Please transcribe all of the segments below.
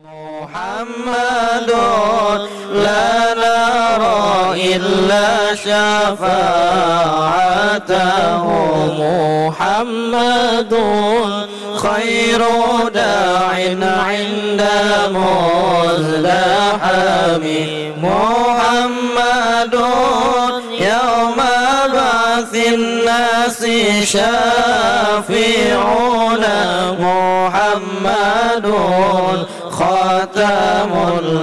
محمد لا نرى إلا شفاعته. محمد خير داع عند مزدحم. محمد يوم بعث الناس شافعنا محمد خاتم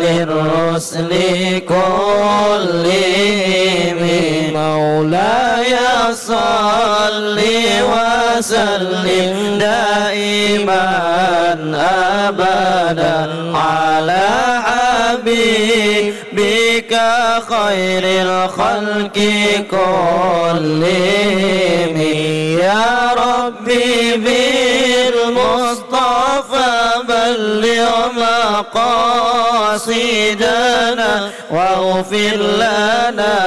للرسل كلهم مولاي صل وسلم دائما ابدا على حبيبك خير الخلق كلهم. يا ربي بالمصطفى بلغ مقاصدنا واغفر لنا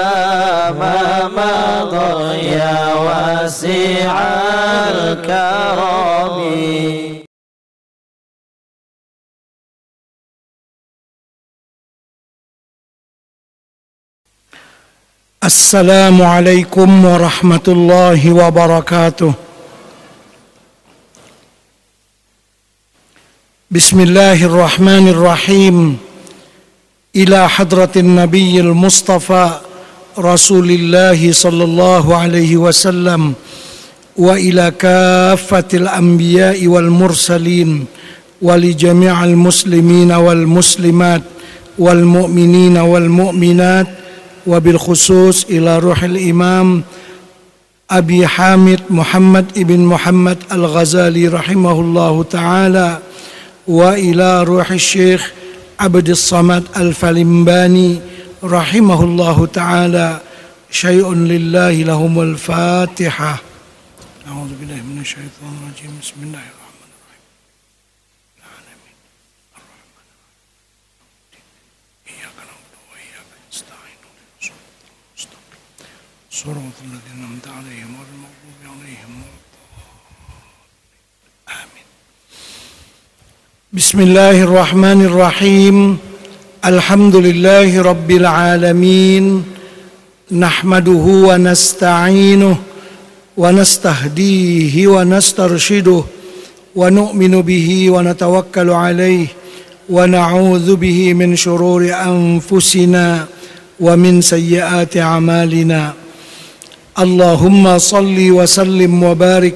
ما مضى. يا واسع الكرم. السلام عليكم ورحمة الله وبركاته. بسم الله الرحمن الرحيم. إلى حضرة النبي المصطفى رسول الله صلى الله عليه وسلم وإلى كافة الأنبياء والمرسلين ولجميع المسلمين والمسلمات والمؤمنين والمؤمنات وبالخصوص إلى روح الإمام أبي حامد محمد ابن محمد الغزالي رحمه الله تعالى وإلى روح الشيخ عبد الصمد الفلمباني رحمه الله تعالى شيء لله لهم الفاتحة. أعوذ بالله من الشيطان الرجيم. بسم الله الرحمن الرحيم العالمين الرحمن الرحيم إياك نعبد وإياك نستعين صراط الذين أنعمت عليهم غير المغضوب عليهم آمين. بسم الله الرحمن الرحيم. الحمد لله رب العالمين. نحمده ونستعينه ونستهديه ونسترشده ونؤمن به ونتوكل عليه ونعوذ به من شرور أنفسنا ومن سيئات أعمالنا. اللهم صل وسلم وبارك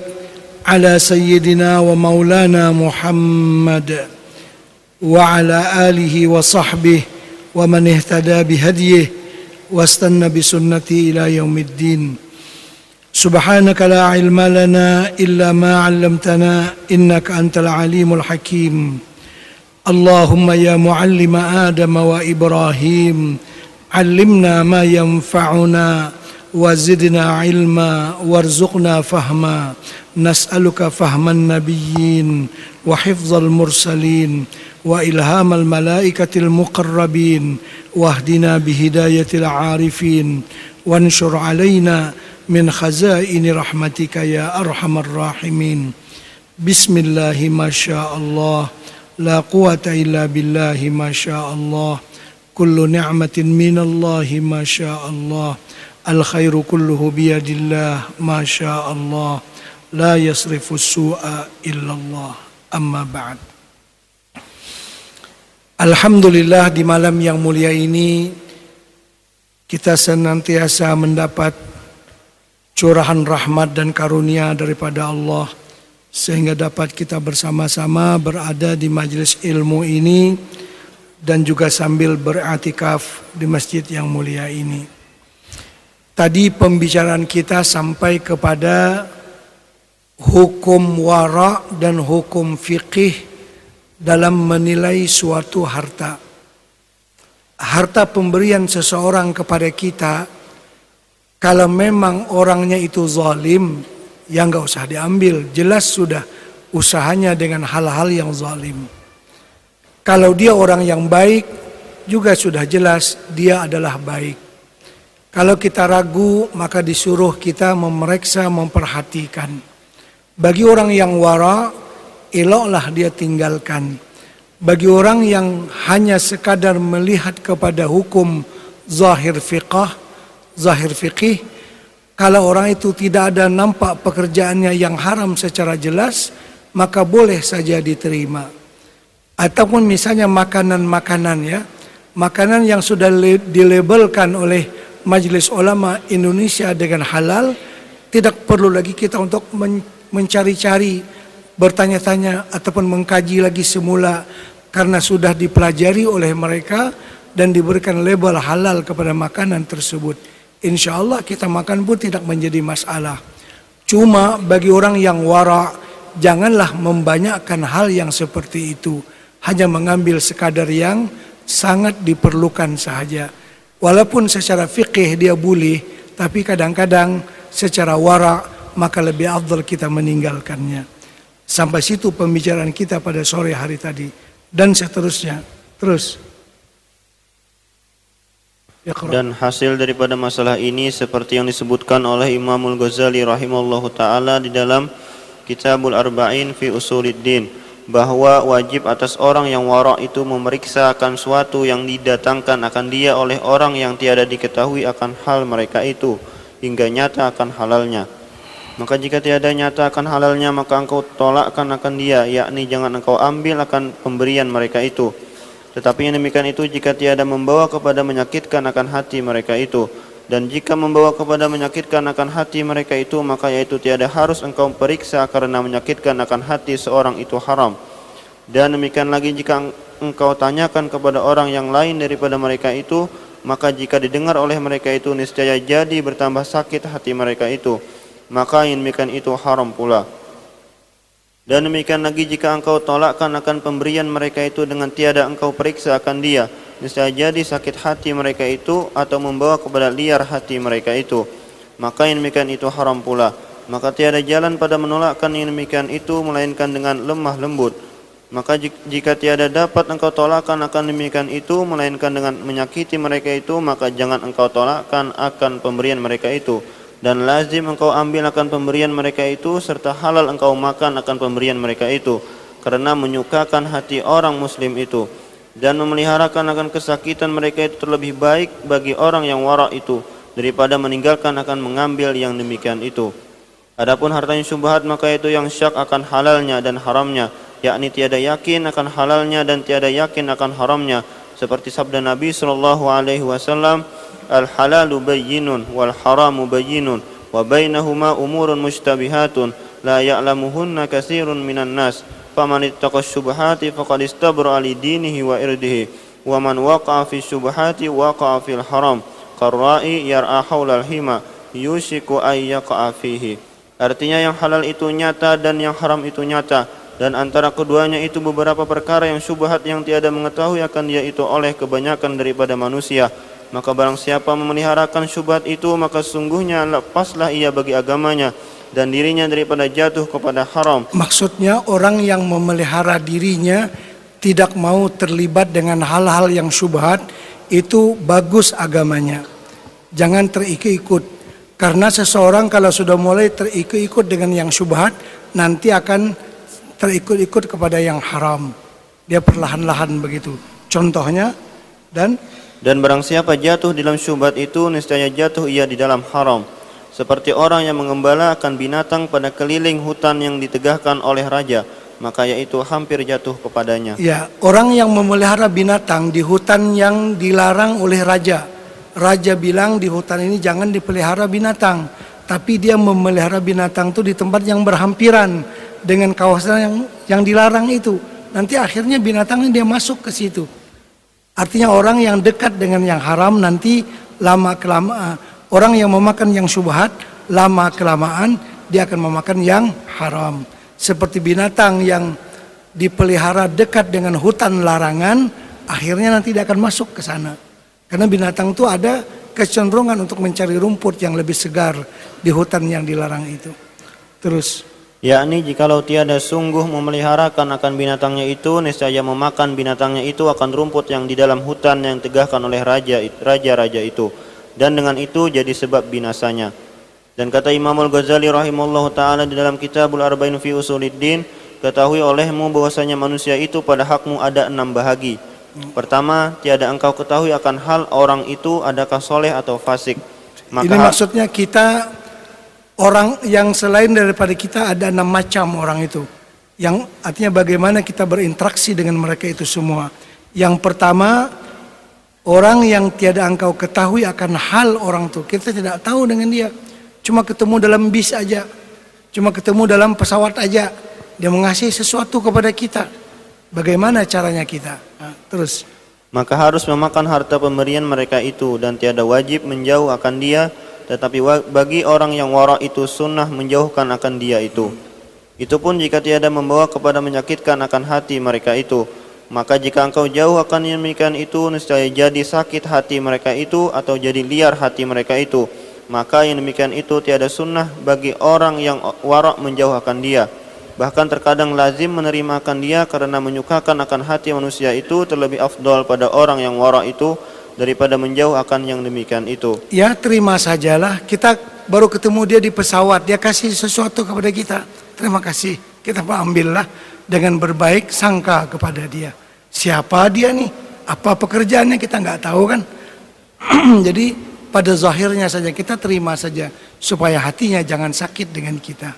على سيدنا ومولانا محمد وعلى آله وصحبه ومن اهتدى بهديه واستنى بسنته إلى يوم الدين. سبحانك لا علم لنا إلا ما علمتنا إنك أنت العليم الحكيم. اللهم يا معلم آدم وإبراهيم علمنا ما ينفعنا وزدنا علما وارزقنا فهما. نسألك فهم النبيين وحفظ المرسلين وإلهام الملائكة المقربين واهدنا بهداية العارفين. وانشر علينا من خزائن رحمتك يا أرحم الراحمين. بسم الله ما شاء الله. لا قوة إلا بالله ما شاء الله. كل نعمة من الله ما شاء الله. الخير كله بيد الله ما شاء الله لا يصرف السوء الا الله اما بعد Alhamdulillah di malam yang mulia ini kita senantiasa mendapat curahan rahmat dan karunia daripada Allah sehingga dapat kita bersama-sama berada di majelis ilmu ini dan juga sambil beratikaf di masjid yang mulia ini. Tadi pembicaraan kita sampai kepada hukum wara dan hukum fikih dalam menilai suatu harta. Harta pemberian seseorang kepada kita, kalau memang orangnya itu zalim, ya nggak usah diambil. Jelas sudah usahanya dengan hal-hal yang zalim. Kalau dia orang yang baik, juga sudah jelas dia adalah baik. Kalau kita ragu, maka disuruh kita memeriksa, memperhatikan. Bagi orang yang wara, eloklah dia tinggalkan. Bagi orang yang hanya sekadar melihat kepada hukum zahir fiqah, zahir fiqih, kalau orang itu tidak ada nampak pekerjaannya yang haram secara jelas, maka boleh saja diterima. Ataupun misalnya makanan-makanan ya, makanan yang sudah dilabelkan oleh Majelis Ulama Indonesia dengan halal, tidak perlu lagi kita untuk mencari-cari, bertanya-tanya ataupun mengkaji lagi semula karena sudah dipelajari oleh mereka dan diberikan label halal kepada makanan tersebut. Insya Allah kita makan pun tidak menjadi masalah. Cuma bagi orang yang wara, janganlah membanyakkan hal yang seperti itu. Hanya mengambil sekadar yang sangat diperlukan sahaja. Walaupun secara fikih dia boleh, tapi kadang-kadang secara wara maka lebih afdal kita meninggalkannya. Sampai situ pembicaraan kita pada sore hari tadi dan seterusnya. Terus. Dan hasil daripada masalah ini seperti yang disebutkan oleh Imamul Ghazali rahimahullahu taala di dalam Kitabul Arba'in fi Usuluddin bahwa wajib atas orang yang wara itu memeriksa akan suatu yang didatangkan akan dia oleh orang yang tiada diketahui akan hal mereka itu hingga nyata akan halalnya. Maka jika tiada nyata akan halalnya maka engkau tolakkan akan dia yakni jangan engkau ambil akan pemberian mereka itu tetapi yang demikian itu jika tiada membawa kepada menyakitkan akan hati mereka itu dan jika membawa kepada menyakitkan akan hati mereka itu maka yaitu tiada harus engkau periksa karena menyakitkan akan hati seorang itu haram. Dan demikian lagi jika engkau tanyakan kepada orang yang lain daripada mereka itu maka jika didengar oleh mereka itu niscaya jadi bertambah sakit hati mereka itu. Maka yang demikian itu haram pula. Dan demikian lagi jika engkau tolakkan akan pemberian mereka itu dengan tiada engkau periksa akan dia, niscaya jadi sakit hati mereka itu atau membawa kepada liar hati mereka itu. Maka yang demikian itu haram pula. Maka tiada jalan pada menolakkan yang demikian itu melainkan dengan lemah lembut. Maka jika tiada dapat engkau tolakkan akan demikian itu melainkan dengan menyakiti mereka itu, maka jangan engkau tolakkan akan pemberian mereka itu dan lazim engkau ambil akan pemberian mereka itu serta halal engkau makan akan pemberian mereka itu karena menyukakan hati orang muslim itu dan memeliharakan akan kesakitan mereka itu terlebih baik bagi orang yang warak itu daripada meninggalkan akan mengambil yang demikian itu. Adapun hartanya subhat maka itu yang syak akan halalnya dan haramnya, yakni tiada yakin akan halalnya dan tiada yakin akan haramnya, seperti sabda Nabi sallallahu alaihi wasallam, "Al halalu bayyinun wal haramu bayyinun wa bainahuma umurun la ya'lamuhunna katsirun minan nas." faman ittaqa subhati faqad istabra li dinihi wa irdihi wa man waqa'a fi subhati waqa'a fil haram karra'i yar'a haulal hima yusiku ayyaqa'a fihi. Artinya yang halal itu nyata dan yang haram itu nyata dan antara keduanya itu beberapa perkara yang subhat yang tiada mengetahui akan dia itu oleh kebanyakan daripada manusia maka barang siapa memeliharakan syubhat itu maka sungguhnya lepaslah ia bagi agamanya dan dirinya daripada jatuh kepada haram. Maksudnya orang yang memelihara dirinya tidak mau terlibat dengan hal-hal yang syubhat itu bagus agamanya. Jangan terikut-ikut. Karena seseorang kalau sudah mulai terikut-ikut dengan yang syubhat nanti akan terikut-ikut kepada yang haram. Dia perlahan-lahan begitu. Contohnya dan dan barang siapa jatuh dalam syubhat itu niscaya jatuh ia di dalam haram. Seperti orang yang mengembalakan binatang pada keliling hutan yang ditegahkan oleh raja maka yaitu hampir jatuh kepadanya. Ya orang yang memelihara binatang di hutan yang dilarang oleh raja. Raja bilang di hutan ini jangan dipelihara binatang tapi dia memelihara binatang itu di tempat yang berhampiran dengan kawasan yang yang dilarang itu. Nanti akhirnya binatangnya dia masuk ke situ Artinya orang yang dekat dengan yang haram nanti lama kelamaan orang yang memakan yang syubhat lama kelamaan dia akan memakan yang haram. Seperti binatang yang dipelihara dekat dengan hutan larangan akhirnya nanti dia akan masuk ke sana. Karena binatang itu ada kecenderungan untuk mencari rumput yang lebih segar di hutan yang dilarang itu. Terus yakni jikalau tiada sungguh memeliharakan akan binatangnya itu niscaya memakan binatangnya itu akan rumput yang di dalam hutan yang tegahkan oleh raja raja-raja itu dan dengan itu jadi sebab binasanya dan kata Imam Al-Ghazali rahimahullah taala di dalam Kitabul Arba'in fi Usuluddin ketahui olehmu bahwasanya manusia itu pada hakmu ada enam bahagi. Pertama, tiada engkau ketahui akan hal orang itu adakah soleh atau fasik. Ini maksudnya kita orang yang selain daripada kita ada enam macam orang itu. Yang artinya bagaimana kita berinteraksi dengan mereka itu semua. Yang pertama, orang yang tiada engkau ketahui akan hal orang itu. Kita tidak tahu dengan dia. Cuma ketemu dalam bis aja. Cuma ketemu dalam pesawat aja. Dia mengasihi sesuatu kepada kita. Bagaimana caranya kita? Nah, terus. Maka harus memakan harta pemberian mereka itu dan tiada wajib menjauh akan dia, tetapi bagi orang yang wara itu sunnah menjauhkan akan dia itu. Itu pun jika tiada membawa kepada menyakitkan akan hati mereka itu. Maka jika engkau jauh akan yang demikian itu, niscaya jadi sakit hati mereka itu atau jadi liar hati mereka itu. Maka yang demikian itu tiada sunnah bagi orang yang warak menjauhkan dia. Bahkan terkadang lazim menerimakan dia karena menyukakan akan hati manusia itu terlebih afdol pada orang yang wara itu daripada menjauh akan yang demikian itu. Ya terima sajalah. Kita baru ketemu dia di pesawat. Dia kasih sesuatu kepada kita. Terima kasih. Kita ambillah dengan berbaik sangka kepada dia. Siapa dia nih? Apa pekerjaannya kita nggak tahu kan? Jadi pada zahirnya saja kita terima saja supaya hatinya jangan sakit dengan kita.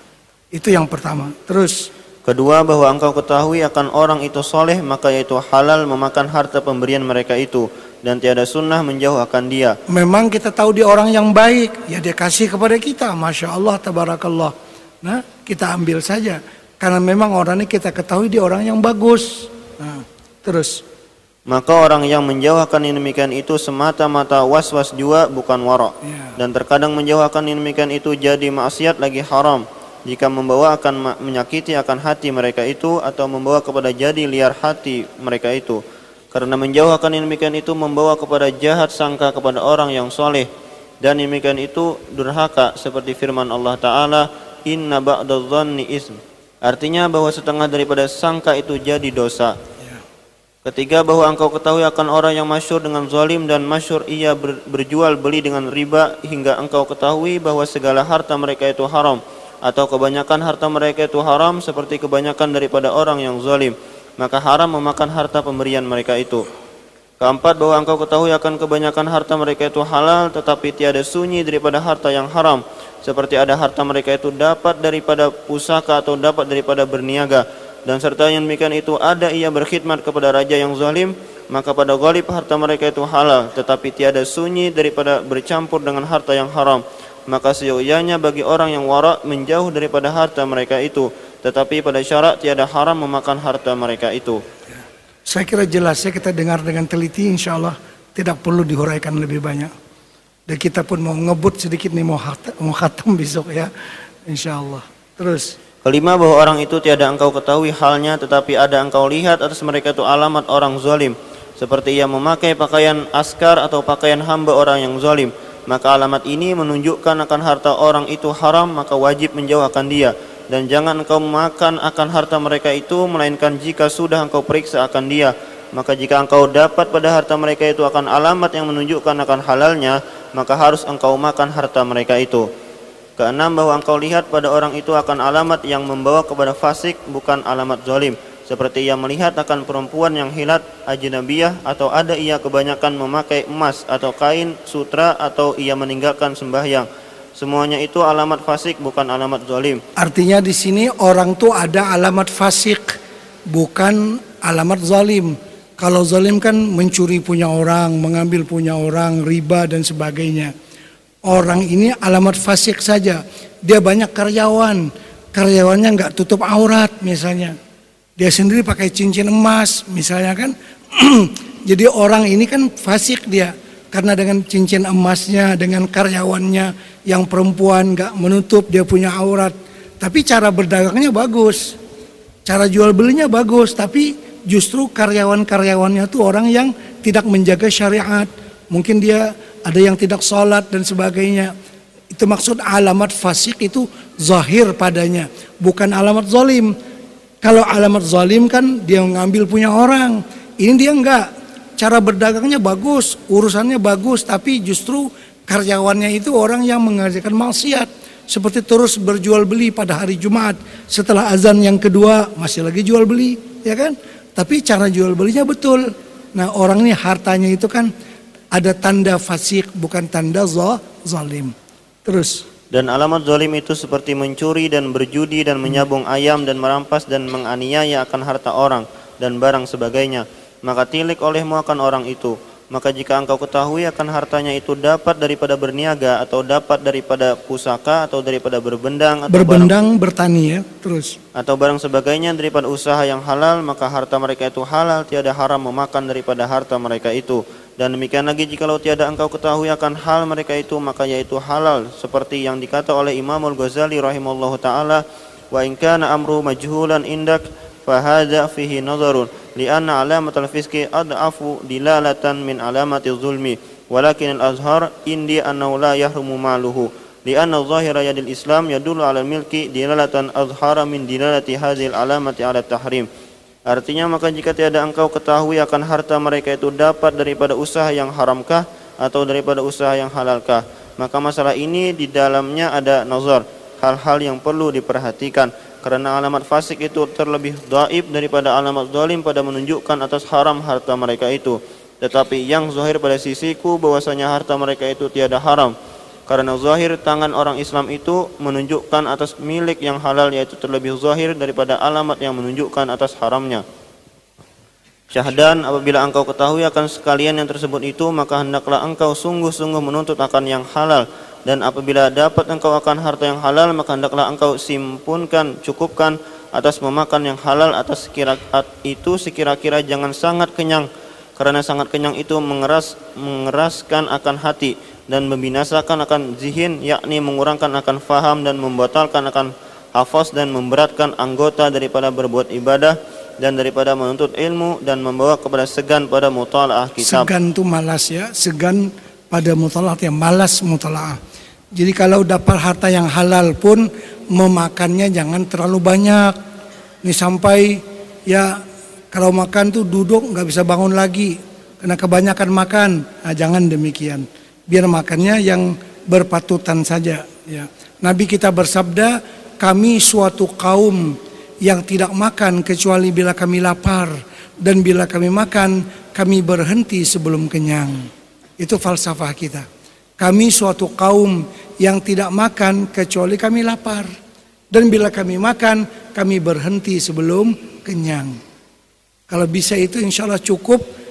Itu yang pertama. Terus Kedua bahwa engkau ketahui akan orang itu soleh maka yaitu halal memakan harta pemberian mereka itu dan tiada sunnah menjauh akan dia. Memang kita tahu dia orang yang baik ya dia kasih kepada kita, masya Allah tabarakallah. Nah kita ambil saja karena memang orang ini kita ketahui dia orang yang bagus. Nah, terus maka orang yang menjauhkan yang demikian itu semata-mata was-was jua bukan warok ya. dan terkadang menjauhkan yang demikian itu jadi maksiat lagi haram jika membawa akan menyakiti akan hati mereka itu atau membawa kepada jadi liar hati mereka itu karena menjauhkan yang demikian itu membawa kepada jahat sangka kepada orang yang soleh. Dan demikian itu durhaka seperti firman Allah Ta'ala inna ba'dadhanni ism. Artinya bahwa setengah daripada sangka itu jadi dosa. Ketiga bahwa engkau ketahui akan orang yang masyur dengan zalim dan masyur ia berjual beli dengan riba hingga engkau ketahui bahwa segala harta mereka itu haram atau kebanyakan harta mereka itu haram seperti kebanyakan daripada orang yang zalim maka haram memakan harta pemberian mereka itu. Keempat bahwa engkau ketahui akan kebanyakan harta mereka itu halal tetapi tiada sunyi daripada harta yang haram. Seperti ada harta mereka itu dapat daripada pusaka atau dapat daripada berniaga. Dan serta yang demikian itu ada ia berkhidmat kepada raja yang zalim maka pada galib harta mereka itu halal tetapi tiada sunyi daripada bercampur dengan harta yang haram. Maka seyogyanya bagi orang yang warak menjauh daripada harta mereka itu tetapi pada syarat tiada haram memakan harta mereka itu. Saya kira jelas ya kita dengar dengan teliti insya Allah tidak perlu dihuraikan lebih banyak. Dan kita pun mau ngebut sedikit nih mau khatam, mau khatam besok ya insya Allah terus. Kelima bahwa orang itu tiada engkau ketahui halnya tetapi ada engkau lihat atas mereka itu alamat orang zalim. Seperti ia memakai pakaian askar atau pakaian hamba orang yang zalim. Maka alamat ini menunjukkan akan harta orang itu haram maka wajib menjauhkan dia dan jangan engkau makan akan harta mereka itu melainkan jika sudah engkau periksa akan dia. Maka jika engkau dapat pada harta mereka itu akan alamat yang menunjukkan akan halalnya maka harus engkau makan harta mereka itu. Keenam bahwa engkau lihat pada orang itu akan alamat yang membawa kepada fasik bukan alamat zalim seperti ia melihat akan perempuan yang hilat ajnabiyah atau ada ia kebanyakan memakai emas atau kain sutra atau ia meninggalkan sembahyang semuanya itu alamat fasik bukan alamat zalim. Artinya di sini orang tuh ada alamat fasik bukan alamat zalim. Kalau zalim kan mencuri punya orang mengambil punya orang riba dan sebagainya. Orang ini alamat fasik saja. Dia banyak karyawan. Karyawannya nggak tutup aurat misalnya. Dia sendiri pakai cincin emas misalnya kan. Jadi orang ini kan fasik dia karena dengan cincin emasnya, dengan karyawannya yang perempuan nggak menutup dia punya aurat. Tapi cara berdagangnya bagus, cara jual belinya bagus. Tapi justru karyawan-karyawannya tuh orang yang tidak menjaga syariat. Mungkin dia ada yang tidak sholat dan sebagainya. Itu maksud alamat fasik itu zahir padanya, bukan alamat zalim. Kalau alamat zalim kan dia mengambil punya orang. Ini dia enggak. Cara berdagangnya bagus, urusannya bagus, tapi justru karyawannya itu orang yang mengerjakan maksiat. seperti terus berjual beli pada hari Jumat. Setelah azan yang kedua masih lagi jual beli ya kan? Tapi cara jual belinya betul. Nah orang ini hartanya itu kan ada tanda fasik bukan tanda zalim terus. Dan alamat zalim itu seperti mencuri dan berjudi dan menyabung ayam dan merampas dan menganiaya akan harta orang dan barang sebagainya maka tilik olehmu akan orang itu. Maka jika engkau ketahui akan hartanya itu dapat daripada berniaga atau dapat daripada pusaka atau daripada berbendang atau berbendang barang, bertani ya terus. atau barang sebagainya daripada usaha yang halal maka harta mereka itu halal tiada haram memakan daripada harta mereka itu. Dan demikian lagi jikalau tiada engkau ketahui akan hal mereka itu maka yaitu halal. Seperti yang dikata oleh Imamul Ghazali rahimallahu taala wa in amru majhulan indak fahadza fihi nazarun li'anna alamatul fiski ad'afu dilalatan min alamati zulmi walakin al-azhar indi annahu la yahrumu maluhu li'anna zahira yadil islam yadullu ala milki dilalatan azhara min dilalati hadhil alamati ala tahrim Artinya maka jika tiada engkau ketahui akan harta mereka itu dapat daripada usaha yang haramkah atau daripada usaha yang halalkah maka masalah ini di dalamnya ada nazar hal-hal yang perlu diperhatikan karena alamat fasik itu terlebih daib daripada alamat zalim pada menunjukkan atas haram harta mereka itu. Tetapi yang zahir pada sisiku bahwasanya harta mereka itu tiada haram. Karena zahir tangan orang Islam itu menunjukkan atas milik yang halal yaitu terlebih zahir daripada alamat yang menunjukkan atas haramnya. Syahdan apabila engkau ketahui akan sekalian yang tersebut itu maka hendaklah engkau sungguh-sungguh menuntut akan yang halal dan apabila dapat engkau akan harta yang halal maka hendaklah engkau simpunkan cukupkan atas memakan yang halal atas sekira itu sekira-kira jangan sangat kenyang karena sangat kenyang itu mengeras mengeraskan akan hati dan membinasakan akan zihin yakni mengurangkan akan faham dan membatalkan akan hafaz dan memberatkan anggota daripada berbuat ibadah dan daripada menuntut ilmu dan membawa kepada segan pada mutalaah kitab. Segan itu malas ya, segan pada mutalaah yang malas mutalaah. Jadi kalau dapat harta yang halal pun memakannya jangan terlalu banyak. Ini sampai ya kalau makan tuh duduk nggak bisa bangun lagi karena kebanyakan makan. Nah, jangan demikian. Biar makannya yang berpatutan saja. Ya. Nabi kita bersabda, kami suatu kaum yang tidak makan kecuali bila kami lapar dan bila kami makan kami berhenti sebelum kenyang. Itu falsafah kita. Kami suatu kaum yang tidak makan kecuali kami lapar. Dan bila kami makan, kami berhenti sebelum kenyang. Kalau bisa itu insya Allah cukup.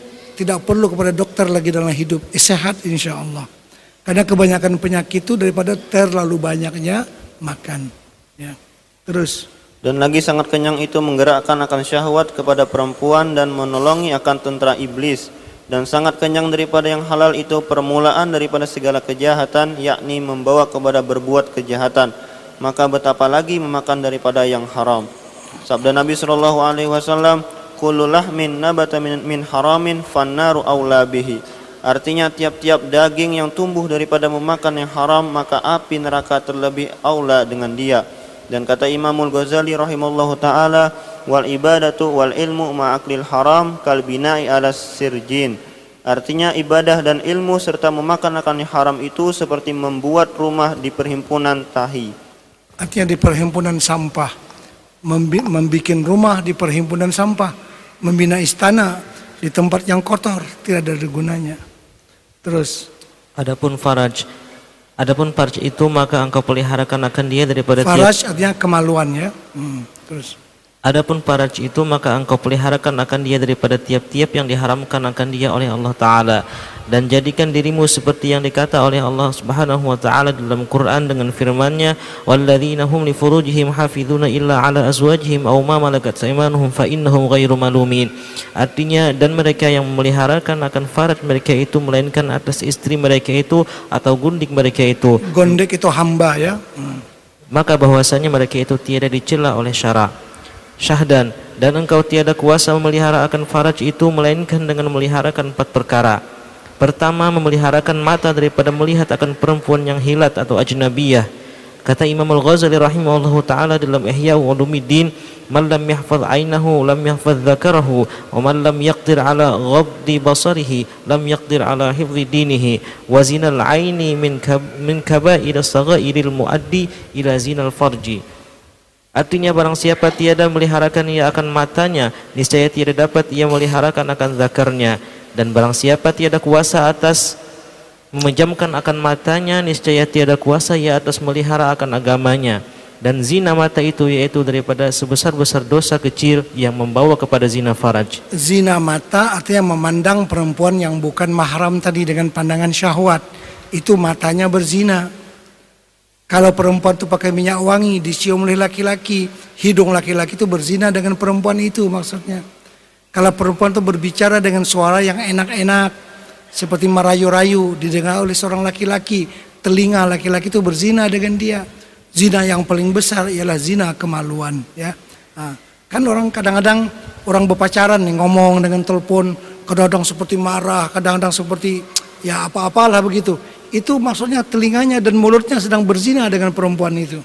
Tidak perlu kepada dokter lagi dalam hidup. Eh, sehat insya Allah. Karena kebanyakan penyakit itu daripada terlalu banyaknya makan. Ya. Terus. Dan lagi sangat kenyang itu menggerakkan akan syahwat kepada perempuan dan menolongi akan tentara iblis dan sangat kenyang daripada yang halal itu permulaan daripada segala kejahatan yakni membawa kepada berbuat kejahatan. Maka betapa lagi memakan daripada yang haram. Sabda Nabi sallallahu alaihi wasallam kullu lahmin nabata min, min haramin fannaru aula bihi. Artinya tiap-tiap daging yang tumbuh daripada memakan yang haram maka api neraka terlebih aula dengan dia dan kata Imamul Ghazali rahimallahu taala wal ibadatu wal ilmu ma'aklil haram kal bina'i ala sirjin Artinya ibadah dan ilmu serta memakan akan yang haram itu seperti membuat rumah di perhimpunan tahi. Artinya di perhimpunan sampah. Membikin rumah di perhimpunan sampah. Membina istana di tempat yang kotor. Tidak ada gunanya. Terus. Adapun faraj. Adapun faraj itu maka engkau peliharakan akan dia daripada Faraj artinya kemaluan ya. Hmm, terus. Adapun faraj itu maka engkau peliharakan akan dia daripada tiap-tiap yang diharamkan akan dia oleh Allah Ta'ala. Dan jadikan dirimu seperti yang dikata oleh Allah Subhanahu wa taala dalam Quran dengan firman-Nya walladzina hum li furujihim hafizuna illa ala azwajihim aw ma malakat aymanuhum fa innahum ghairu malumin. Artinya dan mereka yang memeliharakan akan faraj mereka itu melainkan atas istri mereka itu atau gundik mereka itu. Gundik itu hamba ya. Hmm. maka bahwasanya mereka itu tiada dicela oleh syarak syahdan dan engkau tiada kuasa memelihara akan faraj itu melainkan dengan memeliharakan empat perkara pertama memeliharakan mata daripada melihat akan perempuan yang hilat atau ajnabiyah Kata Imam Al-Ghazali rahimahullahu taala dalam Ihya Ulumuddin, "Man lam yahfaz 'ainahu lam yahfaz dzakarahu, wa man lam yaqdir 'ala ghaddi basarihi lam yaqdir 'ala hifdzi dinihi, wa zinal 'aini min kab min kaba'ir as-saghairil muaddi ila zinal farji." Artinya barang siapa tiada meliharakan ia akan matanya, niscaya tiada dapat ia meliharakan akan zakarnya. Dan barang siapa tiada kuasa atas memejamkan akan matanya niscaya tiada kuasa ia atas melihara akan agamanya dan zina mata itu yaitu daripada sebesar-besar dosa kecil yang membawa kepada zina faraj. Zina mata artinya memandang perempuan yang bukan mahram tadi dengan pandangan syahwat. Itu matanya berzina. Kalau perempuan itu pakai minyak wangi dicium oleh laki-laki, hidung laki-laki itu berzina dengan perempuan itu maksudnya. Kalau perempuan itu berbicara dengan suara yang enak-enak, seperti merayu-rayu didengar oleh seorang laki-laki telinga laki-laki itu berzina dengan dia. Zina yang paling besar ialah zina kemaluan ya. Nah, kan orang kadang-kadang orang berpacaran nih ngomong dengan telepon kadang-kadang seperti marah kadang-kadang seperti ya apa-apalah begitu itu maksudnya telinganya dan mulutnya sedang berzina dengan perempuan itu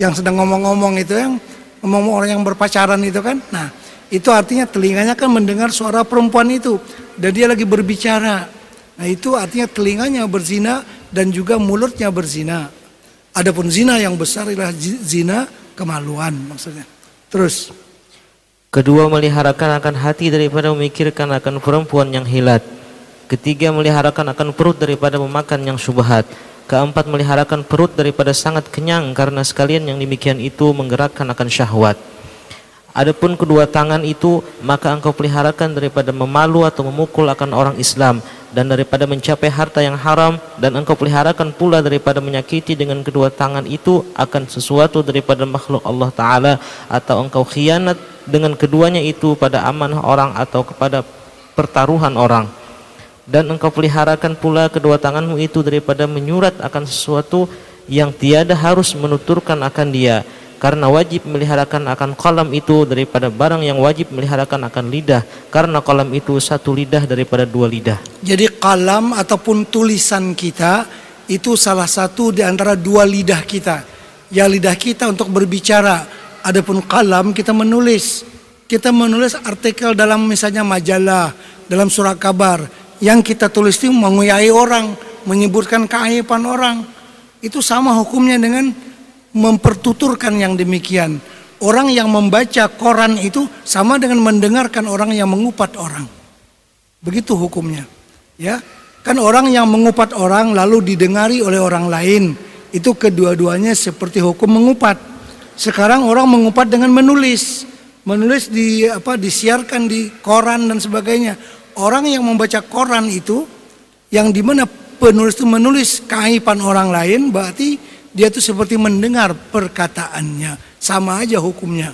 yang sedang ngomong-ngomong itu yang ngomong orang yang berpacaran itu kan nah itu artinya telinganya kan mendengar suara perempuan itu dan dia lagi berbicara. Nah itu artinya telinganya berzina dan juga mulutnya berzina. Adapun zina yang besar adalah zina kemaluan maksudnya. Terus. Kedua meliharakan akan hati daripada memikirkan akan perempuan yang hilat. Ketiga meliharakan akan perut daripada memakan yang syubhat. Keempat meliharakan perut daripada sangat kenyang karena sekalian yang demikian itu menggerakkan akan syahwat. Adapun kedua tangan itu maka engkau peliharakan daripada memalu atau memukul akan orang Islam dan daripada mencapai harta yang haram dan engkau peliharakan pula daripada menyakiti dengan kedua tangan itu akan sesuatu daripada makhluk Allah taala atau engkau khianat dengan keduanya itu pada amanah orang atau kepada pertaruhan orang dan engkau peliharakan pula kedua tanganmu itu daripada menyurat akan sesuatu yang tiada harus menuturkan akan dia karena wajib meliharakan akan kolam itu daripada barang yang wajib meliharakan akan lidah karena kolam itu satu lidah daripada dua lidah. Jadi kalam ataupun tulisan kita itu salah satu di antara dua lidah kita. Ya lidah kita untuk berbicara, adapun kalam kita menulis. Kita menulis artikel dalam misalnya majalah, dalam surat kabar yang kita tulis itu menguyai orang, menyebutkan keaiban orang. Itu sama hukumnya dengan mempertuturkan yang demikian. Orang yang membaca koran itu sama dengan mendengarkan orang yang mengupat orang. Begitu hukumnya. Ya, kan orang yang mengupat orang lalu didengari oleh orang lain itu kedua-duanya seperti hukum mengupat. Sekarang orang mengupat dengan menulis, menulis di apa disiarkan di koran dan sebagainya. Orang yang membaca koran itu yang di mana penulis itu menulis keaiban orang lain berarti dia tuh seperti mendengar perkataannya, sama aja hukumnya.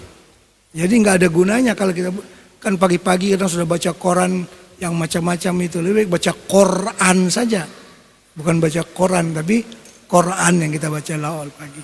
Jadi nggak ada gunanya kalau kita kan pagi-pagi kita sudah baca koran yang macam-macam itu lebih baik baca Quran saja, bukan baca koran tapi Quran yang kita baca lawal pagi.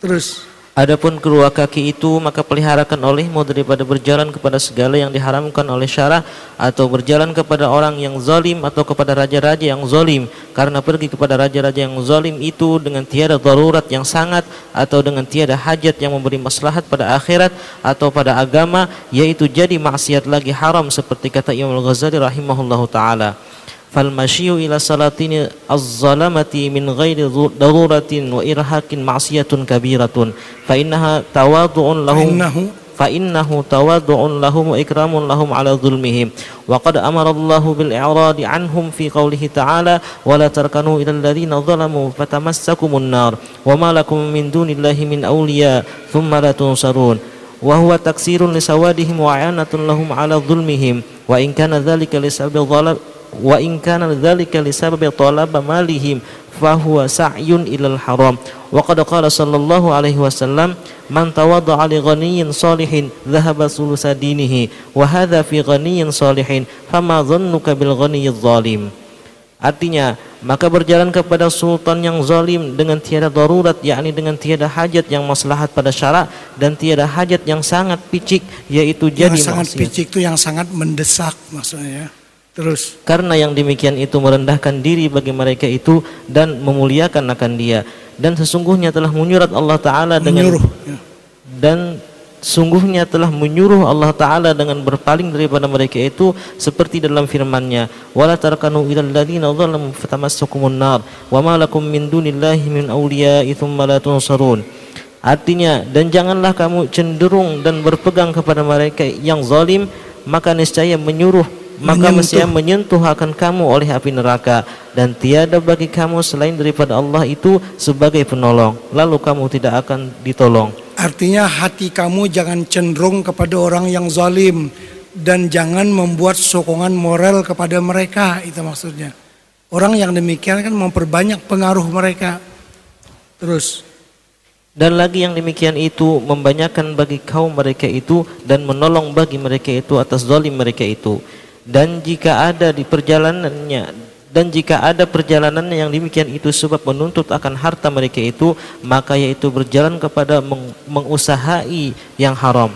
Terus Adapun kedua kaki itu maka peliharakan olehmu daripada berjalan kepada segala yang diharamkan oleh syarah atau berjalan kepada orang yang zalim atau kepada raja-raja yang zalim. Karena pergi kepada raja-raja yang zalim itu dengan tiada darurat yang sangat atau dengan tiada hajat yang memberi maslahat pada akhirat atau pada agama yaitu jadi maksiat lagi haram seperti kata Imam Al-Ghazali rahimahullahu taala فالمشي إلى سلاطين الظلمة من غير ضرورة وإرهاق معصية كبيرة. فإنها تواضع لهم إنه فإنه تواضع لهم وإكرام لهم على ظلمهم. وقد أمر الله بالإعراض عنهم في قوله تعالى ولا تركنوا إلى الذين ظلموا فتمسكم النار وما لكم من دون الله من أولياء ثم لا تنصرون وهو تكسير لسوادهم وعانة لهم على ظلمهم. وإن كان ذلك لسبب ظلم wa in kana dzalika li sababi talaba malihim fahuwa sa'yun ilal haram wa qad qala sallallahu alaihi wasallam man tawadda'a li ghaniyyin salihin dhahaba sulusa dinihi wa hadha fi ghaniyyin salihin fama dhannuka bil ghaniyyiz zalim Artinya, maka berjalan kepada sultan yang zalim dengan tiada darurat, yakni dengan tiada hajat yang maslahat pada syarak dan tiada hajat yang sangat picik, yaitu yang jadi sangat maksiat. picik itu yang sangat mendesak maksudnya ya. Terus karena yang demikian itu merendahkan diri bagi mereka itu dan memuliakan akan dia dan sesungguhnya telah menyurat Allah taala dengan Menyuruh. Ya. dan sungguhnya telah menyuruh Allah taala dengan berpaling daripada mereka itu seperti dalam firman-Nya wala tarkanu ilal ladzina zalamu fatamassakumun nar wa ma lakum min dunillahi min awliya'i thumma la tunsarun artinya dan janganlah kamu cenderung dan berpegang kepada mereka yang zalim maka niscaya menyuruh maka mestinya menyentuh akan kamu oleh api neraka dan tiada bagi kamu selain daripada Allah itu sebagai penolong lalu kamu tidak akan ditolong Artinya hati kamu jangan cenderung kepada orang yang zalim dan jangan membuat sokongan moral kepada mereka itu maksudnya. Orang yang demikian kan memperbanyak pengaruh mereka. Terus Dan lagi yang demikian itu membanyakan bagi kaum mereka itu dan menolong bagi mereka itu atas zalim mereka itu. Dan jika ada di perjalanannya dan jika ada perjalanannya yang demikian itu sebab menuntut akan harta mereka itu maka yaitu berjalan kepada meng- mengusahai yang haram.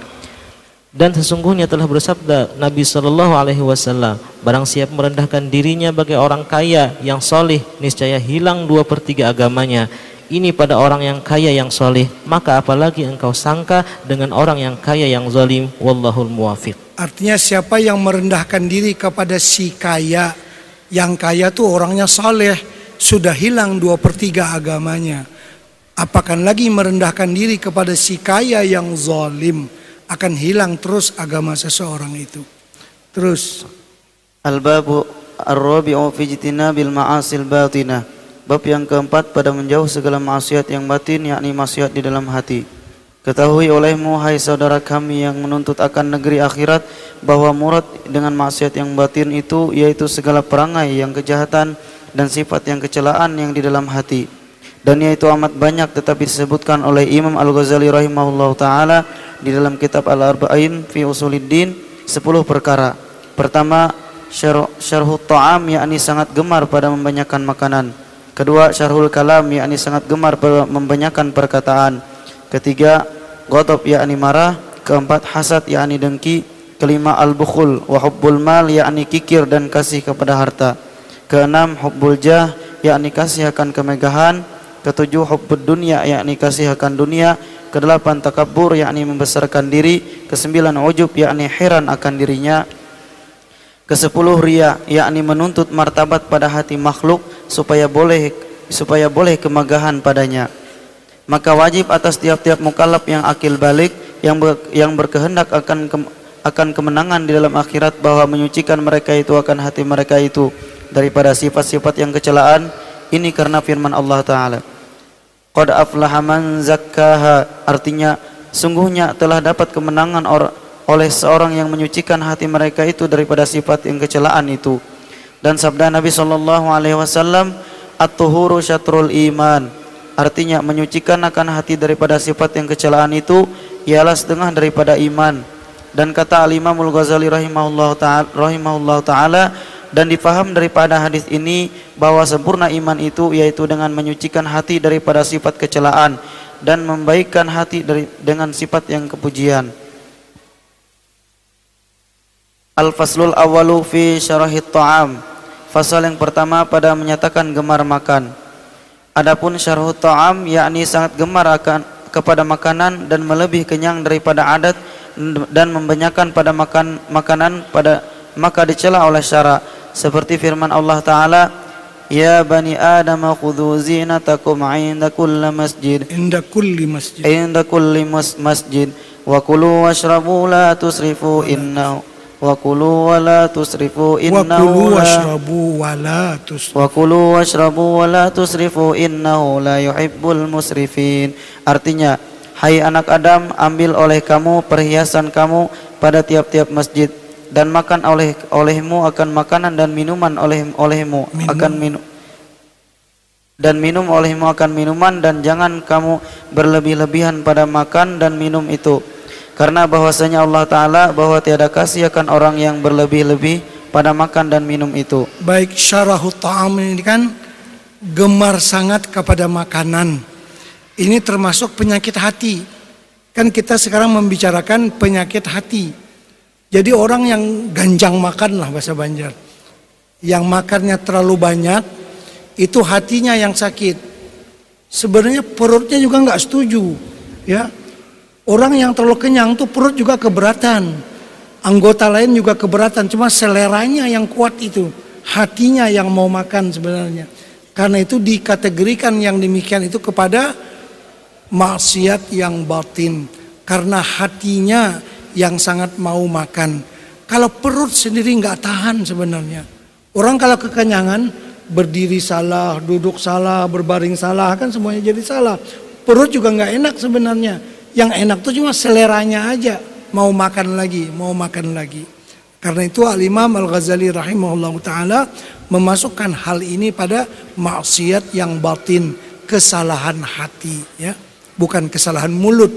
Dan sesungguhnya telah bersabda Nabi sallallahu alaihi wasallam, barang siapa merendahkan dirinya bagi orang kaya yang soleh, niscaya hilang dua per tiga agamanya. Ini pada orang yang kaya yang soleh, maka apalagi engkau sangka dengan orang yang kaya yang zalim, wallahul muwafiq. artinya siapa yang merendahkan diri kepada si kaya, yang kaya tuh orangnya saleh, sudah hilang dua per tiga agamanya. Apakan lagi merendahkan diri kepada si kaya yang zalim, akan hilang terus agama seseorang itu. Terus Al-babu ar-rabi'u fi ijtinabil ma'asil batinah. Bab yang keempat pada menjauh segala maksiat yang batin yakni maksiat di dalam hati. Ketahui olehmu hai saudara kami yang menuntut akan negeri akhirat bahwa murad dengan maksiat yang batin itu yaitu segala perangai yang kejahatan dan sifat yang kecelaan yang di dalam hati. Dan yaitu amat banyak tetapi disebutkan oleh Imam Al-Ghazali rahimahullah taala di dalam kitab Al-Arba'in fi Usuluddin 10 perkara. Pertama, syarh syarhut ta'am yakni sangat gemar pada membanyakan makanan. Kedua, syarhul kalam yakni sangat gemar membanyakan perkataan. Ketiga, ghadab yakni marah. Keempat, hasad yakni dengki. Kelima, al-bukhul wa hubbul mal yakni kikir dan kasih kepada harta. Keenam, hubbul jah yakni kasih akan kemegahan. Ketujuh, hubbud dunia yakni kasih akan dunia. Kedelapan, takabbur yakni membesarkan diri. Kesembilan, ujub yakni heran akan dirinya. Kesepuluh ria yakni menuntut martabat pada hati makhluk supaya boleh supaya boleh kemegahan padanya. Maka wajib atas tiap-tiap mukallaf yang akil balik yang ber, yang berkehendak akan ke, akan kemenangan di dalam akhirat bahwa menyucikan mereka itu akan hati mereka itu daripada sifat-sifat yang kecelaan ini karena firman Allah taala. Qad aflaha man zakkaha artinya sungguhnya telah dapat kemenangan or, oleh seorang yang menyucikan hati mereka itu daripada sifat yang kecelaan itu. Dan sabda Nabi sallallahu alaihi wasallam, "At-tuhuru syatrul iman." Artinya menyucikan akan hati daripada sifat yang kecelaan itu ialah setengah daripada iman. Dan kata Al-Imam Al-Ghazali rahimahullah taala rahimahullah taala dan difaham daripada hadis ini bahwa sempurna iman itu yaitu dengan menyucikan hati daripada sifat kecelaan dan membaikkan hati dari dengan sifat yang kepujian. Al-faslul awalu fi syarahit ta'am. Fasal yang pertama pada menyatakan gemar makan. Adapun syarhut ta'am yakni sangat gemar akan kepada makanan dan melebih kenyang daripada adat dan membanyakan pada makan makanan pada maka dicela oleh syara seperti firman Allah taala Ya bani Adam khudhu zinatakum 'inda kulli masjid inda kulli masjid. 'inda kulli mas- masjid wa kulu washrabu la tusrifu innahu kulu la washrabu wa la tus. wa kulu washrabu wa la tusrifu innahu la yuhibbul musrifin artinya hai anak Adam ambil oleh kamu perhiasan kamu pada tiap-tiap masjid dan makan oleh olehmu akan makanan dan minuman oleh olehmu Minum. akan minum dan minum olehmu akan minuman dan jangan kamu berlebih-lebihan pada makan dan minum itu karena bahwasanya Allah taala bahwa tiada kasih akan orang yang berlebih-lebih pada makan dan minum itu Baik syarahut ta'am ini kan gemar sangat kepada makanan. Ini termasuk penyakit hati. Kan kita sekarang membicarakan penyakit hati. Jadi orang yang ganjang makan lah bahasa Banjar. Yang makannya terlalu banyak, itu hatinya yang sakit. sebenarnya perutnya juga nggak setuju ya orang yang terlalu kenyang tuh perut juga keberatan. Anggota lain juga keberatan. Cuma seleranya yang kuat itu hatinya yang mau makan sebenarnya. Karena itu dikategorikan yang demikian itu kepada maksiat yang batin. Karena hatinya yang sangat mau makan. Kalau perut sendiri nggak tahan sebenarnya. Orang kalau kekenyangan berdiri salah, duduk salah, berbaring salah kan semuanya jadi salah. Perut juga nggak enak sebenarnya. Yang enak tuh cuma seleranya aja. Mau makan lagi, mau makan lagi. Karena itu Al-Imam Al-Ghazali rahimahullah ta'ala memasukkan hal ini pada maksiat yang batin, kesalahan hati. ya Bukan kesalahan mulut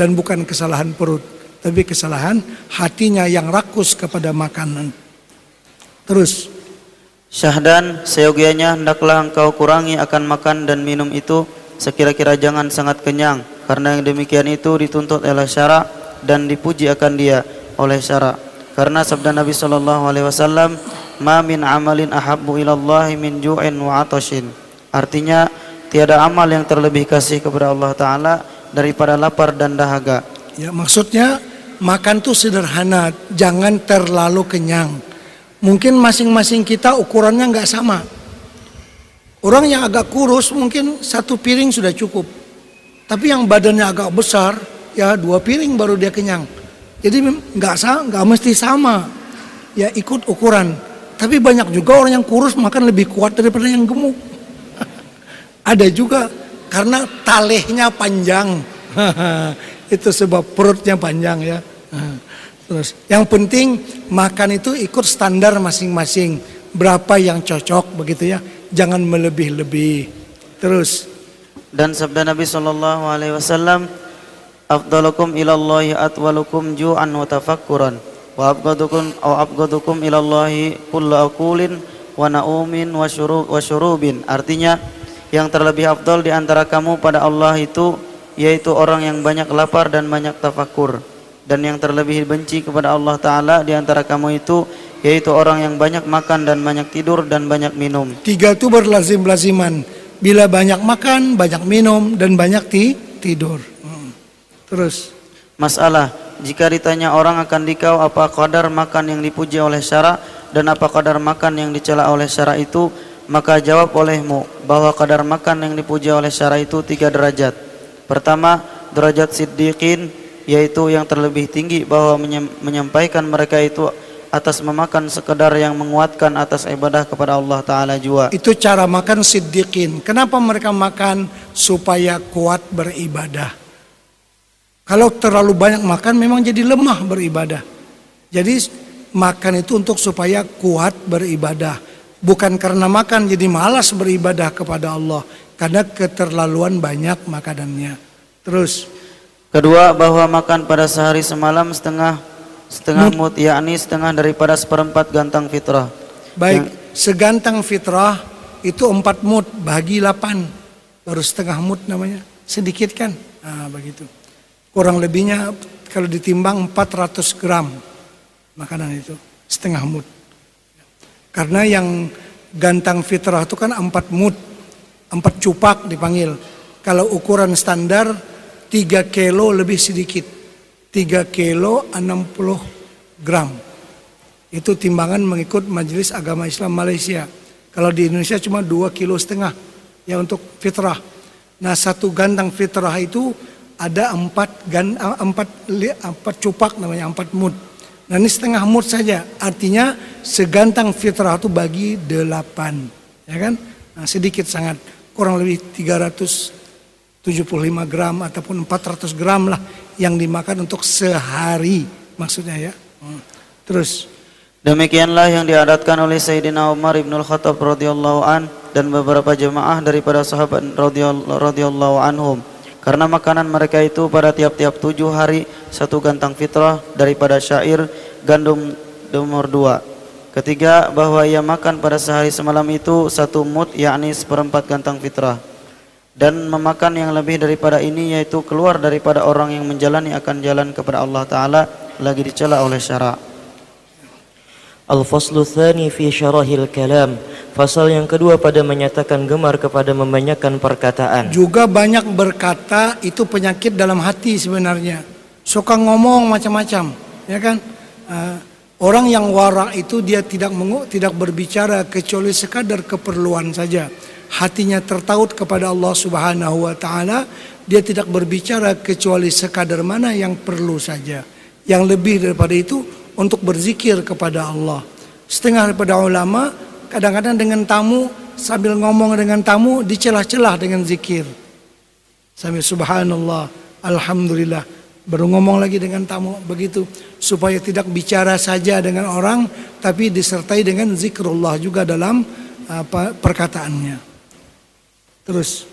dan bukan kesalahan perut. Tapi kesalahan hatinya yang rakus kepada makanan. Terus Syahdan, seyogianya hendaklah engkau kurangi akan makan dan minum itu sekira-kira jangan sangat kenyang karena yang demikian itu dituntut oleh syarak dan dipuji akan dia oleh syarak. Karena sabda Nabi sallallahu alaihi wasallam, "Ma amalin ahabbu Allah min ju'in wa atashin." Artinya, tiada amal yang terlebih kasih kepada Allah taala daripada lapar dan dahaga. Ya, maksudnya makan tuh sederhana, jangan terlalu kenyang Mungkin masing-masing kita ukurannya nggak sama. Orang yang agak kurus mungkin satu piring sudah cukup. Tapi yang badannya agak besar, ya dua piring baru dia kenyang. Jadi nggak nggak mesti sama. Ya ikut ukuran. Tapi banyak juga orang yang kurus makan lebih kuat daripada yang gemuk. Ada juga karena talehnya panjang. Itu sebab perutnya panjang ya. Terus yang penting makan itu ikut standar masing-masing. Berapa yang cocok begitu ya. Jangan melebih-lebih. Terus dan sabda Nabi sallallahu alaihi wasallam afdalukum ilallahi atwalukum ju'an wa tafakkuran wa abgadukum aw abgadukum ilallahi kullu aqulin wa naumin wa syurub wa syurubin artinya yang terlebih afdal di antara kamu pada Allah itu yaitu orang yang banyak lapar dan banyak tafakkur dan yang terlebih benci kepada Allah Ta'ala di antara kamu itu yaitu orang yang banyak makan dan banyak tidur dan banyak minum. Tiga itu berlazim-laziman. Bila banyak makan, banyak minum dan banyak ti tidur. Hmm. Terus masalah jika ditanya orang akan dikau apa kadar makan yang dipuji oleh syara dan apa kadar makan yang dicela oleh syara itu maka jawab olehmu bahwa kadar makan yang dipuji oleh syara itu tiga derajat. Pertama derajat siddiqin yaitu yang terlebih tinggi bahwa menyampaikan mereka itu atas memakan sekedar yang menguatkan atas ibadah kepada Allah Ta'ala juga. Itu cara makan siddiqin. Kenapa mereka makan supaya kuat beribadah? Kalau terlalu banyak makan memang jadi lemah beribadah. Jadi makan itu untuk supaya kuat beribadah. Bukan karena makan jadi malas beribadah kepada Allah. Karena keterlaluan banyak makanannya. Terus Kedua bahwa makan pada sehari semalam setengah setengah mut, yakni setengah daripada seperempat gantang fitrah. Baik, yang, segantang fitrah itu empat mut bagi delapan baru setengah mut namanya sedikit kan? Nah, begitu. Kurang lebihnya kalau ditimbang 400 gram makanan itu setengah mut. Karena yang gantang fitrah itu kan empat mut, empat cupak dipanggil. Kalau ukuran standar 3 kilo lebih sedikit 3 kilo 60 gram. Itu timbangan mengikut Majelis Agama Islam Malaysia. Kalau di Indonesia cuma 2 kilo setengah ya untuk fitrah. Nah satu gantang fitrah itu ada empat gan empat empat cupak namanya empat mud nah ini setengah mud saja. Artinya segantang fitrah itu bagi delapan ya kan? Nah, sedikit sangat. Kurang lebih 300 75 gram ataupun 400 gram lah yang dimakan untuk sehari maksudnya ya. Hmm. Terus demikianlah yang diadatkan oleh Sayyidina Umar ibn Khattab radhiyallahu an dan beberapa jemaah daripada sahabat radhiyallahu anhum karena makanan mereka itu pada tiap-tiap tujuh hari satu gantang fitrah daripada syair gandum nomor dua. Ketiga bahwa ia makan pada sehari semalam itu satu mut yakni seperempat gantang fitrah dan memakan yang lebih daripada ini yaitu keluar daripada orang yang menjalani akan jalan kepada Allah taala lagi dicela oleh syara. Al-faslu Thani fi syarahil kalam. Fasal yang kedua pada menyatakan gemar kepada membanyakkan perkataan. Juga banyak berkata itu penyakit dalam hati sebenarnya. Suka ngomong macam-macam, ya kan? Uh, orang yang warak itu dia tidak mengu, tidak berbicara kecuali sekadar keperluan saja. Hatinya tertaut kepada Allah Subhanahu wa taala, dia tidak berbicara kecuali sekadar mana yang perlu saja. Yang lebih daripada itu untuk berzikir kepada Allah. Setengah daripada ulama kadang-kadang dengan tamu sambil ngomong dengan tamu dicelah-celah dengan zikir. Sambil subhanallah, alhamdulillah. Baru ngomong lagi dengan tamu begitu supaya tidak bicara saja dengan orang tapi disertai dengan zikrullah juga dalam apa perkataannya. Terus.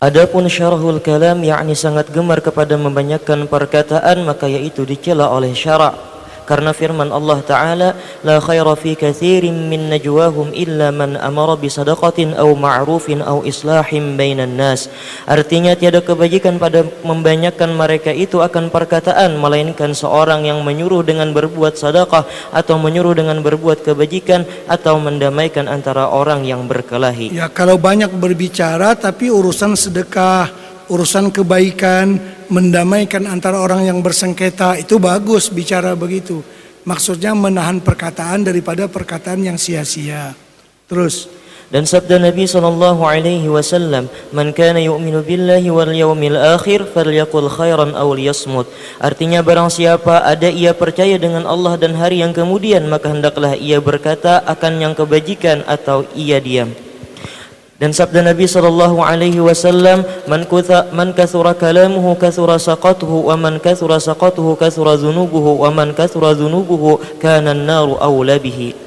Adapun syarahul kalam yakni sangat gemar kepada membanyakan perkataan maka yaitu dicela oleh syarak karena firman Allah Ta'ala la khaira fi kathirin min najwahum illa man amara bi sadaqatin aw ma'rufin aw islahim bainan nas. Artinya tiada kebajikan pada membanyakkan mereka itu akan perkataan melainkan seorang yang menyuruh dengan berbuat sedekah atau menyuruh dengan berbuat kebajikan atau mendamaikan antara orang yang berkelahi. Ya kalau banyak berbicara tapi urusan sedekah urusan kebaikan mendamaikan antara orang yang bersengketa itu bagus bicara begitu. Maksudnya menahan perkataan daripada perkataan yang sia-sia. Terus dan sabda Nabi sallallahu alaihi wasallam, "Man kana yu'minu billahi wal yawmil akhir falyaqul khairan aw liyasmut." Artinya barang siapa ada ia percaya dengan Allah dan hari yang kemudian, maka hendaklah ia berkata akan yang kebajikan atau ia diam. Dan sabda Nabi sallallahu alaihi wasallam, "Man kutha man kathura kalamuhu kathura saqatuhu wa man kathura saqatuhu kathura dhunubuhu wa man kathura dhunubuhu kana an-naru awla bihi."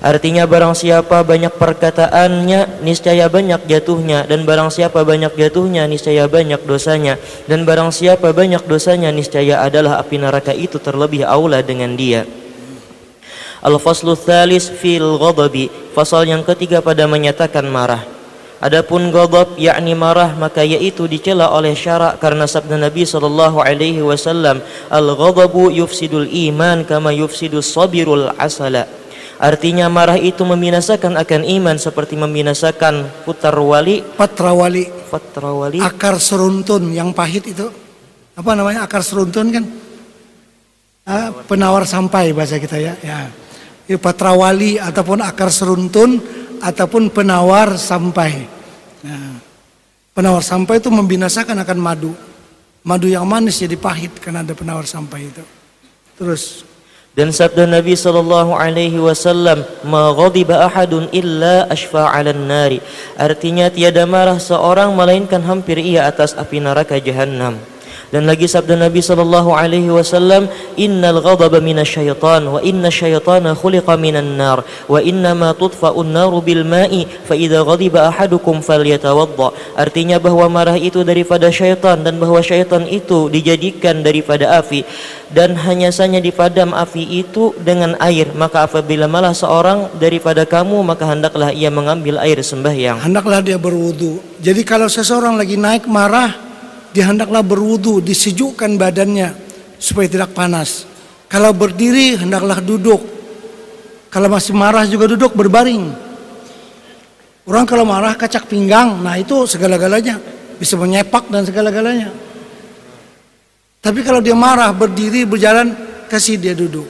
Artinya barang siapa banyak perkataannya niscaya banyak jatuhnya dan barang siapa banyak jatuhnya niscaya banyak dosanya dan barang siapa banyak dosanya niscaya adalah api neraka itu terlebih aula dengan dia. Al-faslu thalis fil ghadabi Fasal yang ketiga pada menyatakan marah Adapun ghadab yakni marah maka yaitu dicela oleh syarak karena sabda Nabi sallallahu alaihi wasallam al-ghadabu yufsidul iman kama yufsidus sabirul asala. Artinya marah itu membinasakan akan iman seperti membinasakan putar wali, patrawali, patrawali, akar seruntun yang pahit itu. Apa namanya akar seruntun kan? Ah, penawar sampai bahasa kita ya. Ya. Itu patrawali ataupun akar seruntun ataupun penawar sampai. Nah, penawar sampai itu membinasakan akan madu. Madu yang manis jadi pahit karena ada penawar sampai itu. Terus dan sabda Nabi sallallahu alaihi wasallam, "Ma ghadiba ahadun illa ashfa 'alan nari." Artinya tiada marah seorang melainkan hampir ia atas api neraka jahanam. Dan lagi sabda Nabi sallallahu alaihi wasallam, "Innal ghadaba minasyaitan wa inna syaitana khuliqa minan nar wa inna ma tudfa'un naru bil ma'i fa idza ghadiba ahadukum falyatawadda." Artinya bahwa marah itu daripada syaitan dan bahwa syaitan itu dijadikan daripada api. Dan hanya saja dipadam api itu dengan air maka apabila malah seorang daripada kamu maka hendaklah ia mengambil air sembahyang. Hendaklah dia berwudu. Jadi kalau seseorang lagi naik marah dia hendaklah berwudu, disejukkan badannya supaya tidak panas. Kalau berdiri hendaklah duduk. Kalau masih marah juga duduk berbaring. Orang kalau marah kacak pinggang, nah itu segala-galanya bisa menyepak dan segala-galanya. Tapi kalau dia marah berdiri berjalan kasih dia duduk.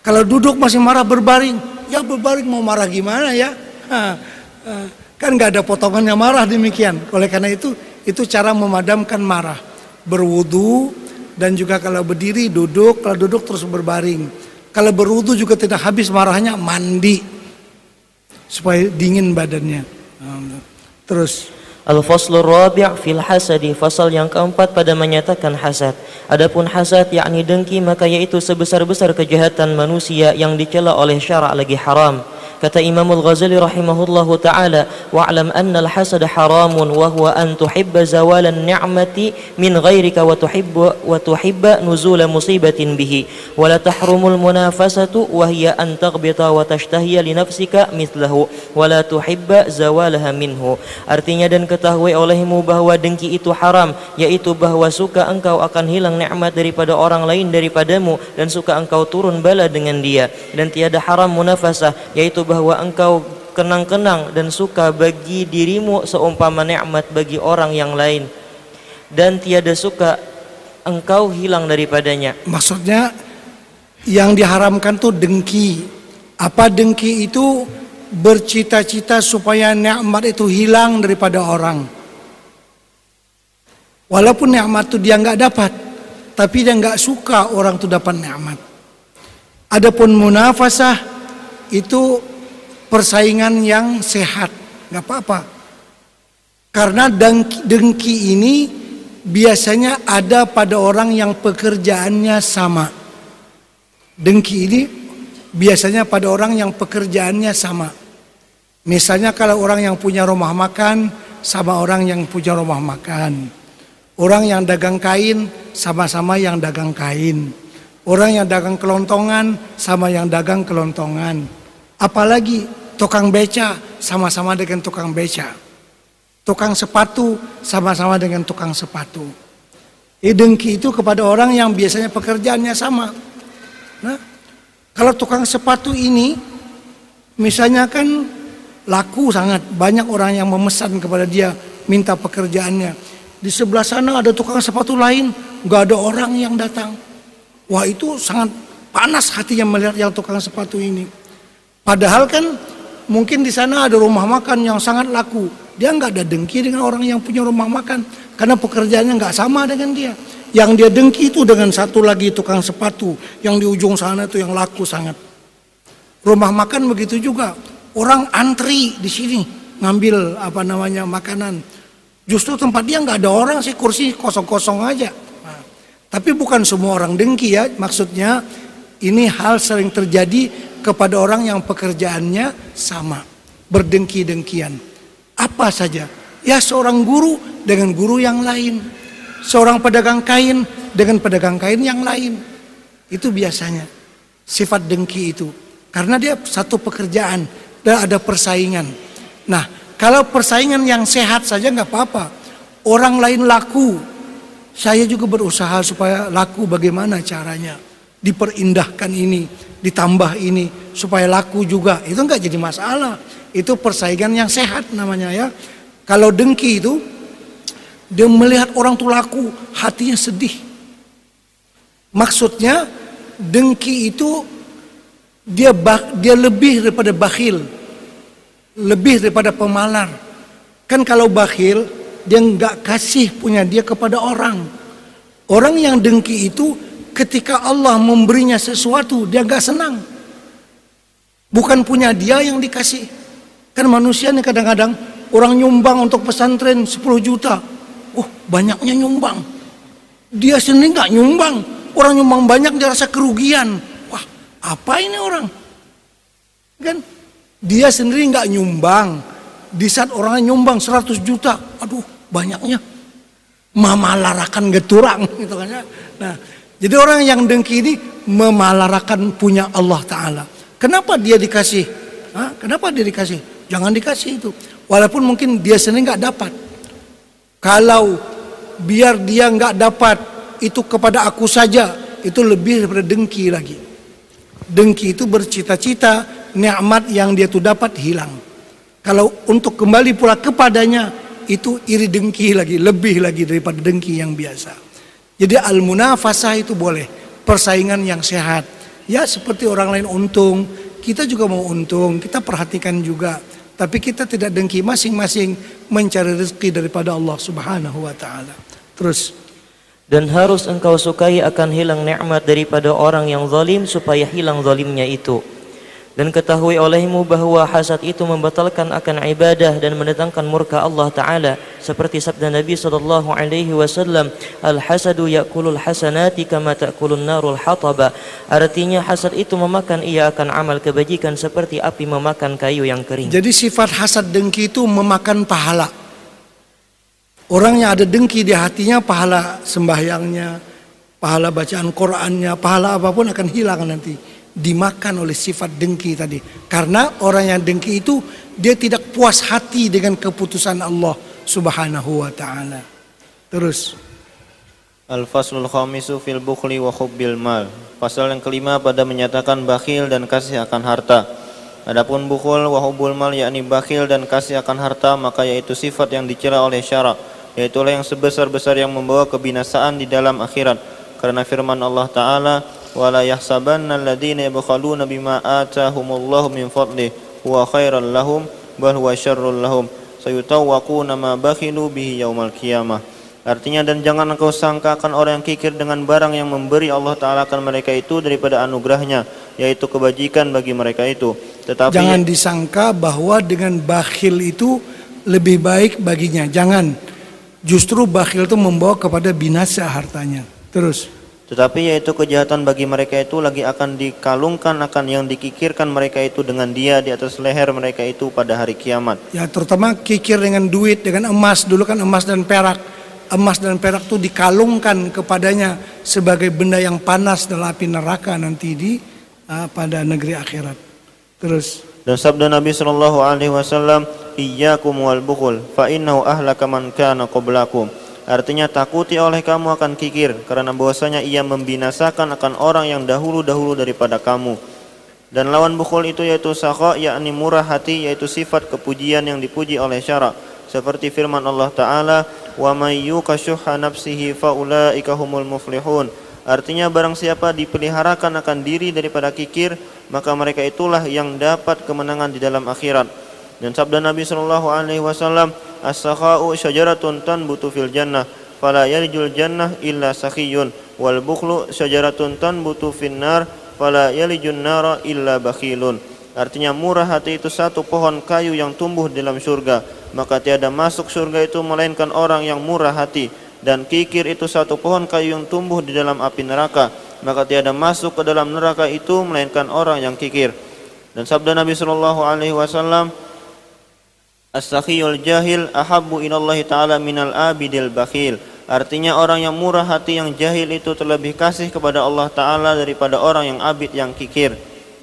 Kalau duduk masih marah berbaring, ya berbaring mau marah gimana ya? kan nggak ada potongannya marah demikian. Oleh karena itu itu cara memadamkan marah. Berwudu dan juga kalau berdiri duduk, kalau duduk terus berbaring. Kalau berwudu juga tidak habis marahnya, mandi supaya dingin badannya. Terus Al-Faslur Rabi' fil hasadi Fasal yang keempat pada menyatakan hasad Adapun hasad yakni dengki maka yaitu sebesar-besar kejahatan manusia yang dicela oleh syarak lagi haram Kata Imam Al-Ghazali rahimahullahu taala, "Wa'lam anna al-hasad haramun wa huwa an tuhibba zawalan ni'mati min ghairika wa tuhibba wa tuhibba nuzula musibatin bihi. Wa la tahrumul munafasatu wa hiya an taghbita wa tashtahiya li nafsika mithlahu. Wa la tuhibba zawalaha minhu." Artinya dan ketahui olehmu bahwa dengki itu haram, yaitu bahwa suka engkau akan hilang nikmat daripada orang lain daripadamu dan suka engkau turun bala dengan dia. Dan tiada haram munafasah yaitu bahwa engkau kenang-kenang dan suka bagi dirimu seumpama nikmat bagi orang yang lain dan tiada suka engkau hilang daripadanya. Maksudnya yang diharamkan tuh dengki. Apa dengki itu? Bercita-cita supaya nikmat itu hilang daripada orang. Walaupun nikmat itu dia nggak dapat, tapi dia nggak suka orang itu dapat nikmat. Adapun munafasah itu persaingan yang sehat, nggak apa-apa. Karena dengki, dengki ini biasanya ada pada orang yang pekerjaannya sama. Dengki ini biasanya pada orang yang pekerjaannya sama. Misalnya kalau orang yang punya rumah makan sama orang yang punya rumah makan. Orang yang dagang kain sama-sama yang dagang kain. Orang yang dagang kelontongan sama yang dagang kelontongan. Apalagi tukang beca sama-sama dengan tukang beca. Tukang sepatu sama-sama dengan tukang sepatu. Dengki itu kepada orang yang biasanya pekerjaannya sama. Nah, kalau tukang sepatu ini misalnya kan laku sangat banyak orang yang memesan kepada dia minta pekerjaannya. Di sebelah sana ada tukang sepatu lain, nggak ada orang yang datang. Wah itu sangat panas hatinya melihat yang tukang sepatu ini. Padahal kan mungkin di sana ada rumah makan yang sangat laku. Dia nggak ada dengki dengan orang yang punya rumah makan karena pekerjaannya nggak sama dengan dia. Yang dia dengki itu dengan satu lagi tukang sepatu yang di ujung sana itu yang laku sangat. Rumah makan begitu juga. Orang antri di sini ngambil apa namanya makanan. Justru tempat dia nggak ada orang sih kursi kosong-kosong aja. Nah, tapi bukan semua orang dengki ya. Maksudnya ini hal sering terjadi kepada orang yang pekerjaannya sama. Berdengki-dengkian. Apa saja. Ya seorang guru dengan guru yang lain. Seorang pedagang kain dengan pedagang kain yang lain. Itu biasanya. Sifat dengki itu. Karena dia satu pekerjaan. Dan ada persaingan. Nah kalau persaingan yang sehat saja nggak apa-apa. Orang lain laku. Saya juga berusaha supaya laku bagaimana caranya. Diperindahkan ini. Ditambah ini. Supaya laku juga. Itu nggak jadi masalah. Itu persaingan yang sehat namanya ya. Kalau dengki itu dia melihat orang tuh laku, hatinya sedih. Maksudnya dengki itu dia dia lebih daripada bakhil. Lebih daripada pemalar. Kan kalau bakhil dia nggak kasih punya dia kepada orang. Orang yang dengki itu ketika Allah memberinya sesuatu dia nggak senang. Bukan punya dia yang dikasih. Kan manusia nih kadang-kadang orang nyumbang untuk pesantren 10 juta. Oh banyaknya nyumbang. Dia sendiri nggak nyumbang. Orang nyumbang banyak dia rasa kerugian. Wah apa ini orang? Kan dia sendiri nggak nyumbang. Di saat orangnya nyumbang 100 juta. Aduh banyaknya. Memalarakan geturang gitu kan ya. Nah jadi orang yang dengki ini memalarakan punya Allah Ta'ala. Kenapa dia dikasih? Hah? Kenapa dia dikasih? Jangan dikasih itu. Walaupun mungkin dia sendiri nggak dapat. Kalau biar dia nggak dapat itu kepada aku saja, itu lebih daripada dengki lagi. Dengki itu bercita-cita nikmat yang dia tuh dapat hilang. Kalau untuk kembali pula kepadanya itu iri dengki lagi, lebih lagi daripada dengki yang biasa. Jadi al-munafasah itu boleh, persaingan yang sehat. Ya seperti orang lain untung, kita juga mau untung, kita perhatikan juga tapi kita tidak dengki masing-masing mencari rezeki daripada Allah Subhanahu wa taala. Terus dan harus engkau sukai akan hilang nikmat daripada orang yang zalim supaya hilang zalimnya itu. Dan ketahui olehmu bahwa hasad itu membatalkan akan ibadah dan mendatangkan murka Allah Taala seperti sabda Nabi sallallahu alaihi wasallam al hasadu yakulul hasanati kama takulun narul hataba artinya hasad itu memakan ia akan amal kebajikan seperti api memakan kayu yang kering. Jadi sifat hasad dengki itu memakan pahala. Orang yang ada dengki di hatinya pahala sembahyangnya, pahala bacaan Qur'annya, pahala apa pun akan hilang nanti dimakan oleh sifat dengki tadi. Karena orang yang dengki itu dia tidak puas hati dengan keputusan Allah Subhanahu wa taala. Terus Al-Faslul Khamisu fil Bukhli wa Hubbil Mal. Pasal yang kelima pada menyatakan bakhil dan kasih akan harta. Adapun bukhul wa hubbul mal yakni bakhil dan kasih akan harta maka yaitu sifat yang dicela oleh syarak yaitu yang sebesar-besar yang membawa kebinasaan di dalam akhirat karena firman Allah taala alladziina yabkhaluna bima ataahumullahu min fadlih huwa khairal lahum bal huwa syarrul lahum sayutawwaquna ma bakhilu bihi yaumal qiyamah Artinya dan jangan engkau sangkakan orang yang kikir dengan barang yang memberi Allah Ta'ala akan mereka itu daripada anugerahnya yaitu kebajikan bagi mereka itu. Tetapi jangan disangka bahwa dengan bakhil itu lebih baik baginya. Jangan. Justru bakhil itu membawa kepada binasa hartanya. Terus. Tetapi yaitu kejahatan bagi mereka itu lagi akan dikalungkan akan yang dikikirkan mereka itu dengan dia di atas leher mereka itu pada hari kiamat. Ya terutama kikir dengan duit, dengan emas. Dulu kan emas dan perak emas dan perak itu dikalungkan kepadanya sebagai benda yang panas dalam api neraka nanti di uh, pada negeri akhirat. Terus dan sabda Nabi sallallahu alaihi wasallam iyyakum wal bukhul fa innahu ahlaka man kana qablakum. Artinya takuti oleh kamu akan kikir karena bahwasanya ia membinasakan akan orang yang dahulu-dahulu daripada kamu. Dan lawan bukhul itu yaitu sakha yakni murah hati yaitu sifat kepujian yang dipuji oleh syarak. Seperti firman Allah taala wa may nafsihi faulaika humul muflihun. Artinya barang siapa dipeliharakan akan diri daripada kikir maka mereka itulah yang dapat kemenangan di dalam akhirat dan sabda Nabi sallallahu alaihi wasallam as-sakha'u syajaratun tanbutu fil jannah fala jannah illa sakhiyun wal bukhlu syajaratun tanbutu fin nar fala yalijun nara illa bakhilun. Artinya murah hati itu satu pohon kayu yang tumbuh dalam surga. Maka tiada masuk surga itu melainkan orang yang murah hati. Dan kikir itu satu pohon kayu yang tumbuh di dalam api neraka. Maka tiada masuk ke dalam neraka itu melainkan orang yang kikir. Dan sabda Nabi sallallahu alaihi wasallam As-sakhiyul jahil ahabbu ilallahi ta'ala minal abidil bakhil. Artinya orang yang murah hati yang jahil itu terlebih kasih kepada Allah Ta'ala daripada orang yang abid yang kikir.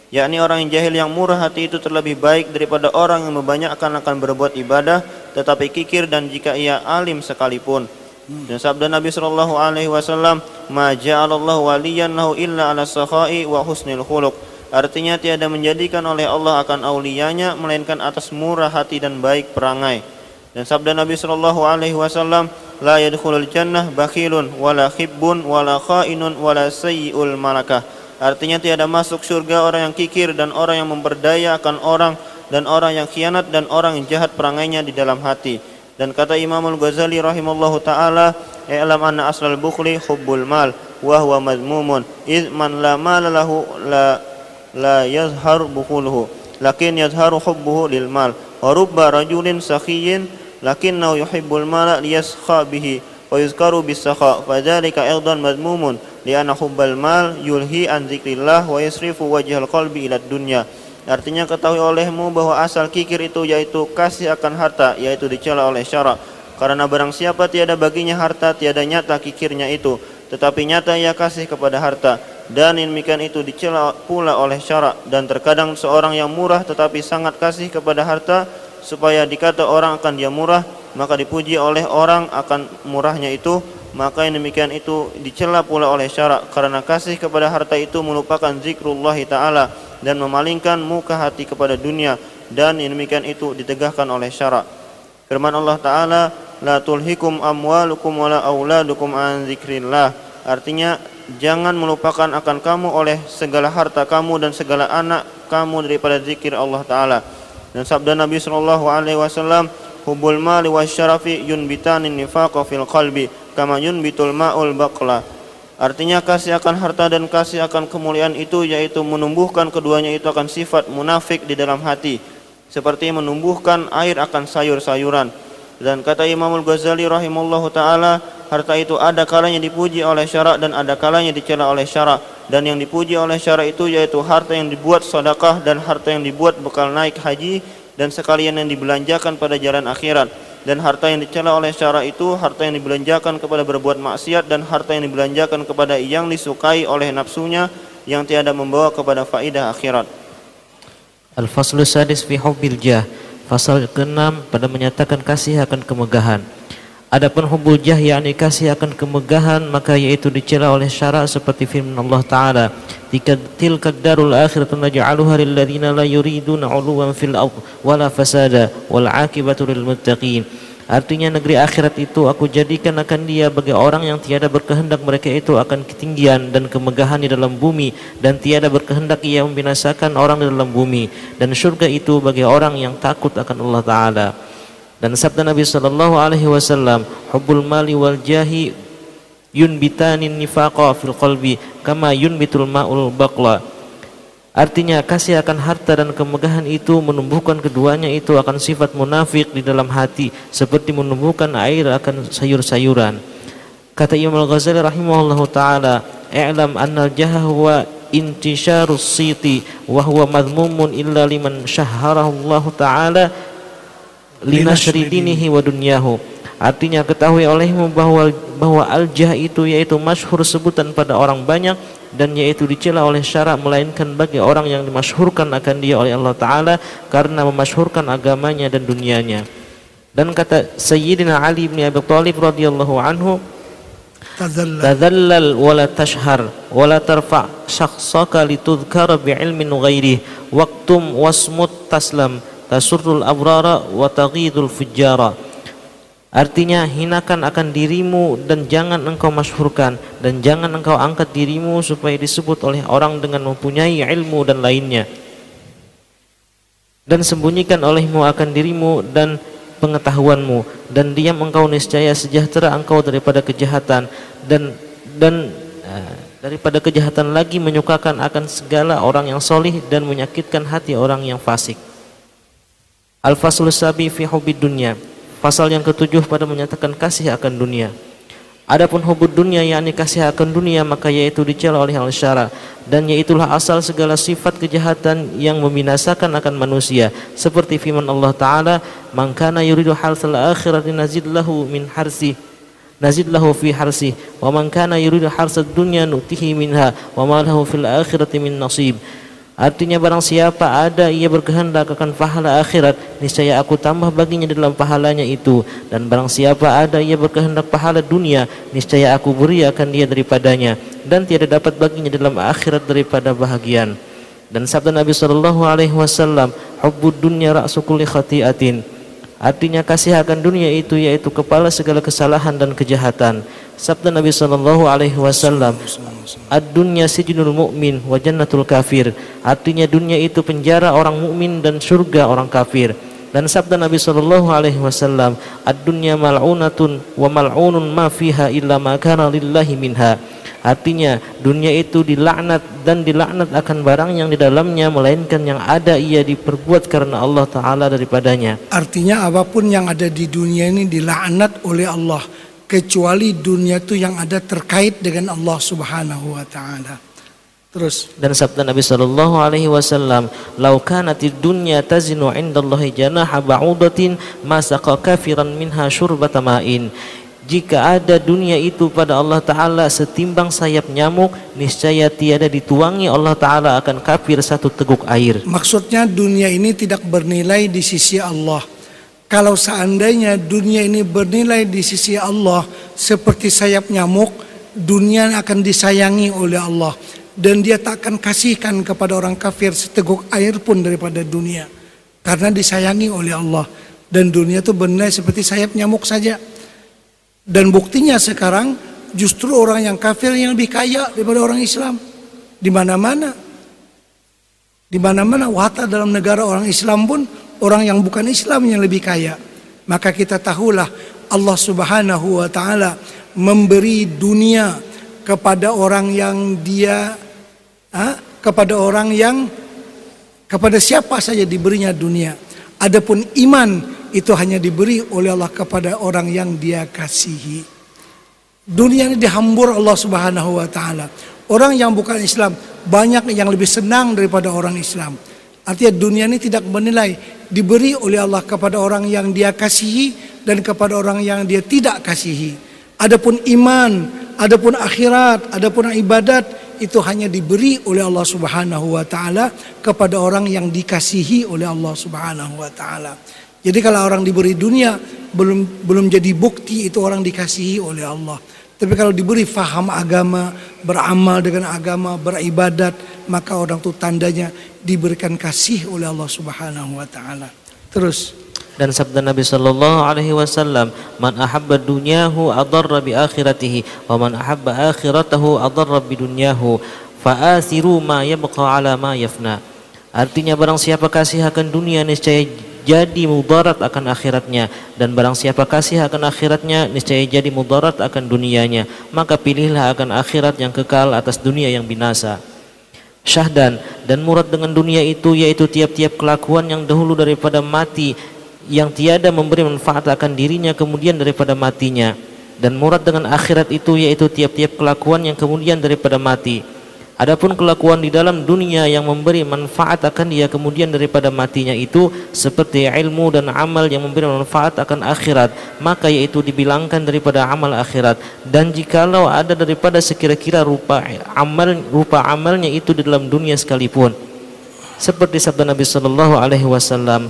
Yakni orang yang jahil yang murah hati itu terlebih baik daripada orang yang membanyakkan akan berbuat ibadah tetapi kikir dan jika ia alim sekalipun. Dan sabda Nabi sallallahu alaihi wasallam ma ja'alallahu waliyan lahu illa ala sakhai wa husnil khuluq artinya tiada menjadikan oleh Allah akan auliyanya melainkan atas murah hati dan baik perangai dan sabda Nabi sallallahu alaihi wasallam la yadkhulul jannah bakhilun wala khibbun wala khainun wala sayyi'ul malakah Artinya tiada masuk surga orang yang kikir dan orang yang memperdaya akan orang dan orang yang khianat dan orang yang jahat perangainya di dalam hati. Dan kata Imam Al-Ghazali rahimallahu taala, "I'lam anna aslal bukhli hubbul mal wa huwa madmumun. Iz man la mala lahu la la yazhar bukhuluhu, lakin yazharu hubbuhu lil mal. Wa rubba rajulin sakhiyin lakinnahu yuhibbul mala liyaskha bihi wa yuzkaru bis sakha. Fadzalika aidan madmumun." lianna hubbal mal yulhi an zikrillah wa yasrifu wajhal qalbi ila dunya artinya ketahui olehmu bahwa asal kikir itu yaitu kasih akan harta yaitu dicela oleh syarak karena barang siapa tiada baginya harta tiada nyata kikirnya itu tetapi nyata ia kasih kepada harta dan demikian itu dicela pula oleh syarak. Dan terkadang seorang yang murah tetapi sangat kasih kepada harta supaya dikata orang akan dia murah maka dipuji oleh orang akan murahnya itu maka yang demikian itu dicela pula oleh syarak. Karena kasih kepada harta itu melupakan zikrullah taala dan memalingkan muka hati kepada dunia. Dan yang demikian itu ditegahkan oleh syarak. Firman Allah taala la tulhikum amwalukum wala auladukum an zikrillah. Artinya jangan melupakan akan kamu oleh segala harta kamu dan segala anak kamu daripada zikir Allah taala. Dan sabda Nabi sallallahu alaihi wasallam hubul mali wasyarafi yunbitani nifaqa fil qalbi kama yunbitul ma'ul baqla. Artinya kasih akan harta dan kasih akan kemuliaan itu yaitu menumbuhkan keduanya itu akan sifat munafik di dalam hati. Seperti menumbuhkan air akan sayur-sayuran. Dan kata Imamul Ghazali rahimallahu taala, harta itu ada kalanya dipuji oleh syarak dan ada kalanya dicela oleh syarak. Dan yang dipuji oleh syarak itu yaitu harta yang dibuat sedekah dan harta yang dibuat bekal naik haji dan sekalian yang dibelanjakan pada jalan akhirat dan harta yang dicela oleh syara itu harta yang dibelanjakan kepada berbuat maksiat dan harta yang dibelanjakan kepada yang disukai oleh nafsunya yang tiada membawa kepada faidah akhirat. Al-faslu sadis fi hubbil jah. Pasal ke-6 pada menyatakan kasih akan kemegahan. Adapun hubbul jah yakni kasih akan kemegahan maka yaitu dicela oleh syarak seperti firman Allah taala tilka tilka darul akhiratu naj'aluha lil ladzina la yuriduna 'uluwan fil ard wala fasada wal 'aqibatu lil muttaqin Artinya negeri akhirat itu aku jadikan akan dia bagi orang yang tiada berkehendak mereka itu akan ketinggian dan kemegahan di dalam bumi dan tiada berkehendak ia membinasakan orang di dalam bumi dan surga itu bagi orang yang takut akan Allah taala. Dan sabda Nabi sallallahu alaihi wasallam, "Hubbul mali wal jahi yunbitani nifaqa fil qalbi kama yunbitul ma'ul baqla." Artinya kasih akan harta dan kemegahan itu menumbuhkan keduanya itu akan sifat munafik di dalam hati seperti menumbuhkan air akan sayur-sayuran. Kata Imam Al-Ghazali rahimahullahu taala, "I'lam anna al-jaha huwa intisharus siti wa huwa madhmumun illa liman syahharahu Allah taala linashri dinihi wa dunyahu." Artinya ketahui olehmu bahwa bahwa al-jah itu yaitu masyhur sebutan pada orang banyak dan yaitu dicela oleh syarak melainkan bagi orang yang dimasyhurkan akan dia oleh Allah taala karena memasyhurkan agamanya dan dunianya. Dan kata Sayyidina Ali bin Abi Thalib radhiyallahu anhu tadhallal wa la tashhar wa la tarfa syakhsaka litudhkara bi'ilmin ghairi waqtum wasmut taslam tasurrul abrara wa taghidul fujjara Artinya hinakan akan dirimu dan jangan engkau masyhurkan dan jangan engkau angkat dirimu supaya disebut oleh orang dengan mempunyai ilmu dan lainnya. Dan sembunyikan olehmu akan dirimu dan pengetahuanmu dan diam engkau niscaya sejahtera engkau daripada kejahatan dan dan uh, daripada kejahatan lagi menyukakan akan segala orang yang solih dan menyakitkan hati orang yang fasik. Al-Fasul Sabi fi Hubid Dunya Pasal yang ketujuh pada menyatakan kasih akan dunia. Adapun hubud dunia yakni kasih akan dunia maka yaitu dicela oleh al-syara. Dan yaitulah asal segala sifat kejahatan yang membinasakan akan manusia. Seperti firman Allah taala man kana yuridu harsal akhirati nazid lahu min harsi nazid lahu fi harsi. Wa man kana yuridu harsad dunya nutihi minha wa ma lahu fil akhirati min nasib Artinya barang siapa ada ia berkehendak akan pahala akhirat. Niscaya aku tambah baginya dalam pahalanya itu. Dan barang siapa ada ia berkehendak pahala dunia. Niscaya aku beri akan dia daripadanya. Dan tiada dapat baginya dalam akhirat daripada bahagian. Dan sabda Nabi sallallahu alaihi wasallam hubbud dunya ra'su khati'atin. Artinya kasih akan dunia itu yaitu kepala segala kesalahan dan kejahatan. Sabda Nabi sallallahu alaihi wasallam, "Ad-dunya sijnul mu'min wa jannatul kafir." Artinya dunia itu penjara orang mukmin dan surga orang kafir. Dan sabda Nabi sallallahu alaihi wasallam, "Ad-dunya mal'unatun wa mal'unun ma fiha illa ma kana lillahi minha." Artinya dunia itu dilaknat dan dilaknat akan barang yang di dalamnya melainkan yang ada ia diperbuat karena Allah taala daripadanya. Artinya apa pun yang ada di dunia ini dilaknat oleh Allah kecuali dunia itu yang ada terkait dengan Allah Subhanahu wa taala. Terus dan sabda Nabi sallallahu alaihi wasallam, "Lau kanatid dunya tazinu 'indallahi janaha ba'udatin ma saqa kafiran minha syurbata ma'in." jika ada dunia itu pada Allah Ta'ala setimbang sayap nyamuk niscaya tiada dituangi Allah Ta'ala akan kafir satu teguk air maksudnya dunia ini tidak bernilai di sisi Allah kalau seandainya dunia ini bernilai di sisi Allah seperti sayap nyamuk dunia akan disayangi oleh Allah dan dia tak akan kasihkan kepada orang kafir seteguk air pun daripada dunia karena disayangi oleh Allah dan dunia itu bernilai seperti sayap nyamuk saja dan buktinya sekarang justru orang yang kafir yang lebih kaya daripada orang Islam. Di mana-mana. Di mana-mana wata dalam negara orang Islam pun orang yang bukan Islam yang lebih kaya. Maka kita tahulah Allah Subhanahu wa taala memberi dunia kepada orang yang dia ha, kepada orang yang kepada siapa saja diberinya dunia. Adapun iman itu hanya diberi oleh Allah kepada orang yang dia kasihi. Dunia ini dihambur Allah Subhanahu wa taala. Orang yang bukan Islam banyak yang lebih senang daripada orang Islam. Artinya dunia ini tidak menilai diberi oleh Allah kepada orang yang dia kasihi dan kepada orang yang dia tidak kasihi. Adapun iman, adapun akhirat, adapun ibadat itu hanya diberi oleh Allah Subhanahu wa taala kepada orang yang dikasihi oleh Allah Subhanahu wa taala. Jadi kalau orang diberi dunia belum belum jadi bukti itu orang dikasihi oleh Allah. Tapi kalau diberi faham agama, beramal dengan agama, beribadat, maka orang itu tandanya diberikan kasih oleh Allah Subhanahu wa taala. Terus dan sabda Nabi sallallahu alaihi wasallam man ahabba dunyahu adarra bi akhiratihi wa man ahabba akhiratahu adarra bi dunyahu fa asiru ma yabqa ala ma yafna artinya barang siapa kasih akan dunia niscaya jadi mudarat akan akhiratnya. Dan barang siapa kasih akan akhiratnya niscaya jadi mudarat akan dunianya. Maka pilihlah akan akhirat yang kekal atas dunia yang binasa. Syahdan dan murad dengan dunia itu yaitu tiap-tiap kelakuan yang dahulu daripada mati yang tiada memberi manfaat akan dirinya kemudian daripada matinya. Dan murad dengan akhirat itu yaitu tiap-tiap kelakuan yang kemudian daripada mati adapun kelakuan di dalam dunia yang memberi manfaat akan dia kemudian daripada matinya itu seperti ilmu dan amal yang memberi manfaat akan akhirat maka yaitu dibilangkan daripada amal akhirat. Dan jikalau ada daripada sekira-kira rupa amal rupa amalnya itu di dalam dunia sekalipun. Seperti sabda Nabi sallallahu alaihi wasallam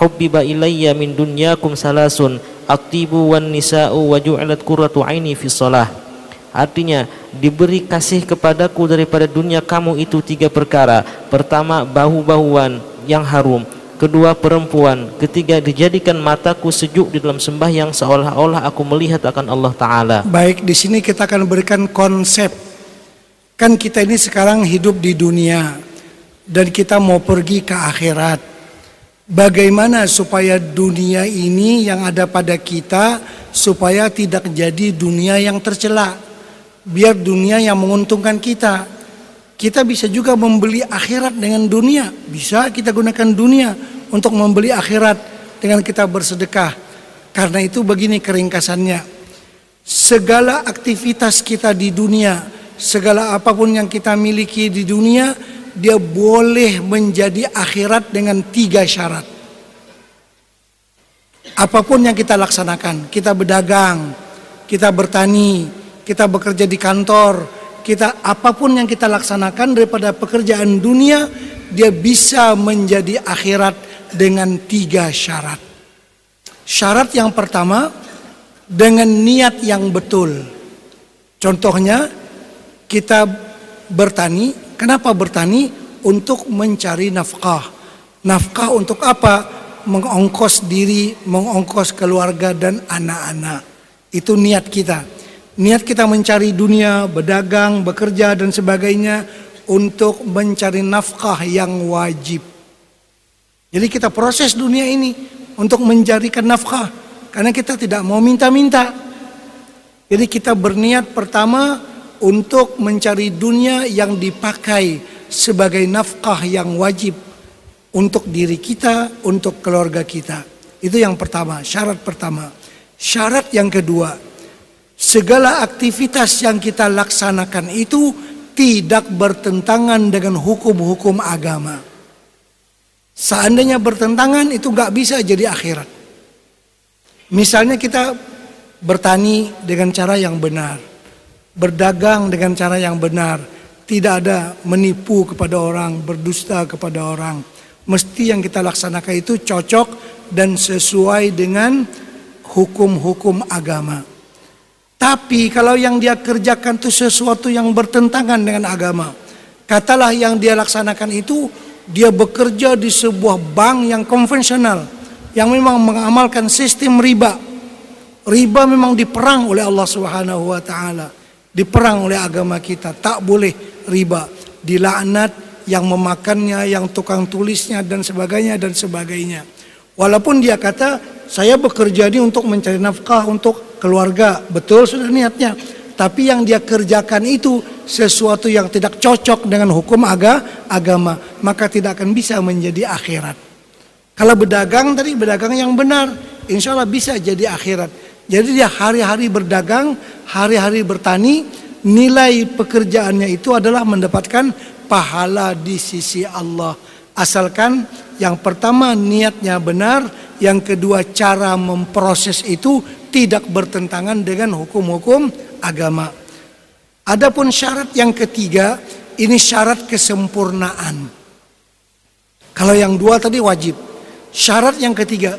hubbiba ilayya min dunyakum salasun atibu wan nisa'u wa ju'ilat qurratu aini fi shalah Artinya diberi kasih kepadaku daripada dunia kamu itu tiga perkara. Pertama bahu-bahuan yang harum, kedua perempuan, ketiga dijadikan mataku sejuk di dalam sembahyang seolah-olah aku melihat akan Allah taala. Baik, di sini kita akan berikan konsep. Kan kita ini sekarang hidup di dunia dan kita mau pergi ke akhirat. Bagaimana supaya dunia ini yang ada pada kita supaya tidak jadi dunia yang tercela. Biar dunia yang menguntungkan kita. Kita bisa juga membeli akhirat dengan dunia. Bisa kita gunakan dunia untuk membeli akhirat dengan kita bersedekah. Karena itu begini keringkasannya. Segala aktivitas kita di dunia, segala apa pun yang kita miliki di dunia dia boleh menjadi akhirat dengan tiga syarat. Apa pun yang kita laksanakan, kita berdagang, kita bertani, kita bekerja di kantor, kita apa pun yang kita laksanakan daripada pekerjaan dunia, dia bisa menjadi akhirat dengan tiga syarat. Syarat yang pertama dengan niat yang betul. Contohnya kita bertani Kenapa bertani? Untuk mencari nafkah. Nafkah untuk apa? Mengongkos diri, mengongkos keluarga dan anak-anak. Itu niat kita. Niat kita mencari dunia, berdagang, bekerja dan sebagainya untuk mencari nafkah yang wajib. Jadi kita proses dunia ini untuk mencarikan nafkah karena kita tidak mau minta-minta. Jadi kita berniat pertama untuk mencari dunia yang dipakai sebagai nafkah yang wajib untuk diri kita, untuk keluarga kita. Itu yang pertama, syarat pertama. Syarat yang kedua, segala aktivitas yang kita laksanakan itu tidak bertentangan dengan hukum-hukum agama. Seandainya bertentangan itu nggak bisa jadi akhirat. Misalnya kita bertani dengan cara yang benar berdagang dengan cara yang benar, tidak ada menipu kepada orang, berdusta kepada orang. Mesti yang kita laksanakan itu cocok dan sesuai dengan hukum-hukum agama. Tapi kalau yang dia kerjakan itu sesuatu yang bertentangan dengan agama, katalah yang dia laksanakan itu dia bekerja di sebuah bank yang konvensional yang memang mengamalkan sistem riba. Riba memang diperang oleh Allah Subhanahu wa taala diperang oleh agama kita. Tak boleh riba. Dilaknat yang memakannya yang tukang tulisnya dan sebagainya dan sebagainya. Walaupun dia kata saya bekerja ini untuk mencari nafkah untuk keluarga betul sudah niatnya. Tapi yang dia kerjakan itu sesuatu yang tidak cocok dengan hukum aga, agama maka tidak akan bisa menjadi akhirat. Kalau berdagang tadi berdagang yang benar insya Allah bisa jadi akhirat. Jadi dia hari-hari berdagang, hari-hari bertani, nilai pekerjaannya itu adalah mendapatkan pahala di sisi Allah. Asalkan yang pertama niatnya benar, yang kedua cara memproses itu tidak bertentangan dengan hukum-hukum agama. Adapun syarat yang ketiga, ini syarat kesempurnaan. Kalau yang dua tadi wajib. Syarat yang ketiga,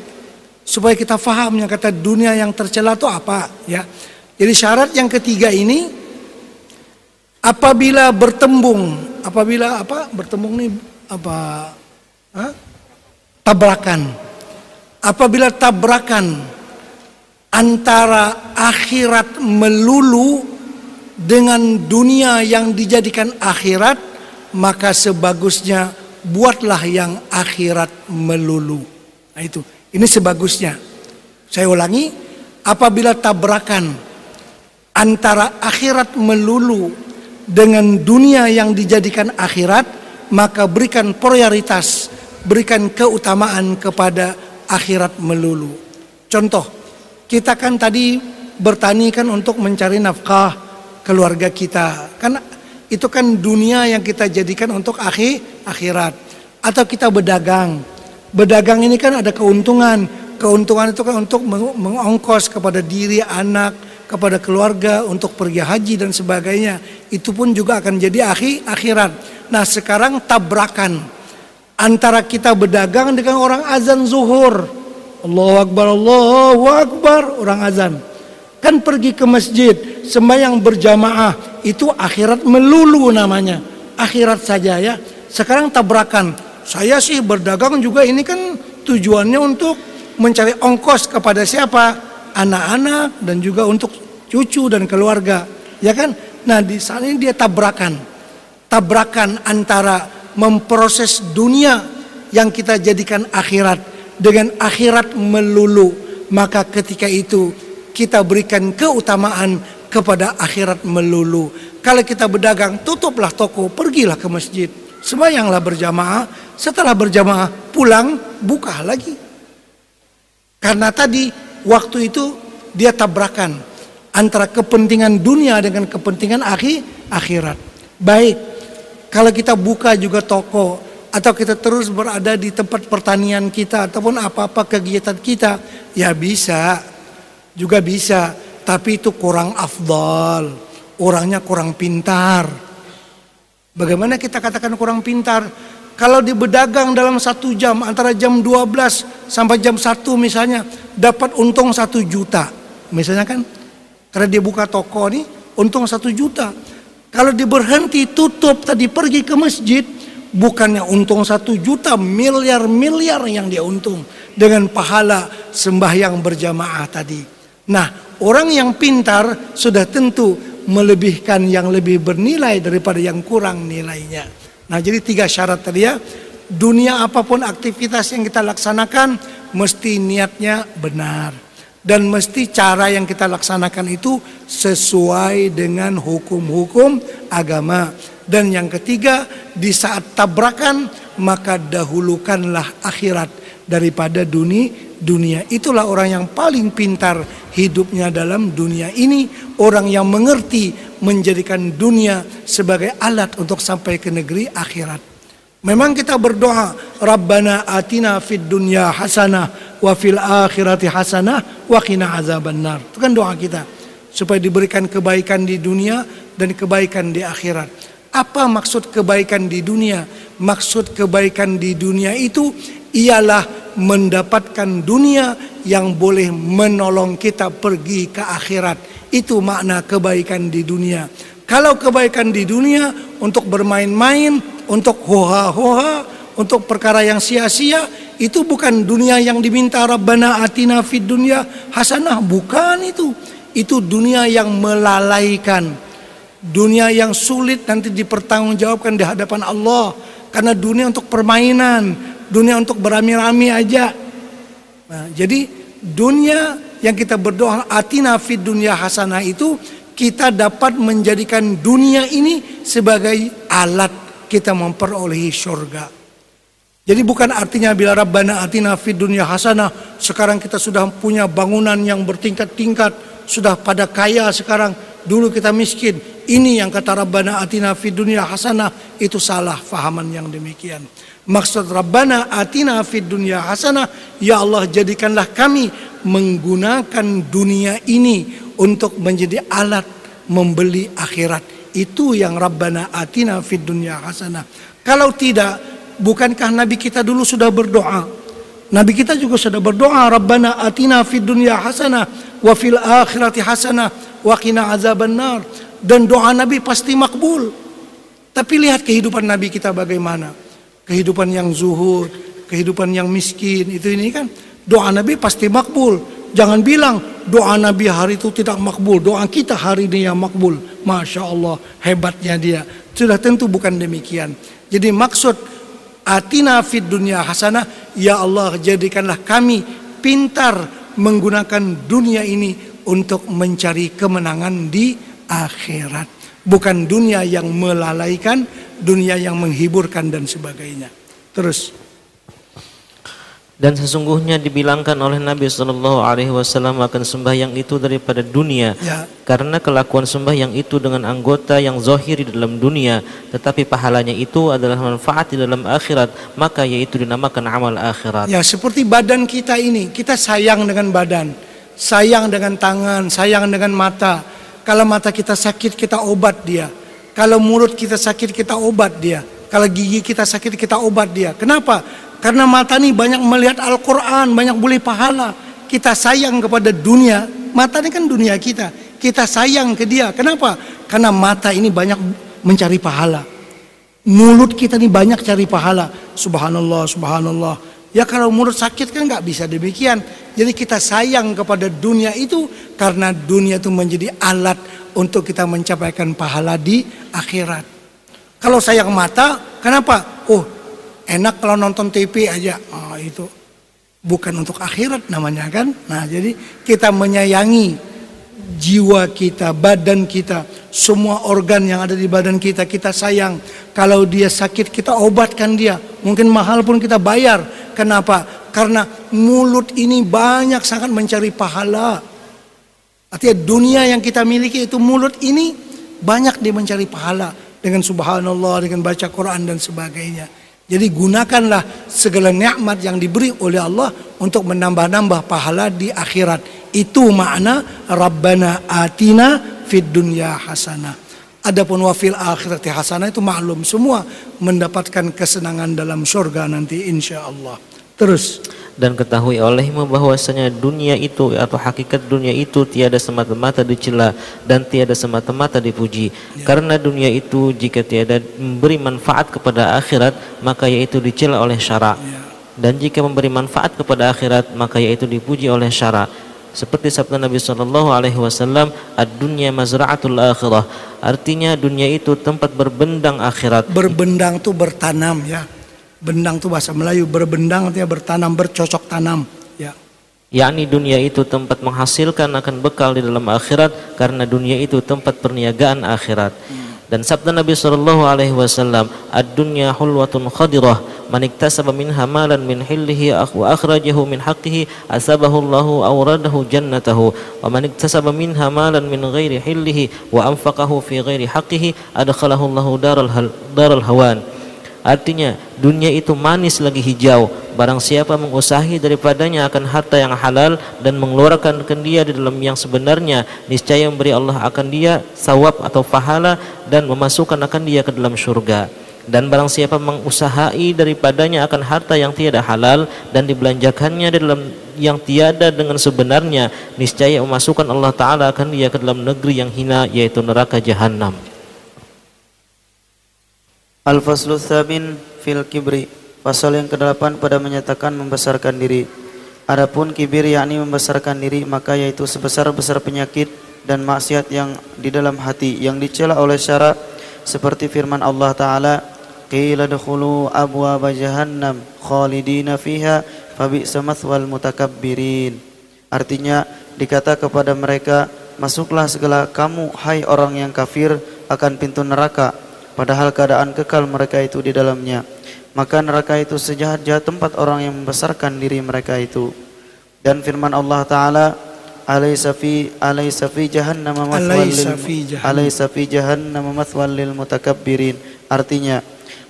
supaya kita faham yang kata dunia yang tercela itu apa ya. Jadi syarat yang ketiga ini apabila bertembung, apabila apa? Bertembung ini apa? Tabrakan. Apabila tabrakan antara akhirat melulu dengan dunia yang dijadikan akhirat, maka sebagusnya buatlah yang akhirat melulu. Nah itu, ini sebagusnya. Saya ulangi, apabila tabrakan antara akhirat melulu dengan dunia yang dijadikan akhirat, maka berikan prioritas, berikan keutamaan kepada akhirat melulu. Contoh, kita kan tadi bertani kan untuk mencari nafkah keluarga kita. Kan itu kan dunia yang kita jadikan untuk akhir akhirat. Atau kita berdagang. Berdagang ini kan ada keuntungan. Keuntungan itu kan untuk mengongkos kepada diri, anak, kepada keluarga untuk pergi haji dan sebagainya. Itu pun juga akan jadi akhir akhirat. Nah, sekarang tabrakan antara kita berdagang dengan orang azan zuhur. Allahu Akbar, Allahu Akbar, orang azan. Kan pergi ke masjid, sembahyang berjamaah, itu akhirat melulu namanya. Akhirat saja ya. Sekarang tabrakan. Saya sih berdagang juga ini kan tujuannya untuk mencari ongkos kepada siapa? Anak-anak dan juga untuk cucu dan keluarga. Ya kan? Nah di saat ini dia tabrakan. Tabrakan antara memproses dunia yang kita jadikan akhirat dengan akhirat melulu. Maka ketika itu kita berikan keutamaan kepada akhirat melulu. Kalau kita berdagang, tutuplah toko, pergilah ke masjid. Sembayanglah berjamaah, setelah berjamaah pulang, buka lagi. Karena tadi waktu itu dia tabrakan antara kepentingan dunia dengan kepentingan akhir akhirat. Baik, kalau kita buka juga toko atau kita terus berada di tempat pertanian kita ataupun apa-apa kegiatan kita, ya bisa juga bisa, tapi itu kurang afdal. Orangnya kurang pintar. Bagaimana kita katakan kurang pintar? Kalau di berdagang dalam satu jam antara jam 12 sampai jam 1 misalnya dapat untung satu juta. Misalnya kan karena dia buka toko nih untung satu juta. Kalau dia berhenti tutup tadi pergi ke masjid bukannya untung satu juta miliar-miliar yang dia untung dengan pahala sembahyang berjamaah tadi. Nah, orang yang pintar sudah tentu melebihkan yang lebih bernilai daripada yang kurang nilainya. Nah, jadi tiga syarat tadi ya. Dunia apa pun aktivitas yang kita laksanakan mesti niatnya benar dan mesti cara yang kita laksanakan itu sesuai dengan hukum-hukum agama. Dan yang ketiga, di saat tabrakan maka dahulukanlah akhirat daripada dunia dunia. Itulah orang yang paling pintar hidupnya dalam dunia ini. Orang yang mengerti menjadikan dunia sebagai alat untuk sampai ke negeri akhirat. Memang kita berdoa, Rabbana atina fid dunya hasanah wa fil akhirati hasanah wa qina azabannar. Itu kan doa kita supaya diberikan kebaikan di dunia dan kebaikan di akhirat. Apa maksud kebaikan di dunia? Maksud kebaikan di dunia itu ialah mendapatkan dunia yang boleh menolong kita pergi ke akhirat. Itu makna kebaikan di dunia. Kalau kebaikan di dunia untuk bermain-main, untuk hoha-hoha, untuk perkara yang sia-sia, itu bukan dunia yang diminta Rabbana atina fid dunya hasanah, bukan itu. Itu dunia yang melalaikan. Dunia yang sulit nanti dipertanggungjawabkan di hadapan Allah karena dunia untuk permainan, dunia untuk berami-rami aja. Nah, jadi dunia yang kita berdoa atina fid dunia hasanah itu kita dapat menjadikan dunia ini sebagai alat kita memperolehi surga. Jadi bukan artinya bila Rabbana atina fid dunya hasanah sekarang kita sudah punya bangunan yang bertingkat-tingkat, sudah pada kaya sekarang, dulu kita miskin. Ini yang kata Rabbana atina fid dunya hasanah itu salah fahaman yang demikian. Maksud Rabbana atina fid dunya hasanah, ya Allah jadikanlah kami menggunakan dunia ini untuk menjadi alat membeli akhirat. Itu yang Rabbana atina fid dunya hasanah. Kalau tidak, bukankah Nabi kita dulu sudah berdoa? Nabi kita juga sudah berdoa, Rabbana atina fid dunya hasanah wa fil akhirati hasanah wa qina azabannar dan doa Nabi pasti makbul. Tapi lihat kehidupan Nabi kita bagaimana. Kehidupan yang zuhud, kehidupan yang miskin itu ini kan doa Nabi pasti makbul. Jangan bilang doa Nabi hari itu tidak makbul, doa kita hari ini yang makbul. Masya Allah hebatnya dia. Sudah tentu bukan demikian. Jadi maksud atina fid dunia hasanah, ya Allah jadikanlah kami pintar menggunakan dunia ini untuk mencari kemenangan di akhirat. Bukan dunia yang melalaikan, dunia yang menghiburkan dan sebagainya. Terus dan sesungguhnya dibilangkan oleh Nabi Shallallahu Alaihi Wasallam akan sembahyang itu daripada dunia ya. karena kelakuan sembahyang itu dengan anggota yang zahir di dalam dunia tetapi pahalanya itu adalah manfaat di dalam akhirat maka yaitu dinamakan amal akhirat ya seperti badan kita ini kita sayang dengan badan sayang dengan tangan sayang dengan mata kalau mata kita sakit kita obat dia kalau mulut kita sakit kita obat dia kalau gigi kita sakit kita obat dia kenapa karena mata ini banyak melihat Al-Quran, banyak boleh pahala. Kita sayang kepada dunia. Mata ini kan dunia kita. Kita sayang ke dia. Kenapa? Karena mata ini banyak mencari pahala. Mulut kita ini banyak cari pahala. Subhanallah, subhanallah. Ya kalau mulut sakit kan nggak bisa demikian. Jadi kita sayang kepada dunia itu karena dunia itu menjadi alat untuk kita mencapaikan pahala di akhirat. Kalau sayang mata, kenapa? Oh, enak kalau nonton TV aja oh, itu bukan untuk akhirat namanya kan nah jadi kita menyayangi jiwa kita badan kita semua organ yang ada di badan kita kita sayang. Kalau dia sakit kita obatkan dia. Mungkin mahal pun kita bayar. Kenapa? Karena mulut ini banyak sangat mencari pahala. Artinya dunia yang kita miliki itu mulut ini banyak dia mencari pahala. Dengan subhanallah dengan baca Quran dan sebagainya jadi gunakanlah segala nikmat yang diberi oleh Allah untuk menambah-nambah pahala di akhirat. Itu makna Rabbana atina fid dunya hasanah. Adapun wafil akhirati hasanah itu maklum semua mendapatkan kesenangan dalam surga nanti insya Allah. Terus dan ketahui olehmu bahwasanya dunia itu atau hakikat dunia itu tiada semata-mata dicela dan tiada semata-mata dipuji ya. karena dunia itu jika tiada memberi manfaat kepada akhirat maka yaitu dicela oleh syara ya. dan jika memberi manfaat kepada akhirat maka yaitu dipuji oleh syara seperti sabda Nabi Shallallahu Alaihi Wasallam, "Ad-dunya mazra'atul akhirah." Artinya dunia itu tempat berbendang akhirat. Berbendang itu bertanam ya. Bendang itu bahasa Melayu, berbendang artinya bertanam, bercocok tanam. Ya. yakni dunia itu tempat menghasilkan akan bekal di dalam akhirat karena dunia itu tempat perniagaan akhirat. Hmm. Dan sabda Nabi sallallahu alaihi wasallam, "Ad-dunya hulwatun khadirah, man iktasaba minha malan min hillihi wa akhrajahu min haqqihi, asabahu Allahu awradahu jannatahu, wa man iktasaba minha malan min ghairi hillihi wa anfaqahu fi ghairi haqqihi, adkhalahu Allahu daral daral hawan." Artinya dunia itu manis lagi hijau. Barang siapa mengusahi daripadanya akan harta yang halal Dan mengeluarkan ke dia di dalam yang sebenarnya. Niscaya memberi Allah akan dia sawab atau pahala Dan memasukkan akan dia ke dalam surga. Dan barang siapa mengusahai daripadanya akan harta yang tiada halal dan dibelanjakannya di dalam yang tiada dengan sebenarnya niscaya memasukkan Allah taala akan dia ke dalam negeri yang hina yaitu neraka jahanam Al-Faslu Thamin fil Kibri. Pasal yang ke-8 pada menyatakan membesarkan diri. Adapun kibir yakni membesarkan diri maka yaitu sebesar-besar penyakit dan maksiat yang di dalam hati yang dicela oleh syarak seperti firman Allah taala qila dukhulu abwaaba jahannam khalidina fiha fabi'sa mathwal mutakabbirin. Artinya dikata kepada mereka masuklah segala kamu hai orang yang kafir akan pintu neraka padahal keadaan kekal mereka itu di dalamnya. Maka neraka itu sejahat-jahat tempat orang yang membesarkan diri mereka itu. Dan firman Allah taala alaysa fi alaysa fi jahannam mathwal lil alaysa fi jahannam mathwal lil mutakabbirin. Artinya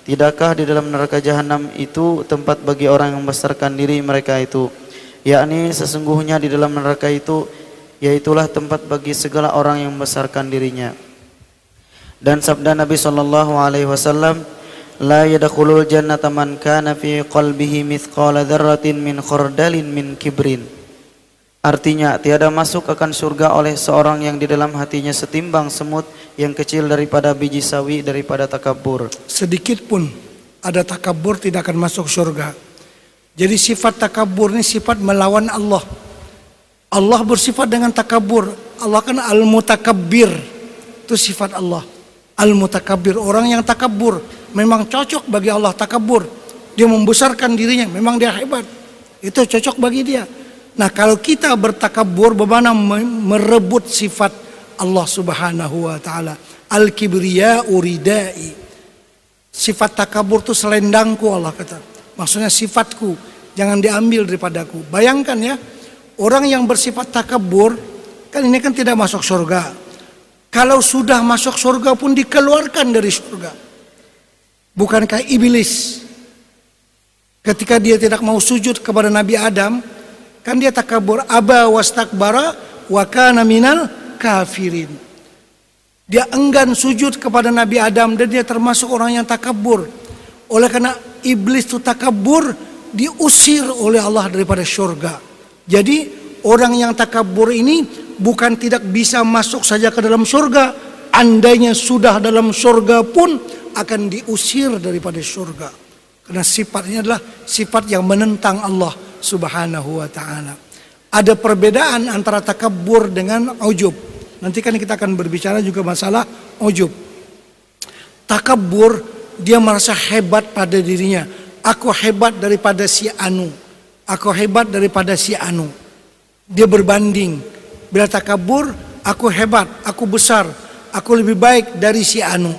tidakkah di dalam neraka jahanam itu tempat bagi orang yang membesarkan diri mereka itu? Yakni sesungguhnya di dalam neraka itu yaitulah tempat bagi segala orang yang membesarkan dirinya dan sabda Nabi sallallahu alaihi wasallam la yadkhulul jannata man kana fi qalbihi mithqala dzarratin min khardalin min kibrin Artinya tiada masuk akan surga oleh seorang yang di dalam hatinya setimbang semut yang kecil daripada biji sawi daripada takabur. Sedikit pun ada takabur tidak akan masuk surga. Jadi sifat takabur ini sifat melawan Allah. Allah bersifat dengan takabur. Allah kan al-mutakabbir. Itu sifat Allah. Al-mutakabbir, orang yang takabur. Memang cocok bagi Allah takabur. Dia membesarkan dirinya, memang dia hebat. Itu cocok bagi dia. Nah kalau kita bertakabur bagaimana merebut sifat Allah subhanahu wa ta'ala. Al-kibriya uridai. Sifat takabur itu selendangku Allah kata. Maksudnya sifatku. Jangan diambil daripadaku. Bayangkan ya. Orang yang bersifat takabur. Kan ini kan tidak masuk surga. Kalau sudah masuk surga pun dikeluarkan dari surga. Bukankah iblis ketika dia tidak mau sujud kepada Nabi Adam Kan dia takabur aba wastakbara wa kana minal kafirin. Dia enggan sujud kepada Nabi Adam dan dia termasuk orang yang takabur. Oleh karena iblis itu takabur diusir oleh Allah daripada surga. Jadi orang yang takabur ini bukan tidak bisa masuk saja ke dalam surga. Andainya sudah dalam surga pun akan diusir daripada surga. Karena sifatnya adalah sifat yang menentang Allah Subhanahu wa taala. Ada perbedaan antara takabur dengan ujub. Nanti kan kita akan berbicara juga masalah ujub. Takabur dia merasa hebat pada dirinya. Aku hebat daripada si Anu. Aku hebat daripada si Anu. Dia berbanding. Bila takabur, aku hebat, aku besar, aku lebih baik dari si Anu.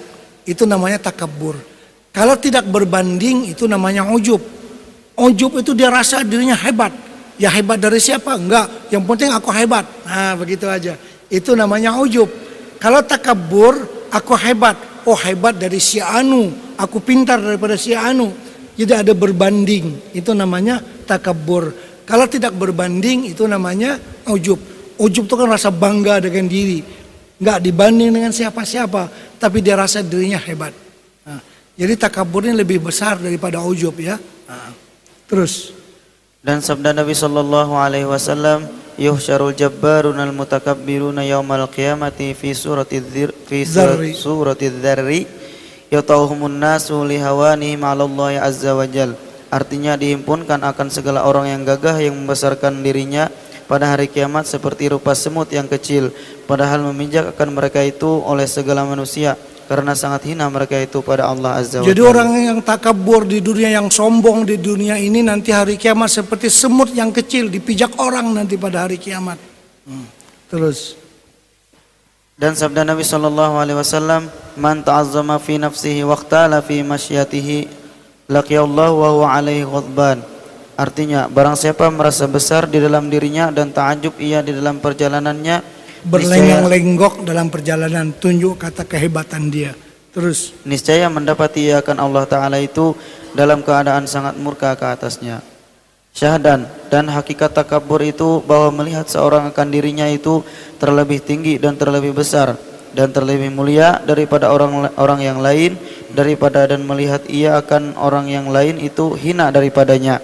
Itu namanya takabur. Kalau tidak berbanding itu namanya ujub. Ujub itu dia rasa dirinya hebat. Ya hebat dari siapa? Enggak. Yang penting aku hebat. Nah begitu aja. Itu namanya ujub. Kalau takabur, aku hebat. Oh hebat dari si Anu. Aku pintar daripada si Anu. Jadi ada berbanding. Itu namanya takabur. Kalau tidak berbanding itu namanya ujub. Ujub itu kan rasa bangga dengan diri. Enggak dibanding dengan siapa-siapa. Tapi dia rasa dirinya hebat. Nah, jadi takaburnya lebih besar daripada ujub ya. Nah. Terus dan sabda Nabi sallallahu alaihi wasallam yuhsyarul jabbarun al mutakabbiruna yaumal qiyamati fi surati dzir fi surati dzarri yatawhumun nasu li hawanihim 'ala Allah azza wa jal artinya dihimpunkan akan segala orang yang gagah yang membesarkan dirinya pada hari kiamat seperti rupa semut yang kecil padahal memijak akan mereka itu oleh segala manusia karena sangat hina mereka itu pada Allah Azza wa Jadi orang yang takabur di dunia yang sombong di dunia ini nanti hari kiamat seperti semut yang kecil dipijak orang nanti pada hari kiamat. Hmm. Terus dan sabda Nabi sallallahu alaihi wasallam, "Man ta'azzama fi nafsihi waqtala fi masyiyatihi laqiyallahu wa huwa alaihi ghadban." Artinya, barang siapa merasa besar di dalam dirinya dan ta'ajub ia di dalam perjalanannya, berlenggak-lenggok dalam perjalanan tunjuk kata kehebatan dia. Terus. niscaya mendapati akan Allah taala itu dalam keadaan sangat murka ke atasnya. Syahdan dan hakikat takabur itu bahwa melihat seorang akan dirinya itu terlebih tinggi dan terlebih besar dan terlebih mulia daripada orang orang yang lain daripada dan melihat ia akan orang yang lain itu hina daripadanya.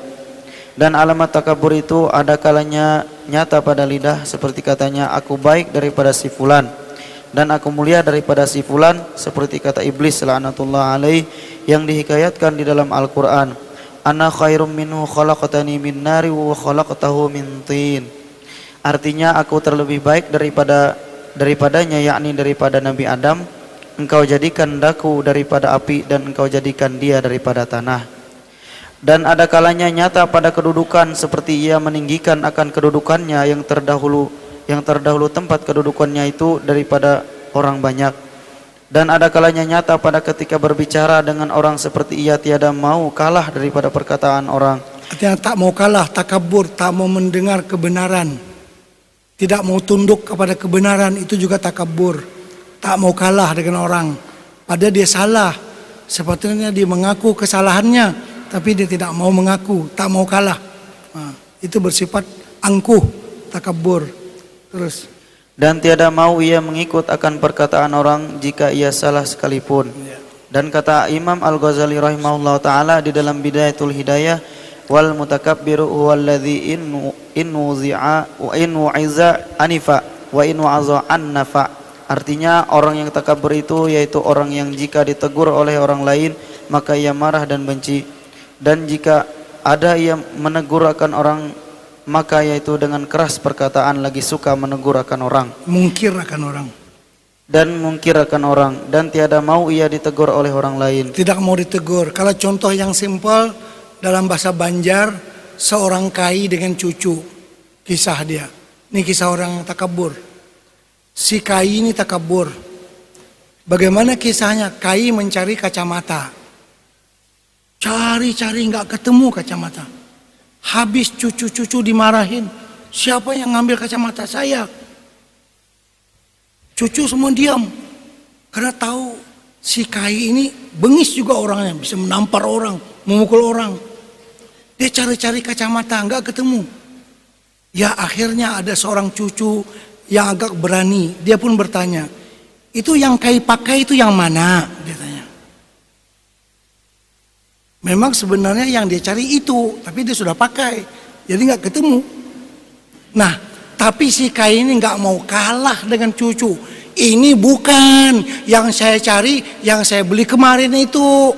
Dan alamat takabur itu ada kalanya nyata pada lidah seperti katanya aku baik daripada si fulan. Dan aku mulia daripada si fulan seperti kata iblis laknatullah alaih yang dihikayatkan di dalam Al-Qur'an. Ana khairum minhu khalaqtani min nari wa khalaqtahu min tin. Artinya aku terlebih baik daripada daripadanya yakni daripada Nabi Adam engkau jadikan daku daripada api dan engkau jadikan dia daripada tanah. Dan ada kalanya nyata pada kedudukan seperti ia meninggikan akan kedudukannya yang terdahulu yang terdahulu tempat kedudukannya itu daripada orang banyak. Dan ada kalanya nyata pada ketika berbicara dengan orang seperti ia tiada mau kalah daripada perkataan orang. Artinya tak mau kalah takabur tak mau mendengar kebenaran tidak mau tunduk kepada kebenaran itu juga takabur tak mau kalah dengan orang pada dia salah sepatutnya dia mengaku kesalahannya tapi dia tidak mau mengaku, tak mau kalah. Nah, itu bersifat angkuh, takabur. Terus dan tiada mau ia mengikut akan perkataan orang jika ia salah sekalipun. Ya. Dan kata Imam Al-Ghazali rahimahullah taala di dalam Bidayatul Hidayah, wal mutakabbiru huwallazi in in wuzi'a wa in wa'iza anifa wa in wa'aza annafa. Artinya orang yang takabur itu yaitu orang yang jika ditegur oleh orang lain maka ia marah dan benci. Dan jika ada yang menegur akan orang maka yaitu dengan keras perkataan lagi suka menegur akan orang. Mungkir akan orang. Dan mungkir akan orang. Dan tiada mau ia ditegur oleh orang lain. Tidak mau ditegur. Kalau contoh yang simpel dalam bahasa Banjar seorang kai dengan cucu kisah dia ini kisah orang takabur si kai ini takabur bagaimana kisahnya kai mencari kacamata cari-cari nggak ketemu kacamata Habis cucu-cucu dimarahin. Siapa yang ngambil kacamata saya? Cucu semua diam. Karena tahu si Kai ini bengis juga orangnya. Bisa menampar orang, memukul orang. Dia cari-cari kacamata, nggak ketemu. Ya akhirnya ada seorang cucu yang agak berani. Dia pun bertanya, itu yang Kai pakai itu yang mana? Dia tanya. Memang sebenarnya yang dia cari itu, tapi dia sudah pakai, jadi nggak ketemu. Nah, tapi si Kai ini nggak mau kalah dengan cucu. Ini bukan yang saya cari, yang saya beli kemarin itu.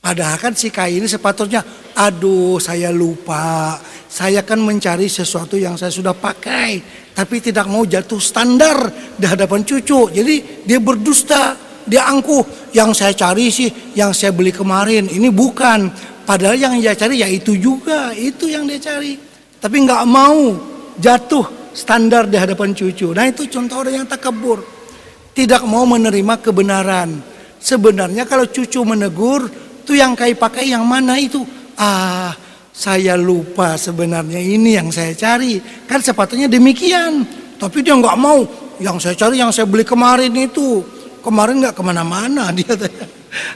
Padahal kan si Kai ini sepatutnya, aduh saya lupa. Saya kan mencari sesuatu yang saya sudah pakai, tapi tidak mau jatuh standar di hadapan cucu. Jadi dia berdusta dia angkuh. Yang saya cari sih yang saya beli kemarin ini bukan. Padahal yang dia cari ya itu juga itu yang dia cari. Tapi nggak mau jatuh standar di hadapan cucu. Nah itu contoh orang yang takabur. Tidak mau menerima kebenaran. Sebenarnya kalau cucu menegur tuh yang kai pakai yang mana itu? Ah saya lupa sebenarnya. Ini yang saya cari. Kan sepatutnya demikian. Tapi dia nggak mau. Yang saya cari yang saya beli kemarin itu. Kemarin nggak ke mana-mana dia.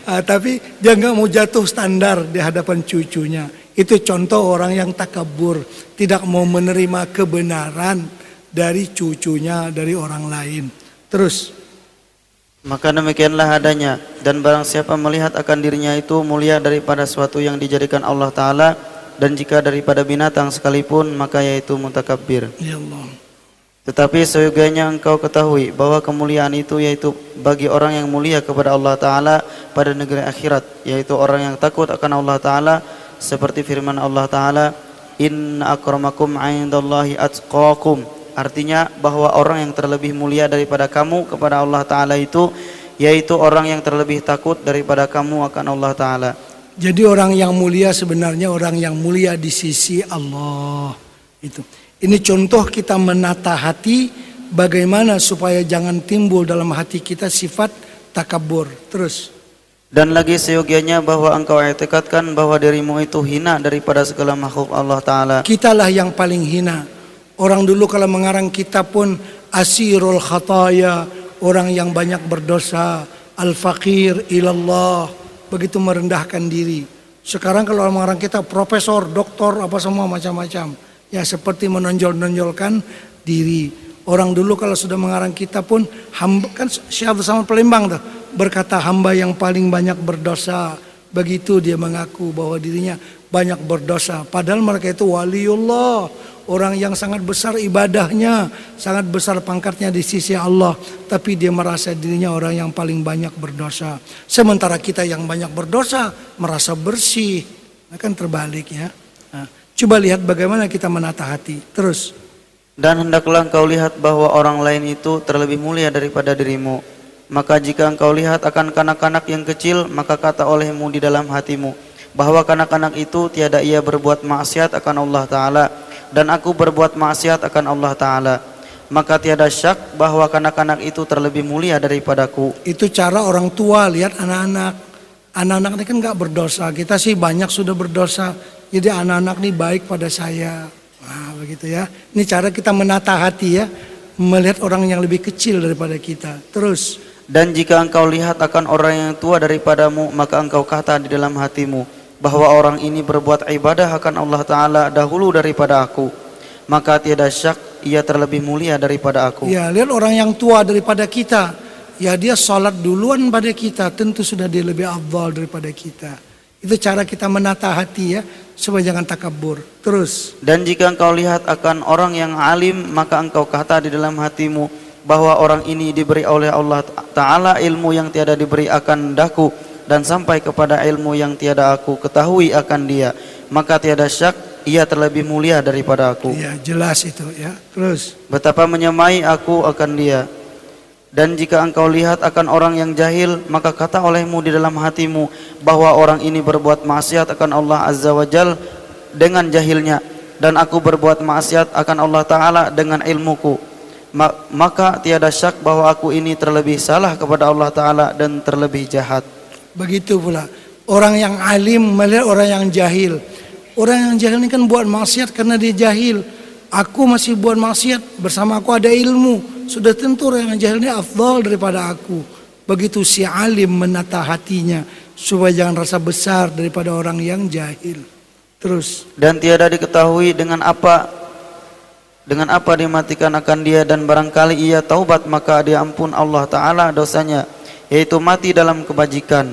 Uh, tapi dia nggak mau jatuh standar di hadapan cucunya. Itu contoh orang yang takabur. Tidak mau menerima kebenaran dari cucunya dari orang lain. Terus maka demikianlah adanya. Dan barang siapa melihat akan dirinya itu mulia daripada suatu yang dijadikan Allah Ta'ala dan jika daripada binatang sekalipun maka yaitu mutakabbir. Ya Allah. Tetapi seyogianya engkau ketahui bahwa kemuliaan itu yaitu bagi orang yang mulia kepada Allah Ta'ala pada negeri akhirat yaitu orang yang takut akan Allah Ta'ala seperti firman Allah Ta'ala Inna akramakum indallahi atqakum artinya bahwa orang yang terlebih mulia daripada kamu kepada Allah Ta'ala itu yaitu orang yang terlebih takut daripada kamu akan Allah Ta'ala jadi orang yang mulia sebenarnya orang yang mulia di sisi Allah itu ini contoh kita menata hati bagaimana supaya jangan timbul dalam hati kita sifat takabur. Terus. Dan lagi seyogianya bahwa engkau etikatkan bahwa dirimu itu hina daripada segala makhluk Allah Ta'ala. Kitalah yang paling hina. Orang dulu kalau mengarang kitab pun asirul khataya. Orang yang banyak berdosa. Al-fakir ilallah. Begitu merendahkan diri. Sekarang kalau mengarang kitab profesor, doktor, apa semua macam-macam ya seperti menonjol-nonjolkan diri. Orang dulu kalau sudah mengarang kitab pun hamba kan Syekh sama Palembang tuh berkata hamba yang paling banyak berdosa. Begitu dia mengaku bahwa dirinya banyak berdosa. Padahal mereka itu waliullah, orang yang sangat besar ibadahnya, sangat besar pangkatnya di sisi Allah, tapi dia merasa dirinya orang yang paling banyak berdosa. Sementara kita yang banyak berdosa merasa bersih. Nah, kan terbalik ya. Nah, Coba lihat bagaimana kita menata hati. Terus. Dan hendaklah engkau lihat bahwa orang lain itu terlebih mulia daripada dirimu. Maka jika engkau lihat akan kanak-kanak yang kecil, maka kata olehmu di dalam hatimu bahwa kanak-kanak itu tiada ia berbuat maksiat akan Allah Ta'ala dan aku berbuat maksiat akan Allah Ta'ala maka tiada syak bahwa kanak-kanak itu terlebih mulia daripadaku itu cara orang tua lihat anak-anak anak-anak ini kan nggak berdosa kita sih banyak sudah berdosa jadi anak-anak ini baik pada saya. Nah, begitu ya. Ini cara kita menata hati ya. Melihat orang yang lebih kecil daripada kita. Terus. Dan jika engkau lihat akan orang yang tua daripadamu, maka engkau kata di dalam hatimu, bahwa orang ini berbuat ibadah akan Allah Ta'ala dahulu daripada aku. Maka tiada syak ia terlebih mulia daripada aku. Ya, lihat orang yang tua daripada kita. Ya dia sholat duluan pada kita, tentu sudah dia lebih afdal daripada kita. Itu cara kita menata hati ya, supaya jangan takabur. Terus. Dan jika engkau lihat akan orang yang alim, maka engkau kata di dalam hatimu bahwa orang ini diberi oleh Allah Ta'ala ilmu yang tiada diberi akan daku dan sampai kepada ilmu yang tiada aku ketahui akan dia maka tiada syak ia terlebih mulia daripada aku. Ya jelas itu ya. Terus? Betapa menyemai aku akan dia. Dan jika engkau lihat akan orang yang jahil maka kata olehmu di dalam hatimu bahwa orang ini berbuat maksiat akan Allah Azza wa Jal dengan jahilnya dan aku berbuat maksiat akan Allah Ta'ala dengan ilmuku. Maka tiada syak bahwa aku ini terlebih salah kepada Allah Ta'ala dan terlebih jahat. Begitu pula. Orang yang alim melihat orang yang jahil. Orang yang jahil ini kan buat maksiat karena dia jahil. Aku masih buat maksiat bersama aku ada ilmu. Sudah tentu orang yang jahil ini afdal daripada aku. Begitu si alim menata hatinya supaya jangan rasa besar daripada orang yang jahil. Terus. Dan tiada diketahui dengan apa dengan apa dimatikan akan dia dan barangkali ia taubat maka dia ampun Allah Ta'ala dosanya yaitu mati dalam kebajikan.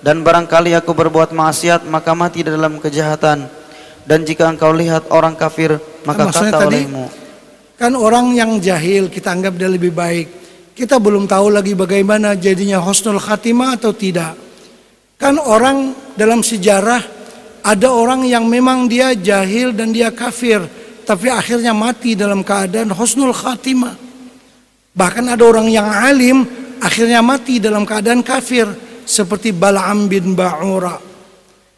Dan barangkali aku berbuat maksiat maka mati dalam kejahatan. Dan jika engkau lihat orang kafir maka kan kata tadi, olehmu. kan orang yang jahil kita anggap dia lebih baik. Kita belum tahu lagi bagaimana jadinya husnul khatimah atau tidak. Kan orang dalam sejarah ada orang yang memang dia jahil dan dia kafir tapi akhirnya mati dalam keadaan husnul khatimah. Bahkan ada orang yang alim akhirnya mati dalam keadaan kafir seperti Bal'am bin Ba'ura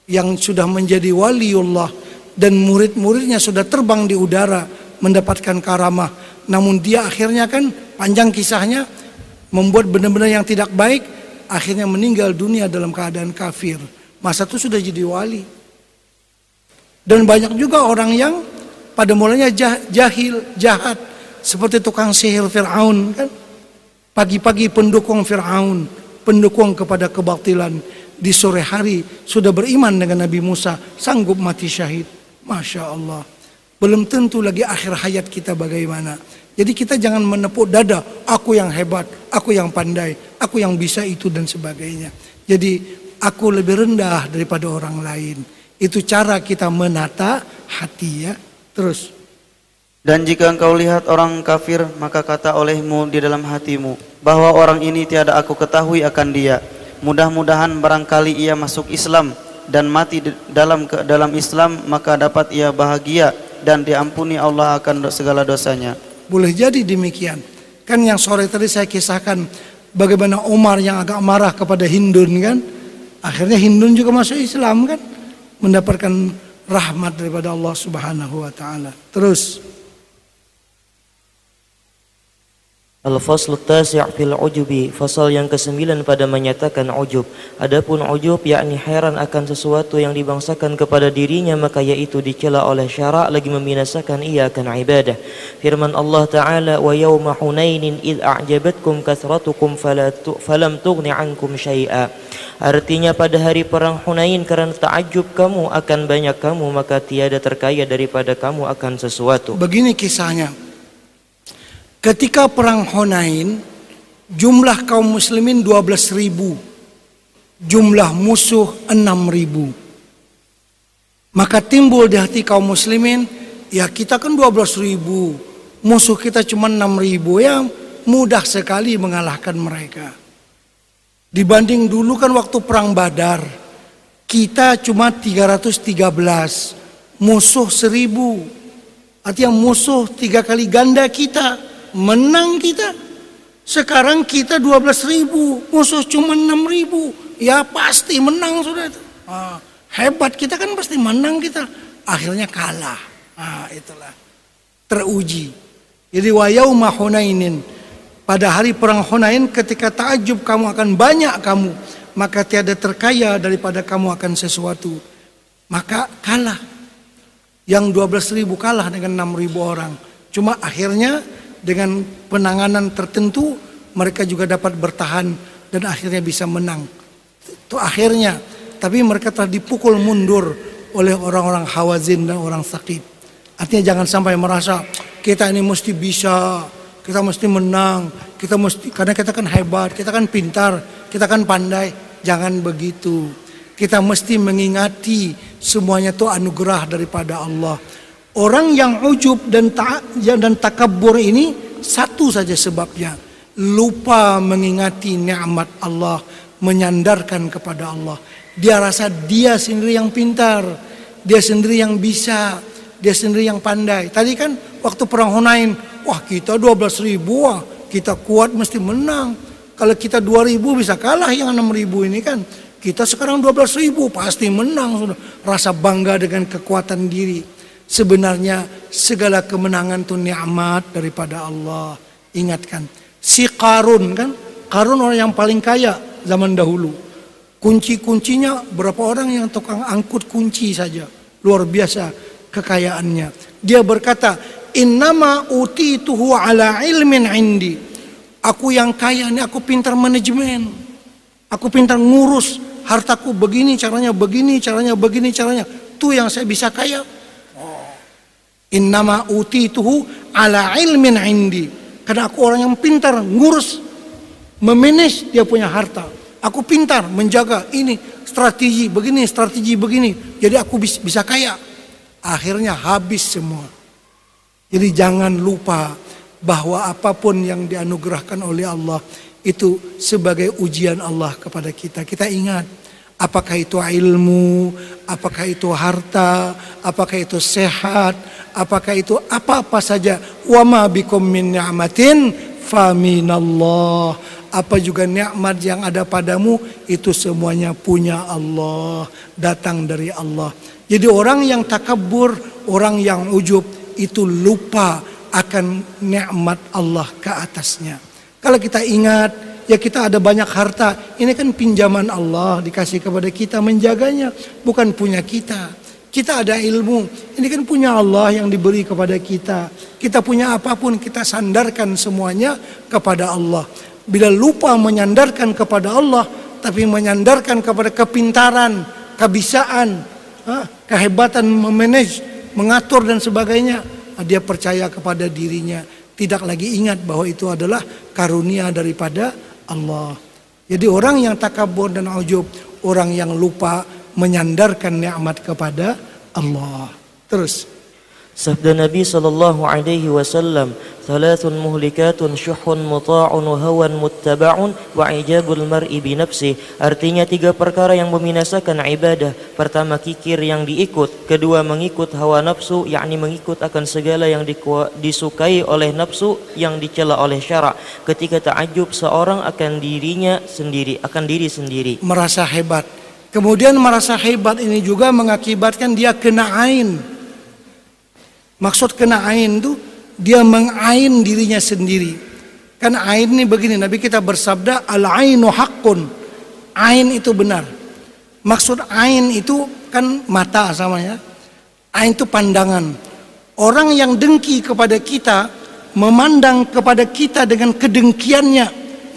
yang sudah menjadi waliullah dan murid-muridnya sudah terbang di udara mendapatkan karamah. Namun dia akhirnya kan panjang kisahnya membuat benar-benar yang tidak baik akhirnya meninggal dunia dalam keadaan kafir. Masa itu sudah jadi wali. Dan banyak juga orang yang pada mulanya jah, jahil, jahat seperti tukang sihir Firaun kan. Pagi-pagi pendukung Firaun, pendukung kepada kebatilan di sore hari sudah beriman dengan Nabi Musa, sanggup mati syahid. Masya Allah. Belum tentu lagi akhir hayat kita bagaimana. Jadi kita jangan menepuk dada, aku yang hebat, aku yang pandai, aku yang bisa itu dan sebagainya. Jadi aku lebih rendah daripada orang lain. Itu cara kita menata hati ya. Terus. Dan jika engkau lihat orang kafir, maka kata olehmu di dalam hatimu, bahwa orang ini tiada aku ketahui akan dia. Mudah-mudahan barangkali ia masuk Islam dan mati dalam dalam Islam, maka dapat ia bahagia dan diampuni Allah akan segala dosanya. Boleh jadi demikian. Kan yang sore tadi saya kisahkan bagaimana Umar yang agak marah kepada Hindun kan. Akhirnya Hindun juga masuk Islam kan. Mendapatkan rahmat daripada Allah Subhanahu wa taala. Terus Al-Fasl Tasi' fil ujubi Fasal yang kesembilan pada menyatakan ujub. Adapun ujub yakni heran akan sesuatu yang dibangsakan kepada dirinya Maka yaitu dicela oleh syarak lagi membinasakan ia akan ibadah. Firman Allah Ta'ala Wa yawma hunainin id a'jabatkum kathratukum falam tughni ankum syai'a. Artinya pada hari perang Hunain karena takjub kamu akan banyak kamu Maka tiada terkaya daripada kamu akan sesuatu. Begini kisahnya Ketika perang Hunain, jumlah kaum muslimin 12 ribu. Jumlah musuh 6 ribu. Maka timbul di hati kaum muslimin, ya kita kan 12 ribu. Musuh kita cuma 6 ribu. Ya mudah sekali mengalahkan mereka. Dibanding dulu kan waktu perang badar. Kita cuma 313. Musuh 1000. Artinya musuh tiga kali ganda kita menang kita. Sekarang kita 12 ribu, musuh cuma 6 ribu. Ya pasti menang sudah itu. Ah, hebat kita kan pasti menang kita. Akhirnya kalah. Ah, itulah. Teruji. Jadi wa yauma Hunainin. Pada hari perang Hunain ketika takjub kamu akan banyak kamu. Maka tiada terkaya daripada kamu akan sesuatu. Maka kalah. Yang 12 ribu kalah dengan 6 ribu orang. Cuma akhirnya dengan penanganan tertentu mereka juga dapat bertahan dan akhirnya bisa menang. Itu akhirnya. Tapi mereka telah dipukul mundur oleh orang-orang Hawazin dan orang Sakib. Artinya jangan sampai merasa kita ini mesti bisa, kita mesti menang, kita mesti karena kita kan hebat, kita kan pintar, kita kan pandai. Jangan begitu. Kita mesti mengingati semuanya itu anugerah daripada Allah. Orang yang ujub dan ta dan takabur ini satu saja sebabnya. Lupa mengingati nikmat Allah, menyandarkan kepada Allah. Dia rasa dia sendiri yang pintar, dia sendiri yang bisa, dia sendiri yang pandai. Tadi kan waktu perang Hunain, wah kita 12 ribu, wah kita kuat mesti menang. Kalau kita 2 ribu bisa kalah yang 6 ribu ini kan. Kita sekarang 12 ribu pasti menang sudah. Rasa bangga dengan kekuatan diri. Sebenarnya segala kemenangan itu nikmat daripada Allah. Ingatkan, si Karun kan, Karun orang yang paling kaya zaman dahulu. Kunci-kuncinya berapa orang yang tukang angkut kunci saja. Luar biasa kekayaannya. Dia berkata, Innama utituhu ala ilmin indi. Aku yang kaya ini aku pintar manajemen. Aku pintar ngurus hartaku begini caranya, begini caranya, begini caranya. Itu yang saya bisa kaya. Innama utituhu ala ilmin indi. Karena aku orang yang pintar ngurus, memanage dia punya harta. Aku pintar menjaga ini strategi begini, strategi begini. Jadi aku bisa kaya. Akhirnya habis semua. Jadi jangan lupa bahwa apa pun yang dianugerahkan oleh Allah itu sebagai ujian Allah kepada kita. Kita ingat apakah itu ilmu, apakah itu harta, apakah itu sehat, apakah itu apa-apa saja? Wa ma bikum min ni'matin faminallah apa juga nikmat yang ada padamu itu semuanya punya Allah datang dari Allah. Jadi orang yang takabur orang yang ujub itu lupa akan nikmat Allah ke atasnya. Kalau kita ingat ya kita ada banyak harta ini kan pinjaman Allah dikasih kepada kita menjaganya bukan punya kita kita ada ilmu, ini kan punya Allah yang diberi kepada kita. Kita punya apa pun, kita sandarkan semuanya kepada Allah. Bila lupa menyandarkan kepada Allah, tapi menyandarkan kepada kepintaran, kebisaan, kehebatan memanage, mengatur dan sebagainya, dia percaya kepada dirinya. Tidak lagi ingat bahwa itu adalah karunia daripada Allah. Jadi orang yang takabur dan ujub, orang yang lupa menyandarkan nikmat kepada Allah. Terus Sabda Nabi sallallahu alaihi wasallam, "Thalathun muhlikatun syuhun muta'un wa hawan muttaba'un wa ijabul mar'i bi nafsi." Artinya tiga perkara yang membinasakan ibadah. Pertama kikir yang diikut, kedua mengikut hawa nafsu, yakni mengikut akan segala yang disukai oleh nafsu yang dicela oleh syarak. Ketika ta'ajub seorang akan dirinya sendiri, akan diri sendiri. Merasa hebat Kemudian merasa hebat ini juga mengakibatkan dia kena ain. Maksud kena ain itu dia mengain dirinya sendiri. Kan ain ini begini, Nabi kita bersabda al-ainu haqqun. Ain itu benar. Maksud ain itu kan mata sama ya. Ain itu pandangan. Orang yang dengki kepada kita memandang kepada kita dengan kedengkiannya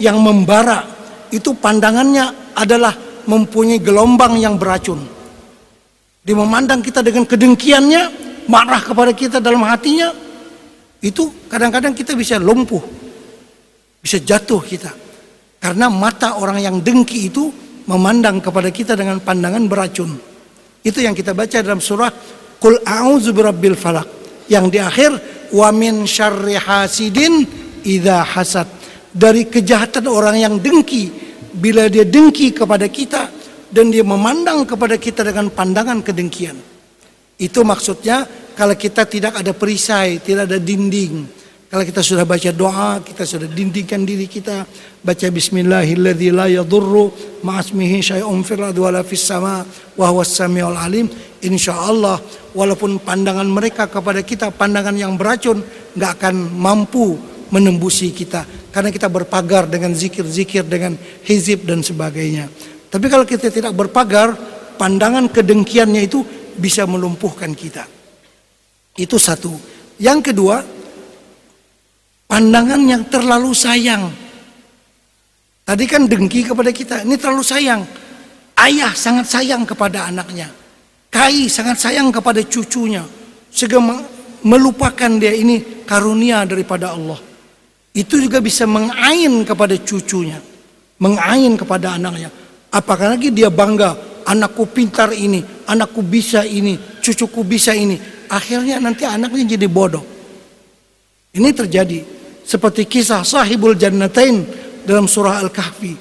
yang membara. Itu pandangannya adalah mempunyai gelombang yang beracun. Dia memandang kita dengan kedengkiannya, marah kepada kita dalam hatinya. Itu kadang-kadang kita bisa lumpuh. Bisa jatuh kita. Karena mata orang yang dengki itu memandang kepada kita dengan pandangan beracun. Itu yang kita baca dalam surah Qul a'udzu birabbil falak. Yang di akhir wa min syarri hasidin idza hasad. Dari kejahatan orang yang dengki bila dia dengki kepada kita dan dia memandang kepada kita dengan pandangan kedengkian. Itu maksudnya kalau kita tidak ada perisai, tidak ada dinding. Kalau kita sudah baca doa, kita sudah dindingkan diri kita, baca bismillahilladzi la yadurru ma'asmihi syai'un fil ardi wala fis sama wa huwas samiul alim. Insyaallah walaupun pandangan mereka kepada kita pandangan yang beracun nggak akan mampu menembusi kita karena kita berpagar dengan zikir-zikir dengan hizib dan sebagainya. Tapi kalau kita tidak berpagar, pandangan kedengkiannya itu bisa melumpuhkan kita. Itu satu. Yang kedua, pandangan yang terlalu sayang. Tadi kan dengki kepada kita, ini terlalu sayang. Ayah sangat sayang kepada anaknya. Kai sangat sayang kepada cucunya. Sehingga melupakan dia ini karunia daripada Allah itu juga bisa mengain kepada cucunya, mengain kepada anaknya. Apakah lagi dia bangga, anakku pintar ini, anakku bisa ini, cucuku bisa ini. Akhirnya nanti anaknya jadi bodoh. Ini terjadi seperti kisah sahibul jannatain dalam surah Al-Kahfi.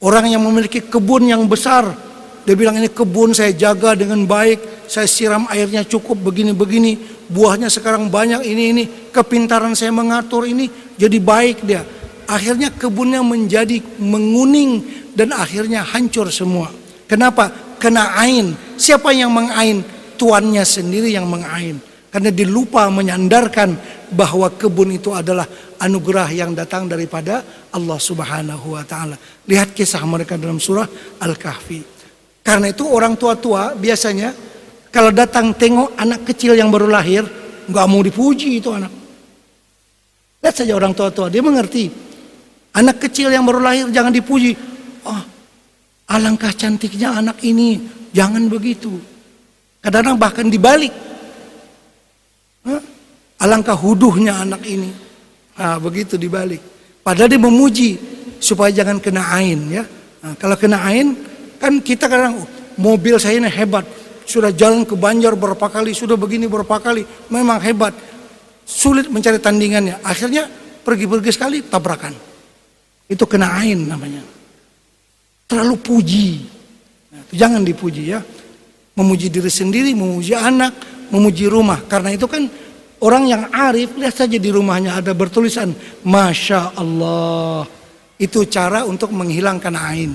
Orang yang memiliki kebun yang besar, dia bilang ini kebun saya jaga dengan baik, saya siram airnya cukup begini-begini, buahnya sekarang banyak ini ini, kepintaran saya mengatur ini jadi baik dia. Akhirnya kebunnya menjadi menguning dan akhirnya hancur semua. Kenapa? Kena ain. Siapa yang mengain? Tuannya sendiri yang mengain. Karena dilupa menyandarkan bahwa kebun itu adalah anugerah yang datang daripada Allah Subhanahu wa taala. Lihat kisah mereka dalam surah Al-Kahfi. Karena itu orang tua-tua biasanya kalau datang tengok anak kecil yang baru lahir, nggak mau dipuji itu anak. Lihat saja orang tua-tua, dia mengerti. Anak kecil yang baru lahir jangan dipuji. Oh, alangkah cantiknya anak ini, jangan begitu. Kadang-kadang bahkan dibalik. Hah? Alangkah huduhnya anak ini. Nah, begitu dibalik. Padahal dia memuji supaya jangan kena ain ya. Nah, kalau kena ain kan kita kadang oh, mobil saya ini hebat. Sudah jalan ke Banjar berapa kali, sudah begini berapa kali. Memang hebat. Sulit mencari tandingannya. Akhirnya pergi-pergi sekali tabrakan. Itu kena ain namanya. Terlalu puji. Nah, itu jangan dipuji ya. Memuji diri sendiri, memuji anak, memuji rumah. Karena itu kan Orang yang arif, lihat saja di rumahnya ada bertulisan Masya Allah. Itu cara untuk menghilangkan ain.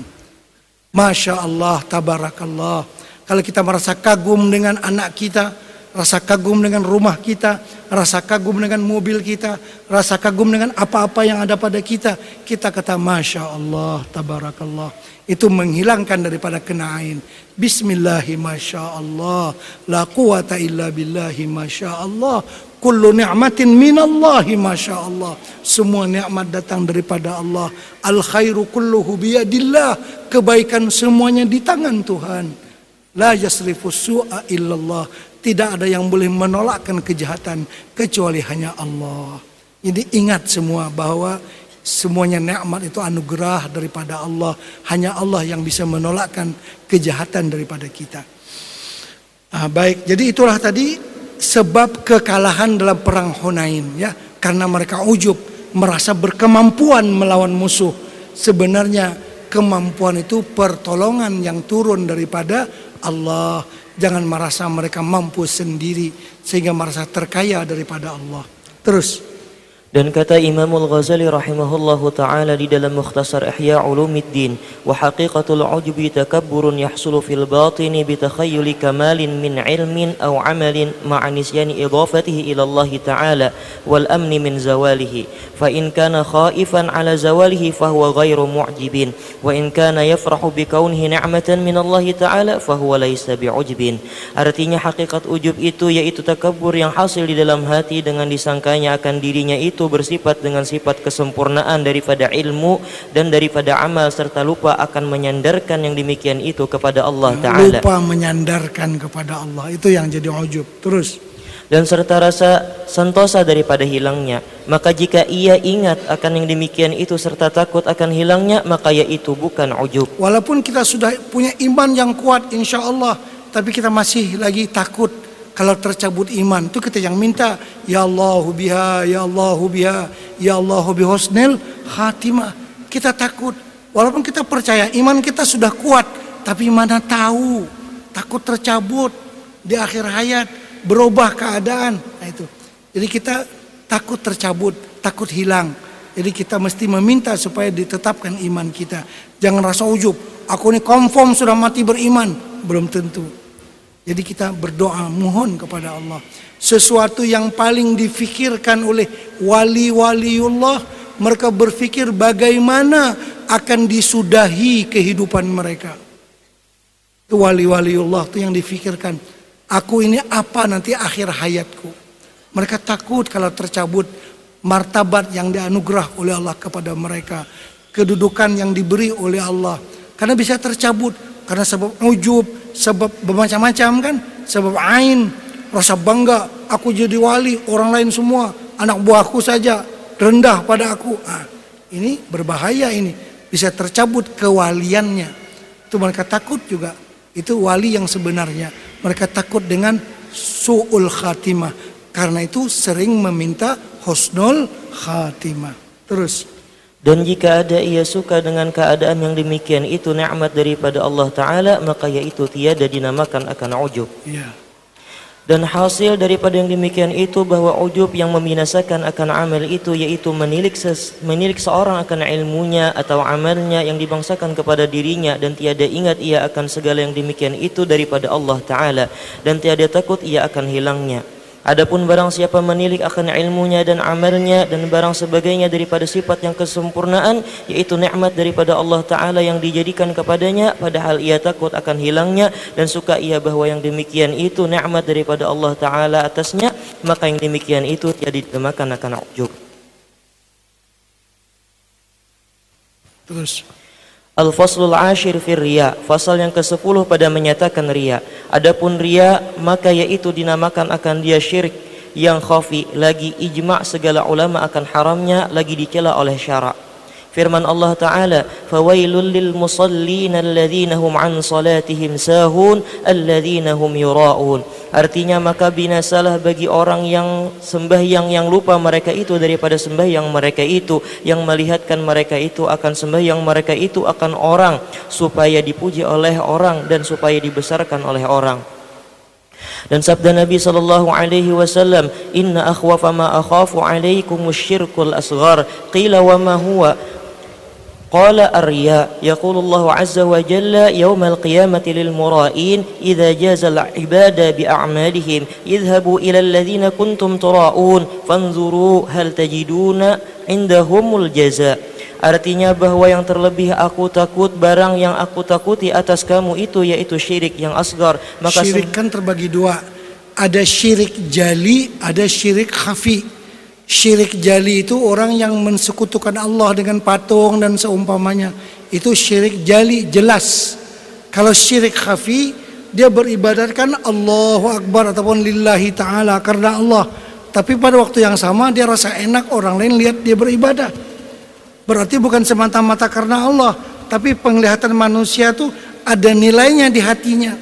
Masya Allah, tabarakallah. Kalau kita merasa kagum dengan anak kita, rasa kagum dengan rumah kita, rasa kagum dengan mobil kita, rasa kagum dengan apa-apa yang ada pada kita, kita kata Masya Allah, tabarakallah. Itu menghilangkan daripada kenain. Bismillahi Masya Allah, la quwata illa billahi Masya Allah. Kullu ni'matin minallahi Masya Allah. Semua nikmat datang daripada Allah. Al khairu kulluhu biyadillah. Kebaikan semuanya di tangan Tuhan. La yasrifu su'a illallah. Tidak ada yang boleh menolakkan kejahatan kecuali hanya Allah. Jadi ingat semua bahwa semuanya nikmat itu anugerah daripada Allah. Hanya Allah yang bisa menolakkan kejahatan daripada kita. Ah, baik, jadi itulah tadi sebab kekalahan dalam perang Hunain ya karena mereka ujub merasa berkemampuan melawan musuh sebenarnya kemampuan itu pertolongan yang turun daripada Allah jangan merasa mereka mampu sendiri sehingga merasa terkaya daripada Allah. Terus Dan kata Imam Al-Ghazali rahimahullahu taala di dalam Mukhtasar Ihya Ulumuddin, wa haqiqatul ujbi takabburun yahsulu fil batini bi takhayyuli kamalin min ilmin aw amalin ma'a nisyani idafatihi ila Allah taala wal amni min zawalihi. Fa in kana khaifan ala zawalihi fa huwa ghairu mu'jibin wa in kana yafrahu bi kaunihi ni'matan min Allah taala fa huwa laysa bi'ujbin. Artinya hakikat ujub itu yaitu takabur yang hasil di dalam hati dengan disangkanya akan dirinya itu bersifat dengan sifat kesempurnaan daripada ilmu dan daripada amal serta lupa akan menyandarkan yang demikian itu kepada Allah Ta'ala. lupa menyandarkan kepada Allah. Itu yang jadi ujub. Terus. Dan serta rasa sentosa daripada hilangnya. Maka jika ia ingat akan yang demikian itu serta takut akan hilangnya maka yaitu bukan ujub. Walaupun kita sudah punya iman yang kuat insya Allah. Tapi kita masih lagi takut kalau tercabut iman itu kita yang minta ya Allah biha ya Allah biha ya Allah bihusnil khatimah. Kita takut. Walaupun kita percaya iman kita sudah kuat tapi mana tahu? Takut tercabut di akhir hayat berubah keadaan. Nah itu. Jadi kita takut tercabut takut hilang. Jadi kita mesti meminta supaya ditetapkan iman kita. Jangan rasa ujub. Aku ini confirm sudah mati beriman. Belum tentu jadi kita berdoa mohon kepada Allah. Sesuatu yang paling difikirkan oleh wali-waliullah. Mereka berfikir bagaimana akan disudahi kehidupan mereka. Itu wali-waliullah itu yang difikirkan. Aku ini apa nanti akhir hayatku. Mereka takut kalau tercabut martabat yang dianugerah oleh Allah kepada mereka. Kedudukan yang diberi oleh Allah. Karena bisa tercabut karena sebab ujub, sebab bermacam-macam kan, sebab ain, rasa bangga, aku jadi wali, orang lain semua, anak buahku saja rendah pada aku. Ah, ini berbahaya ini, bisa tercabut kewaliannya. Itu mereka takut juga. Itu wali yang sebenarnya. Mereka takut dengan su'ul khatimah. Karena itu sering meminta husnul khatimah. Terus. Dan jika ada ia suka dengan keadaan yang demikian itu nikmat daripada Allah Ta'ala maka yaitu tiada dinamakan akan ujub. Ya. Dan hasil daripada yang demikian itu bahwa ujub yang membinasakan akan amal itu yaitu menilik, ses, menilik seorang akan ilmunya atau amalnya yang dibangsakan kepada dirinya dan tiada ingat ia akan segala yang demikian itu daripada Allah Ta'ala dan tiada takut ia akan hilangnya. Adapun barang siapa menilik akan ilmunya dan amalnya dan barang sebagainya daripada sifat yang kesempurnaan yaitu nikmat daripada Allah taala yang dijadikan kepadanya padahal ia takut akan hilangnya dan suka ia bahwa yang demikian itu nikmat daripada Allah taala atasnya maka yang demikian itu tiada dinamakan akan ujub. Terus Al-Faslul Ashir fir Riya Fasal yang ke-10 pada menyatakan Riya. Adapun Riya maka yaitu dinamakan akan dia syirik yang khafi Lagi ijma' segala ulama akan haramnya Lagi dicela oleh syarak Firman Allah Ta'ala Fawailul lil musallin alladhina hum an salatihim sahun Alladhina hum yura'un. Artinya maka binasalah bagi orang yang sembahyang yang lupa mereka itu daripada sembahyang mereka itu Yang melihatkan mereka itu akan sembahyang mereka itu akan orang Supaya dipuji oleh orang dan supaya dibesarkan oleh orang. Dan sabda Nabi sallallahu alaihi wasallam inna akhwafa ma akhafu alaikum asghar qila wa ma huwa قال الرياء يقول الله عز وجل يوم القيامة للمرائين إذا جاز العباد بأعمالهم اذهبوا إلى الذين كنتم تراءون فانظروا هل تجدون عندهم الجزاء Artinya bahwa yang terlebih aku takut barang yang aku takuti atas kamu itu yaitu syirik yang asgar. Maka syirik kan terbagi dua. Ada syirik jali, ada syirik khafi. Syirik jali itu orang yang mensekutukan Allah dengan patung dan seumpamanya. Itu syirik jali jelas. Kalau syirik khafi dia beribadatkan Allahu Akbar ataupun lillahi taala karena Allah. Tapi pada waktu yang sama dia rasa enak orang lain lihat dia beribadah. Berarti bukan semata-mata karena Allah, tapi penglihatan manusia itu ada nilainya di hatinya.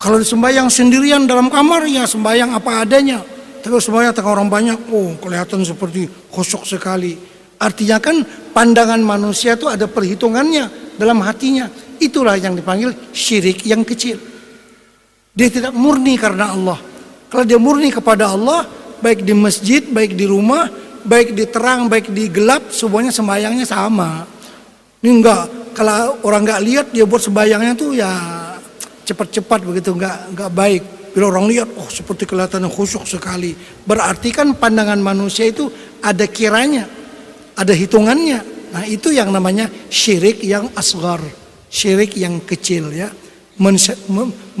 Kalau sembahyang sendirian dalam kamar ya sembahyang apa adanya. Terus semuanya tengah orang banyak, oh kelihatan seperti khusyuk sekali. Artinya kan pandangan manusia itu ada perhitungannya dalam hatinya. Itulah yang dipanggil syirik yang kecil. Dia tidak murni karena Allah. Kalau dia murni kepada Allah, baik di masjid, baik di rumah, baik di terang, baik di gelap, semuanya sembayangnya sama. Ini enggak, kalau orang enggak lihat dia buat sembayangnya tuh ya cepat-cepat begitu, enggak enggak baik. Bila orang lihat, oh seperti kelihatan khusyuk sekali. Berarti kan pandangan manusia itu ada kiranya, ada hitungannya. Nah itu yang namanya syirik yang asgar, syirik yang kecil ya.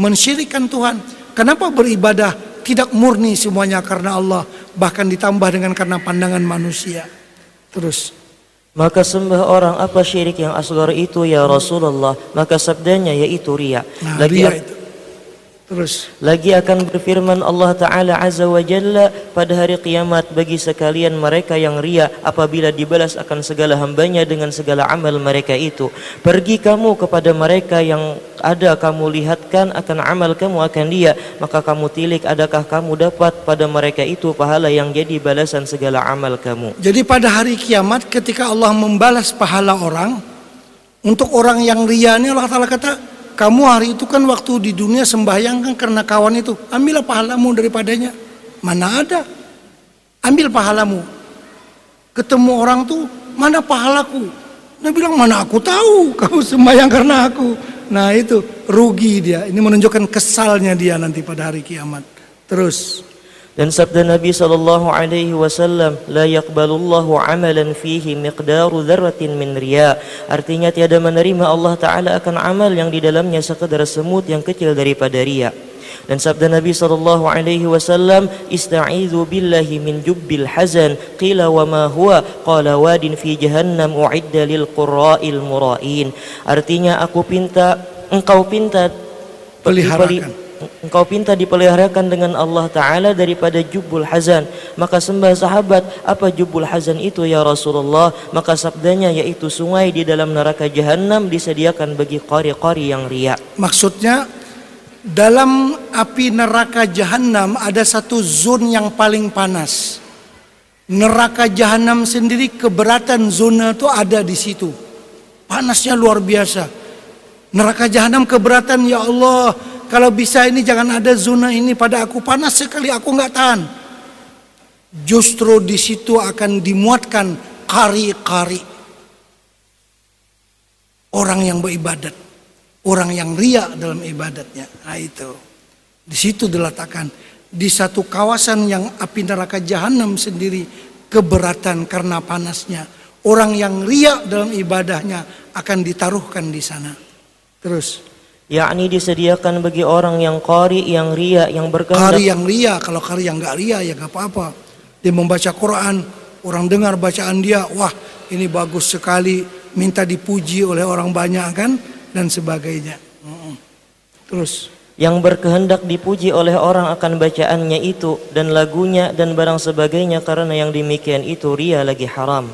Mensyirikkan Tuhan. Kenapa beribadah tidak murni semuanya karena Allah, bahkan ditambah dengan karena pandangan manusia. Terus. Maka sembah orang apa syirik yang asgar itu ya Rasulullah Maka sabdanya yaitu ria nah, Lagi ria itu Terus. Lagi akan berfirman Allah taala azza wa jalla pada hari kiamat bagi sekalian mereka yang ria apabila dibalas akan segala hambanya dengan segala amal mereka itu. Pergi kamu kepada mereka yang ada kamu lihatkan akan amal kamu akan dia maka kamu tilik adakah kamu dapat pada mereka itu pahala yang jadi balasan segala amal kamu. Jadi pada hari kiamat ketika Allah membalas pahala orang untuk orang yang ria ini Allah taala kata kamu hari itu kan waktu di dunia sembahyang kan karena kawan itu. Ambillah pahalamu daripadanya. Mana ada? Ambil pahalamu. Ketemu orang tuh mana pahalaku? Dia bilang mana aku tahu? Kamu sembahyang karena aku. Nah itu rugi dia. Ini menunjukkan kesalnya dia nanti pada hari kiamat. Terus dan sabda Nabi sallallahu alaihi wasallam, la yaqbalullahu amalan fihi miqdaru dzarratin min riya. Artinya tiada menerima Allah taala akan amal yang di dalamnya sekadar semut yang kecil daripada riya. Dan sabda Nabi sallallahu alaihi wasallam, "Ista'izu billahi min jubbil hazan." Qila wa ma huwa? Qala wadin fi jahannam u'idda lil qurra'il mura'in. Artinya aku pinta engkau pinta peliharakan engkau pinta dipeliharakan dengan Allah Ta'ala daripada jubul hazan maka sembah sahabat apa jubul hazan itu ya Rasulullah maka sabdanya yaitu sungai di dalam neraka jahanam disediakan bagi qari-qari yang riak Maksudnya dalam api neraka jahanam ada satu zon yang paling panas. Neraka jahanam sendiri keberatan zona itu ada di situ. Panasnya luar biasa. Neraka jahanam keberatan ya Allah. Kalau bisa ini jangan ada zona ini pada aku panas sekali aku nggak tahan. Justru di situ akan dimuatkan kari-kari orang yang beribadat, orang yang ria dalam ibadatnya. Nah itu. Di situ diletakkan di satu kawasan yang api neraka jahanam sendiri keberatan karena panasnya. Orang yang ria dalam ibadahnya akan ditaruhkan di sana. Terus yakni disediakan bagi orang yang qari yang ria yang berkehendak kari yang ria, kalau kari yang nggak ria ya nggak apa-apa. Dia membaca Quran, orang dengar bacaan dia, wah ini bagus sekali, minta dipuji oleh orang banyak kan dan sebagainya. Terus yang berkehendak dipuji oleh orang akan bacaannya itu dan lagunya dan barang sebagainya karena yang demikian itu ria lagi haram.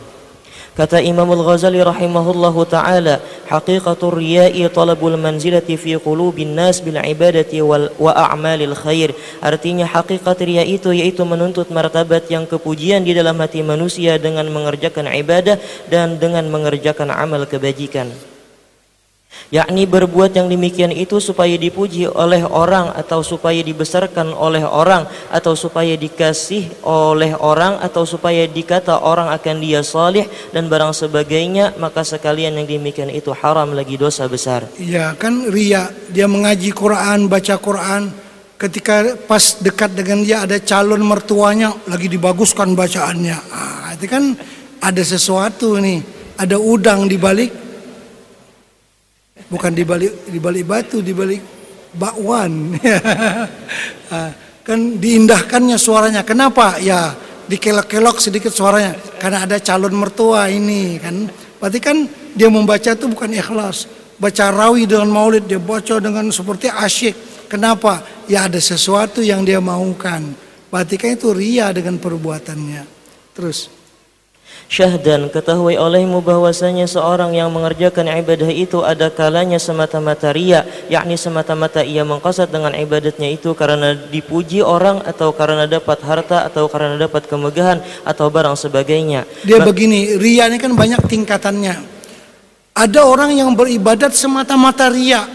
Kata Imam Al-Ghazali rahimahullahu taala, haqiqatur riya'i talabul manzilati fi qulubin nas bil ibadati wal wa a'malil khair. Artinya hakikat riya itu yaitu menuntut martabat yang kepujian di dalam hati manusia dengan mengerjakan ibadah dan dengan mengerjakan amal kebajikan. Yakni berbuat yang demikian itu supaya dipuji oleh orang atau supaya dibesarkan oleh orang atau supaya dikasih oleh orang atau supaya dikata orang akan dia salih dan barang sebagainya maka sekalian yang demikian itu haram lagi dosa besar ya kan ria, dia mengaji Quran, baca Quran. Ketika pas dekat dengan dia ada calon mertuanya lagi dibaguskan bacaannya. Ah, itu kan ada sesuatu nih, ada udang di balik bukan di balik di balik batu di balik bakwan. Ah, kan diindahkannya suaranya. Kenapa? Ya dikelok-kelok sedikit suaranya. Karena ada calon mertua ini kan. Berarti kan dia membaca itu bukan ikhlas. Baca rawi dengan maulid dia baca dengan seperti asyik. Kenapa? Ya ada sesuatu yang dia maukan. Berarti kan itu ria dengan perbuatannya. Terus Syahdan ketahui olehmu bahwasanya seorang yang mengerjakan ibadah itu ada kalanya semata-mata ria yakni semata-mata ia mengqasad dengan ibadatnya itu karena dipuji orang atau karena dapat harta atau karena dapat kemegahan atau barang sebagainya Dia begini, ria ini kan banyak tingkatannya. Ada orang yang beribadat semata-mata ria,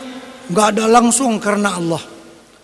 nggak ada langsung karena Allah.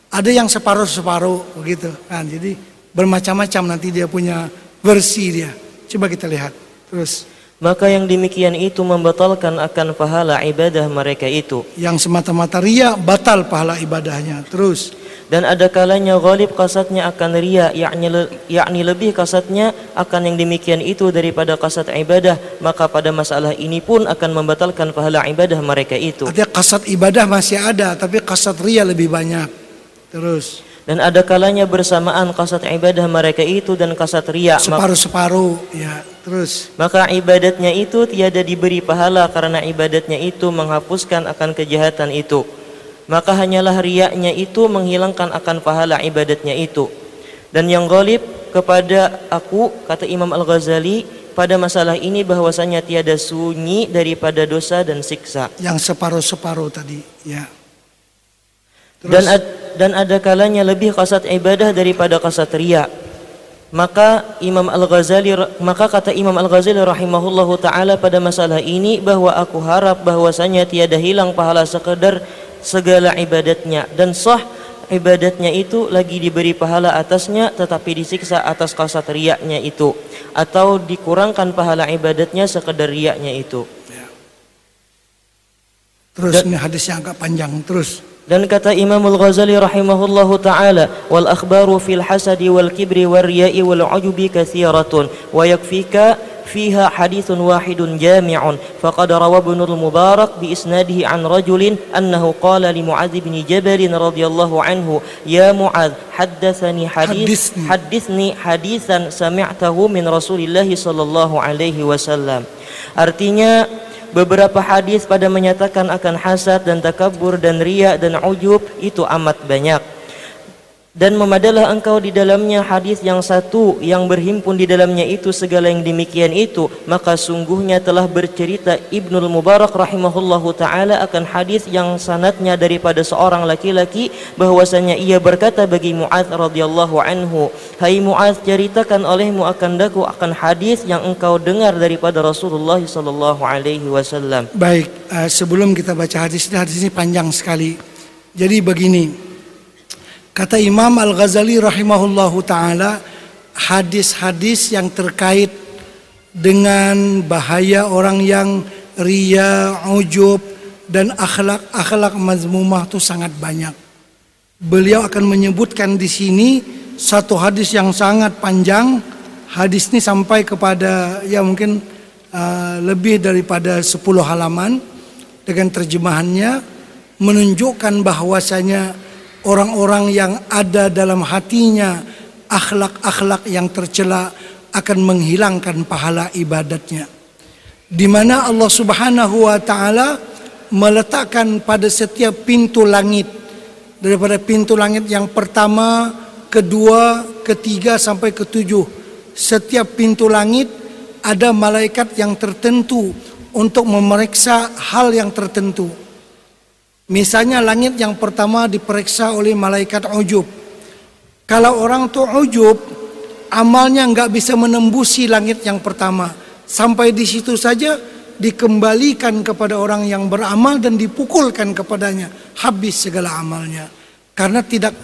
Ada yang separuh-separuh begitu kan. Jadi bermacam-macam nanti dia punya versi dia. Coba kita lihat. Terus maka yang demikian itu membatalkan akan pahala ibadah mereka itu yang semata-mata ria batal pahala ibadahnya. Terus dan ada kalanya ghalib kasatnya akan ria yakni le- yakni lebih kasatnya akan yang demikian itu daripada kasat ibadah maka pada masalah ini pun akan membatalkan pahala ibadah mereka itu artinya kasat ibadah masih ada, tapi kasat ria lebih banyak. Terus dan ada kalanya bersamaan kasat ibadah mereka itu dan kasat ria Mak- separuh-separuh ya. Terus. Maka ibadatnya itu tiada diberi pahala karena ibadatnya itu menghapuskan akan kejahatan itu. Maka hanyalah riaknya itu menghilangkan akan pahala ibadatnya itu. Dan yang ghalib kepada aku kata Imam Al-Ghazali pada masalah ini bahwasanya tiada sunyi daripada dosa dan siksa. Yang separuh-separuh tadi ya. Terus? dan ad- dan ada kalanya lebih kasat ibadah daripada kasat riya. Maka Imam Al-Ghazali maka kata Imam Al-Ghazali rahimahullahu taala pada masalah ini bahwa aku harap bahwasanya tiada hilang pahala sekedar segala ibadatnya. Dan sah ibadatnya itu lagi diberi pahala atasnya tetapi disiksa atas kasat riyaknya itu. Atau dikurangkan pahala ibadatnya sekedar riyaknya itu. Terus ini hadis yang agak panjang. Terus. Dan kata Imam Al-Ghazali rahimahullahu taala, wal akhbaru fil hasadi wal kibri wal riya'i wal ujubi kathiratun wa yakfika fiha hadithun wahidun jami'un faqad rawa ibn al-mubarak bi isnadihi an rajulin annahu qala li mu'adz bin jabal radhiyallahu anhu ya mu'adz haddathani hadith Hadithni. hadithni hadithan sami'tahu min Rasulillah sallallahu alaihi wasallam artinya Beberapa hadis pada menyatakan akan hasad dan takabur dan ria dan ujub itu amat banyak. Dan memadalah engkau di dalamnya hadis yang satu yang berhimpun di dalamnya itu segala yang demikian itu maka sungguhnya telah bercerita Ibnul Mubarak rahimahullahu taala akan hadis yang sanatnya daripada seorang laki-laki bahwasanya ia berkata bagi Muaz radhiyallahu anhu hai Muaz ceritakan olehmu akan daku akan hadis yang engkau dengar daripada Rasulullah sallallahu alaihi wasallam. Baik uh, sebelum kita baca hadis ini hadis ini panjang sekali. Jadi begini Kata Imam Al-Ghazali rahimahullahu taala, hadis-hadis yang terkait dengan bahaya orang yang ria, ujub dan akhlak-akhlak mazmumah itu sangat banyak. Beliau akan menyebutkan di sini satu hadis yang sangat panjang. Hadis ini sampai kepada ya mungkin uh, lebih daripada 10 halaman dengan terjemahannya menunjukkan bahwasanya orang-orang yang ada dalam hatinya akhlak-akhlak yang tercela akan menghilangkan pahala ibadatnya. Di mana Allah Subhanahu wa taala meletakkan pada setiap pintu langit daripada pintu langit yang pertama, kedua, ketiga sampai ketujuh. Setiap pintu langit ada malaikat yang tertentu untuk memeriksa hal yang tertentu. Misalnya langit yang pertama diperiksa oleh malaikat ujub. Kalau orang tuh ujub, amalnya nggak bisa menembusi langit yang pertama. Sampai di situ saja dikembalikan kepada orang yang beramal dan dipukulkan kepadanya. Habis segala amalnya. Karena tidak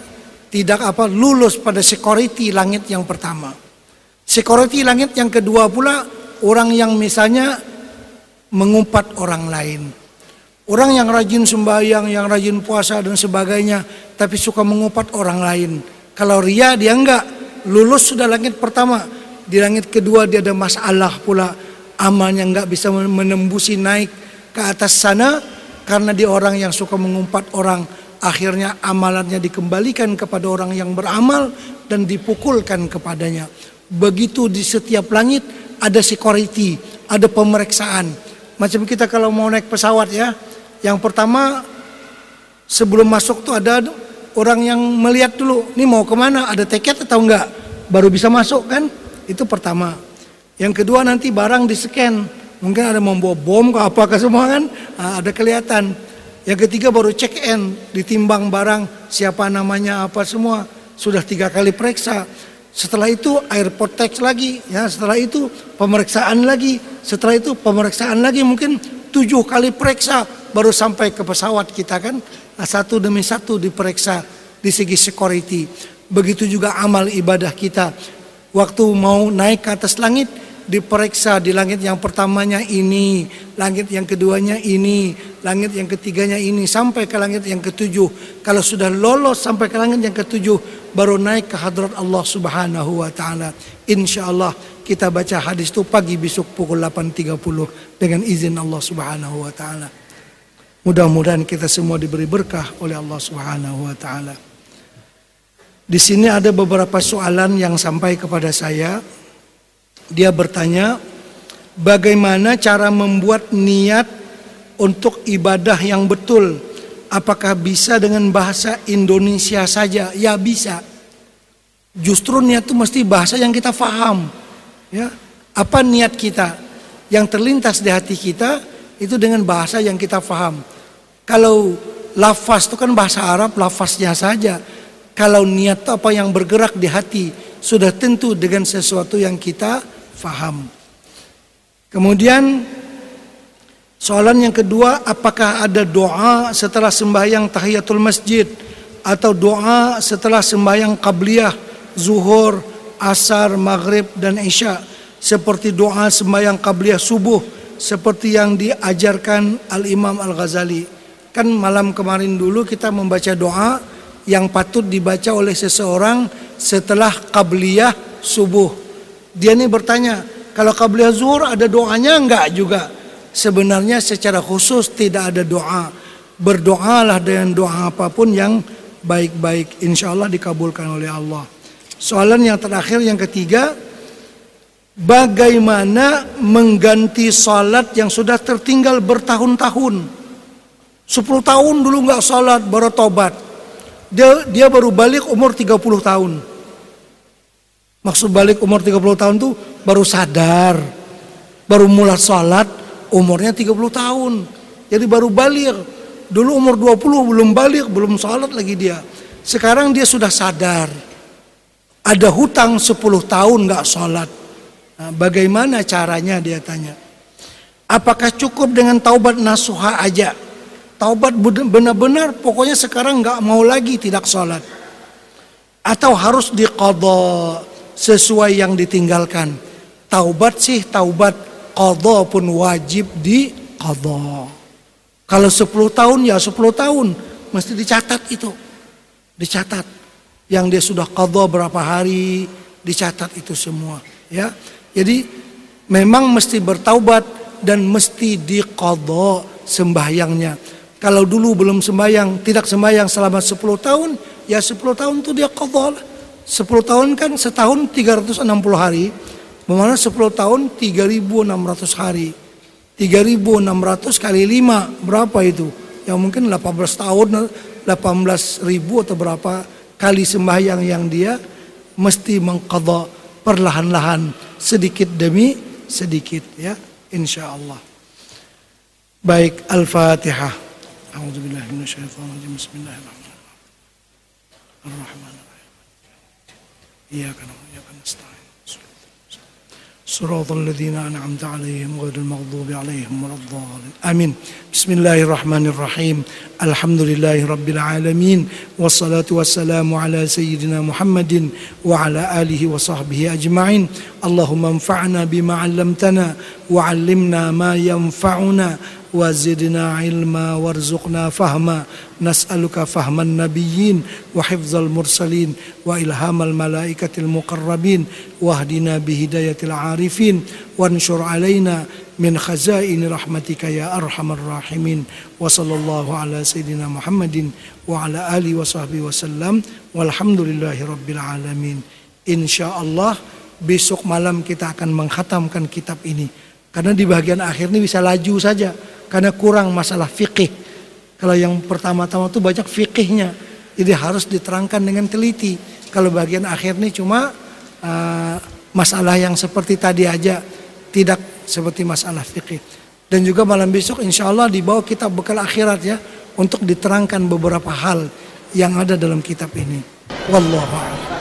tidak apa lulus pada security langit yang pertama. Security langit yang kedua pula orang yang misalnya mengumpat orang lain. Orang yang rajin sembahyang, yang rajin puasa dan sebagainya, tapi suka mengupat orang lain. Kalau ria dia enggak, lulus sudah langit pertama. Di langit kedua dia ada masalah pula. Amalnya enggak bisa menembusi naik ke atas sana karena dia orang yang suka mengumpat orang. Akhirnya amalannya dikembalikan kepada orang yang beramal dan dipukulkan kepadanya. Begitu di setiap langit ada security, ada pemeriksaan. Macam kita kalau mau naik pesawat ya, yang pertama sebelum masuk tuh ada orang yang melihat dulu, ini mau ke mana, ada tiket atau enggak, baru bisa masuk kan? Itu pertama. Yang kedua nanti barang di scan, mungkin ada membawa bom ke apa ke semua kan, nah, ada kelihatan. Yang ketiga baru check in, ditimbang barang, siapa namanya apa semua, sudah tiga kali periksa. Setelah itu airport tax lagi, ya. Setelah itu pemeriksaan lagi, setelah itu pemeriksaan lagi mungkin tujuh kali periksa baru sampai ke pesawat kita kan. Nah, satu demi satu diperiksa di segi security. Begitu juga amal ibadah kita. Waktu mau naik ke atas langit diperiksa di langit yang pertamanya ini, langit yang keduanya ini, langit yang ketiganya ini sampai ke langit yang ketujuh. Kalau sudah lolos sampai ke langit yang ketujuh baru naik ke hadrat Allah Subhanahu wa taala. Insyaallah kita baca hadis itu pagi besok pukul 8.30 dengan izin Allah Subhanahu wa taala. Mudah-mudahan kita semua diberi berkah oleh Allah Subhanahu wa taala. Di sini ada beberapa soalan yang sampai kepada saya. Dia bertanya, bagaimana cara membuat niat untuk ibadah yang betul? Apakah bisa dengan bahasa Indonesia saja? Ya bisa. Justru niat itu mesti bahasa yang kita faham. Ya, apa niat kita yang terlintas di hati kita itu dengan bahasa yang kita faham. Kalau lafaz itu kan bahasa Arab, lafaznya saja. Kalau niat apa yang bergerak di hati sudah tentu dengan sesuatu yang kita faham. Kemudian soalan yang kedua, apakah ada doa setelah sembahyang tahiyatul masjid atau doa setelah sembahyang qabliyah, zuhur, asar, maghrib dan isya seperti doa sembahyang qabliyah subuh seperti yang diajarkan Al-Imam Al-Ghazali. Kan malam kemarin dulu kita membaca doa yang patut dibaca oleh seseorang setelah qabliyah subuh. Dia ini bertanya, kalau qabliyah zuhur ada doanya enggak juga? Sebenarnya secara khusus tidak ada doa. Berdoalah dengan doa apa pun yang baik-baik. Insya Allah dikabulkan oleh Allah. Soalan yang terakhir yang ketiga, bagaimana mengganti salat yang sudah tertinggal bertahun-tahun. 10 tahun dulu nggak salat baru tobat. dia dia baru balik umur 30 tahun. Maksud balik umur 30 tahun tuh baru sadar, baru mulai sholat umurnya 30 tahun. Jadi baru balik. Dulu umur 20 belum balik, belum sholat lagi dia. Sekarang dia sudah sadar. Ada hutang 10 tahun nggak sholat. Nah, bagaimana caranya dia tanya. Apakah cukup dengan taubat nasuha aja? Taubat benar-benar pokoknya sekarang nggak mau lagi tidak sholat. Atau harus diqadha sesuai yang ditinggalkan. Taubat sih taubat, qadha pun wajib di qadha. Kalau 10 tahun ya 10 tahun mesti dicatat itu. Dicatat. Yang dia sudah qadha berapa hari, dicatat itu semua, ya. Jadi memang mesti bertaubat dan mesti diqadha sembahyangnya. Kalau dulu belum sembahyang, tidak sembahyang selama 10 tahun, ya 10 tahun itu dia qadha 10 tahun kan setahun 360 hari. Bermakna 10 tahun 3600 hari. 3600 kali 5 berapa itu? Yang mungkin 18 tahun 18 ribu atau berapa kali sembahyang yang dia mesti mengkodok perlahan-lahan sedikit demi sedikit ya insya Allah Baik Al-Fatihah. Alhamdulillah, minasyaitonirrajim. صراط الذين أنعمت عليهم غير المغضوب عليهم ولا الضالين. آمين. بسم الله الرحمن الرحيم. الحمد لله رب العالمين والصلاة والسلام على سيدنا محمد وعلى آله وصحبه أجمعين. اللهم انفعنا بما علمتنا وعلمنا ما ينفعنا وزدنا علما وارزقنا فهما نسألك فهم النبيين وحفظ المرسلين وإلهام الملائكة المقربين واهدنا بهداية العارفين وانشر علينا من خزائن رحمتك يا أرحم الراحمين وصلى الله على سيدنا محمد وعلى آله وصحبه وسلم والحمد لله رب العالمين إن شاء الله besok malam kita akan menghatamkan kitab ini karena di bagian akhir ini bisa laju saja karena kurang masalah fikih. Kalau yang pertama-tama itu banyak fikihnya, jadi harus diterangkan dengan teliti. Kalau bagian akhir ini cuma uh, masalah yang seperti tadi aja, tidak seperti masalah fikih. Dan juga malam besok insya Allah dibawa kitab bekal akhirat ya untuk diterangkan beberapa hal yang ada dalam kitab ini. Wallahu a'lam.